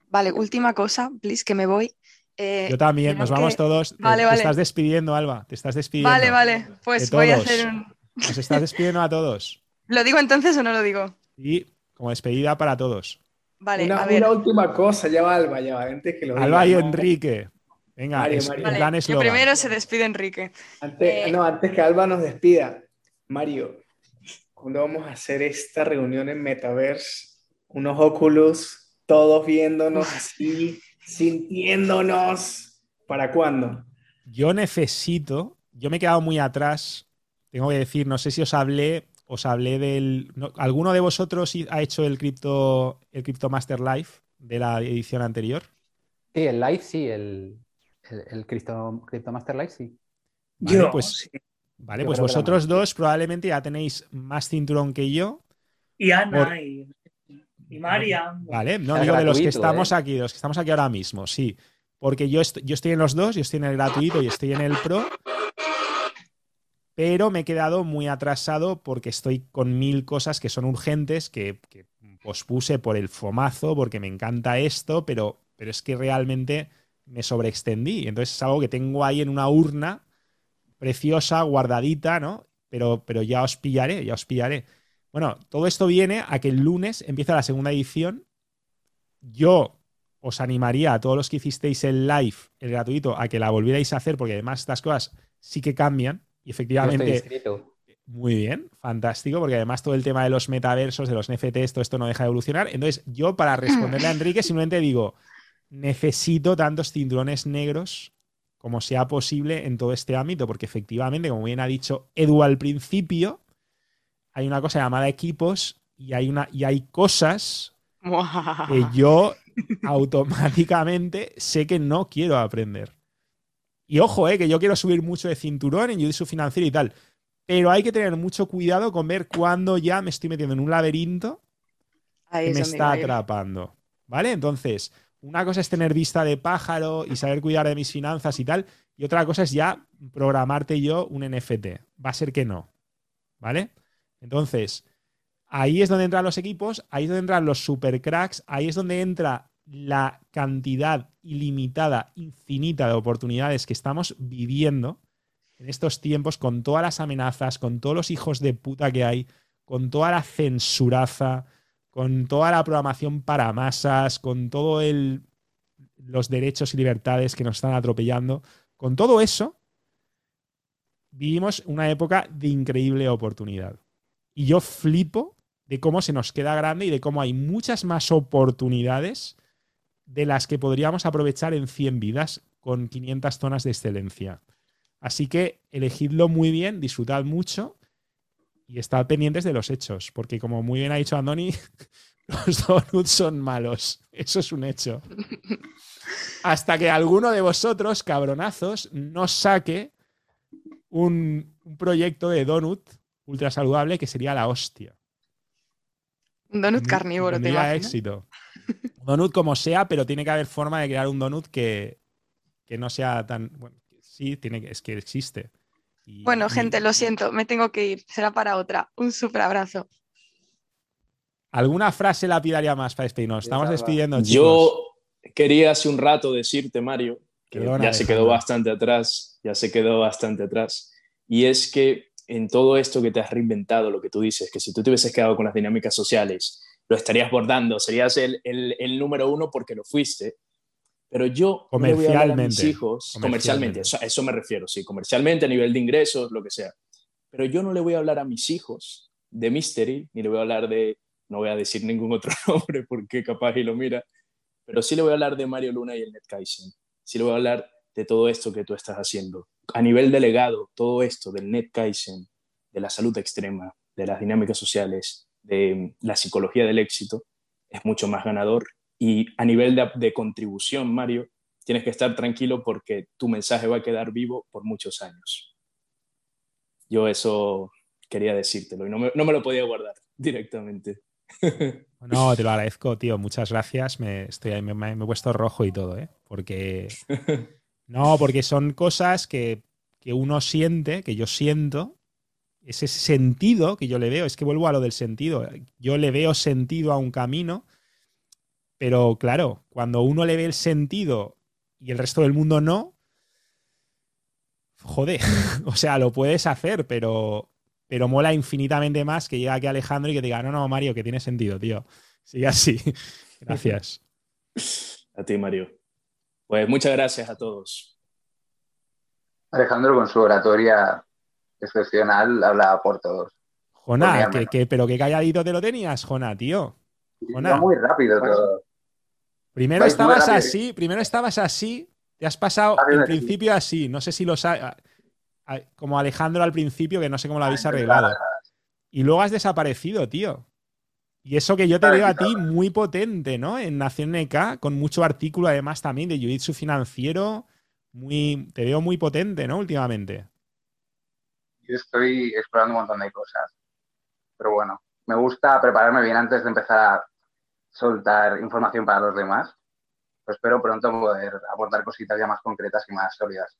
Vale, última cosa, please, que me voy. Eh, Yo también, nos vamos que- todos. Te- Vale, te, vale. estás despidiendo, Alba. Te estás despidiendo. Vale, vale. Pues voy a hacer un. Nos estás despidiendo a todos. (laughs) ¿Lo digo entonces o no lo digo? Y como despedida para todos. Vale, Una, a ver. una última cosa, ya va Alba, ya va, antes que lo diga, Alba y no. Enrique. Venga, Mario, es, Mario. Vale, plan primero se despide Enrique. Antes, Eh, no, antes que Alba nos despida, Mario, ¿cuándo vamos a hacer esta reunión en Metaverse? Unos óculos, todos viéndonos así, sintiéndonos. ¿Para cuándo? Yo necesito. Yo me he quedado muy atrás. Tengo que decir, no sé si os hablé. Os hablé del. no, ¿Alguno de vosotros ha hecho el Crypto, el Crypto Master Life de la edición anterior? Sí, el live sí, el, el, el Cristo, Crypto Master Live sí. Vale, Yo, pues- sí. Vale, Yo pues vosotros dos probablemente ya tenéis más cinturón que yo. Y Ana Por- y, y Marian. Vale, no Es digo de los que estamos ¿eh? aquí, de los que estamos aquí ahora mismo, sí. Porque yo, est- yo estoy en los dos, yo estoy en el gratuito y estoy en el pro. Pero me he quedado muy atrasado porque estoy con mil cosas que son urgentes, que, que pospuse por el fomazo, porque me encanta esto, pero, pero es que realmente me sobreextendí. Entonces es algo que tengo ahí en una urna preciosa, guardadita, ¿no? Pero, pero ya os pillaré, ya os pillaré. Bueno, todo esto viene a que el lunes empieza la segunda edición. Yo os animaría a todos los que hicisteis el live, el gratuito, a que la volvierais a hacer, porque además estas cosas sí que cambian. Y estoy efectivamente, muy bien, fantástico, porque además todo el tema de los metaversos, de los NFTs, todo esto no deja de evolucionar. Entonces, yo para responderle a Enrique simplemente digo, necesito tantos cinturones negros como sea posible en todo este ámbito, porque efectivamente, como bien ha dicho Edu al principio, hay una cosa llamada equipos y hay, una, y hay cosas que yo automáticamente sé que no quiero aprender. Y ojo, eh, que yo quiero subir mucho de cinturón en Jiu-Jitsu financiero y tal. Pero hay que tener mucho cuidado con ver cuándo ya me estoy metiendo en un laberinto Ahí que me está atrapando. ¿Vale? Entonces, una cosa es tener vista de pájaro y saber cuidar de mis finanzas y tal. Y otra cosa es ya programarte yo un NFT. Va a ser que no. ¿Vale? Entonces, ahí es donde entran los equipos, ahí es donde entran los super cracks, ahí es donde entra la cantidad ilimitada, infinita de oportunidades que estamos viviendo en estos tiempos con todas las amenazas, con todos los hijos de puta que hay, con toda la censuraza, con toda la programación para masas, con todo el los derechos y libertades que nos están atropellando. Con todo eso, vivimos una época de increíble oportunidad. Y yo flipo de cómo se nos queda grande y de cómo hay muchas más oportunidades de las que podríamos aprovechar en 100 vidas con 500 zonas de excelencia. Así que elegidlo muy bien, disfrutad mucho y estad pendientes de los hechos, porque como muy bien ha dicho Andoni, (laughs) los donuts son malos. Eso es un hecho. Hasta que alguno de vosotros, cabronazos, no saque un, un proyecto de donut ultra saludable que sería la hostia. Un donut carnívoro, te éxito. Un donut como sea, pero tiene que haber forma de crear un donut que, que no sea tan. Bueno, sí, tiene es que existe. Y- Bueno, y- gente, lo siento, me tengo que ir. Será para otra. Un súper abrazo. ¿Alguna frase lapidaria más para despedirnos? Estamos despidiendo, chicos. Yo quería hace un rato decirte, Mario, que Perdona, ya se quedó bastante atrás, ya se quedó bastante atrás, y es que en todo esto que te has reinventado, lo que tú dices, que si tú te hubieses quedado con las dinámicas sociales, lo estarías bordando, serías el, el- el número uno porque lo fuiste, pero yo no le voy a hablar a mis Comercialmente. hijos, Comercialmente. comercialmente, eso- a eso me refiero, sí, comercialmente, a nivel de ingresos, lo que sea, pero yo no le voy a hablar a mis hijos de Mystery, ni le voy a hablar de, no voy a decir ningún otro (laughs) nombre porque capaz y lo mira, pero sí le voy a hablar de Mario Luna y el NetKaizen. Sí le voy a hablar de todo esto que tú estás haciendo. A nivel delegado, todo esto del NetKaizen, de la salud extrema, de las dinámicas sociales, de la psicología del éxito, es mucho más ganador. Y a nivel de, de contribución, Mario, tienes que estar tranquilo porque tu mensaje va a quedar vivo por muchos años. Yo eso quería decírtelo y no me, no me lo podía guardar directamente. (laughs) No, te lo agradezco, tío. Muchas gracias. Me, estoy, ahí, me, me he puesto rojo y todo, ¿eh? Porque. (laughs) No, porque son cosas que, que uno siente, que yo siento. Ese sentido que yo le veo. Es que vuelvo a lo del sentido. Yo le veo sentido a un camino. Pero claro, cuando uno le ve el sentido y el resto del mundo no. Joder. (laughs) o sea, lo puedes hacer, pero. Pero mola infinitamente más que llegue aquí Alejandro y que te diga, no, no, Mario, que tiene sentido, tío. Sigue así. (laughs) Gracias. A ti, Mario. Pues muchas gracias a todos. Alejandro, con su oratoria excepcional, habla por todos. Jona, Ponía que, que- pero qué calladito te lo tenías, Jona, tío. Va muy rápido todo. Primero estabas así, primero estabas así, te has pasado así. principio así. No sé si lo sabes. Como Alejandro al principio, que no sé cómo lo habéis arreglado. Y luego has desaparecido, tío. Y eso que yo te veo a ti muy potente, ¿no? En Nación NK, con mucho artículo además también de Jiu-Jitsu financiero. Muy, te veo muy potente, ¿no? Últimamente. Yo estoy explorando un montón de cosas. Pero bueno, me gusta prepararme bien antes de empezar soltar información para los demás. Pues espero pronto poder aportar cositas ya más concretas y más sólidas.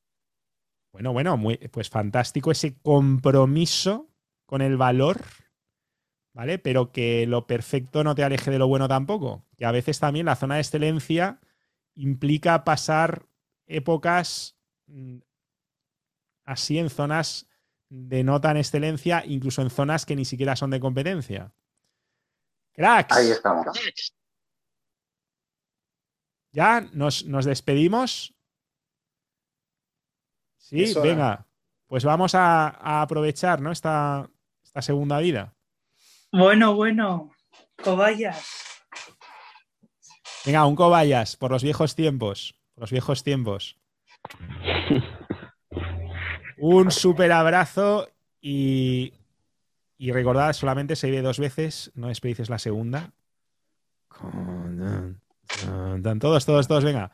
Bueno, bueno, muy, pues fantástico ese compromiso con el valor, ¿vale? Pero que lo perfecto no te aleje de lo bueno tampoco. Que a veces también la zona de excelencia implica pasar épocas mm, así en zonas de no tan excelencia, incluso en zonas que ni siquiera son de competencia. Cracks. Ahí estamos. Ya nos, nos despedimos. Sí, venga. Pues vamos a, a aprovechar, ¿no? Esta, esta segunda vida. Bueno, bueno, cobayas. Venga, un cobayas por los viejos tiempos. Por los viejos tiempos. (laughs) Un súper abrazo y, y recordad, solamente se vive dos veces, no despedices la segunda. Conan, Todos, todos, todos, venga.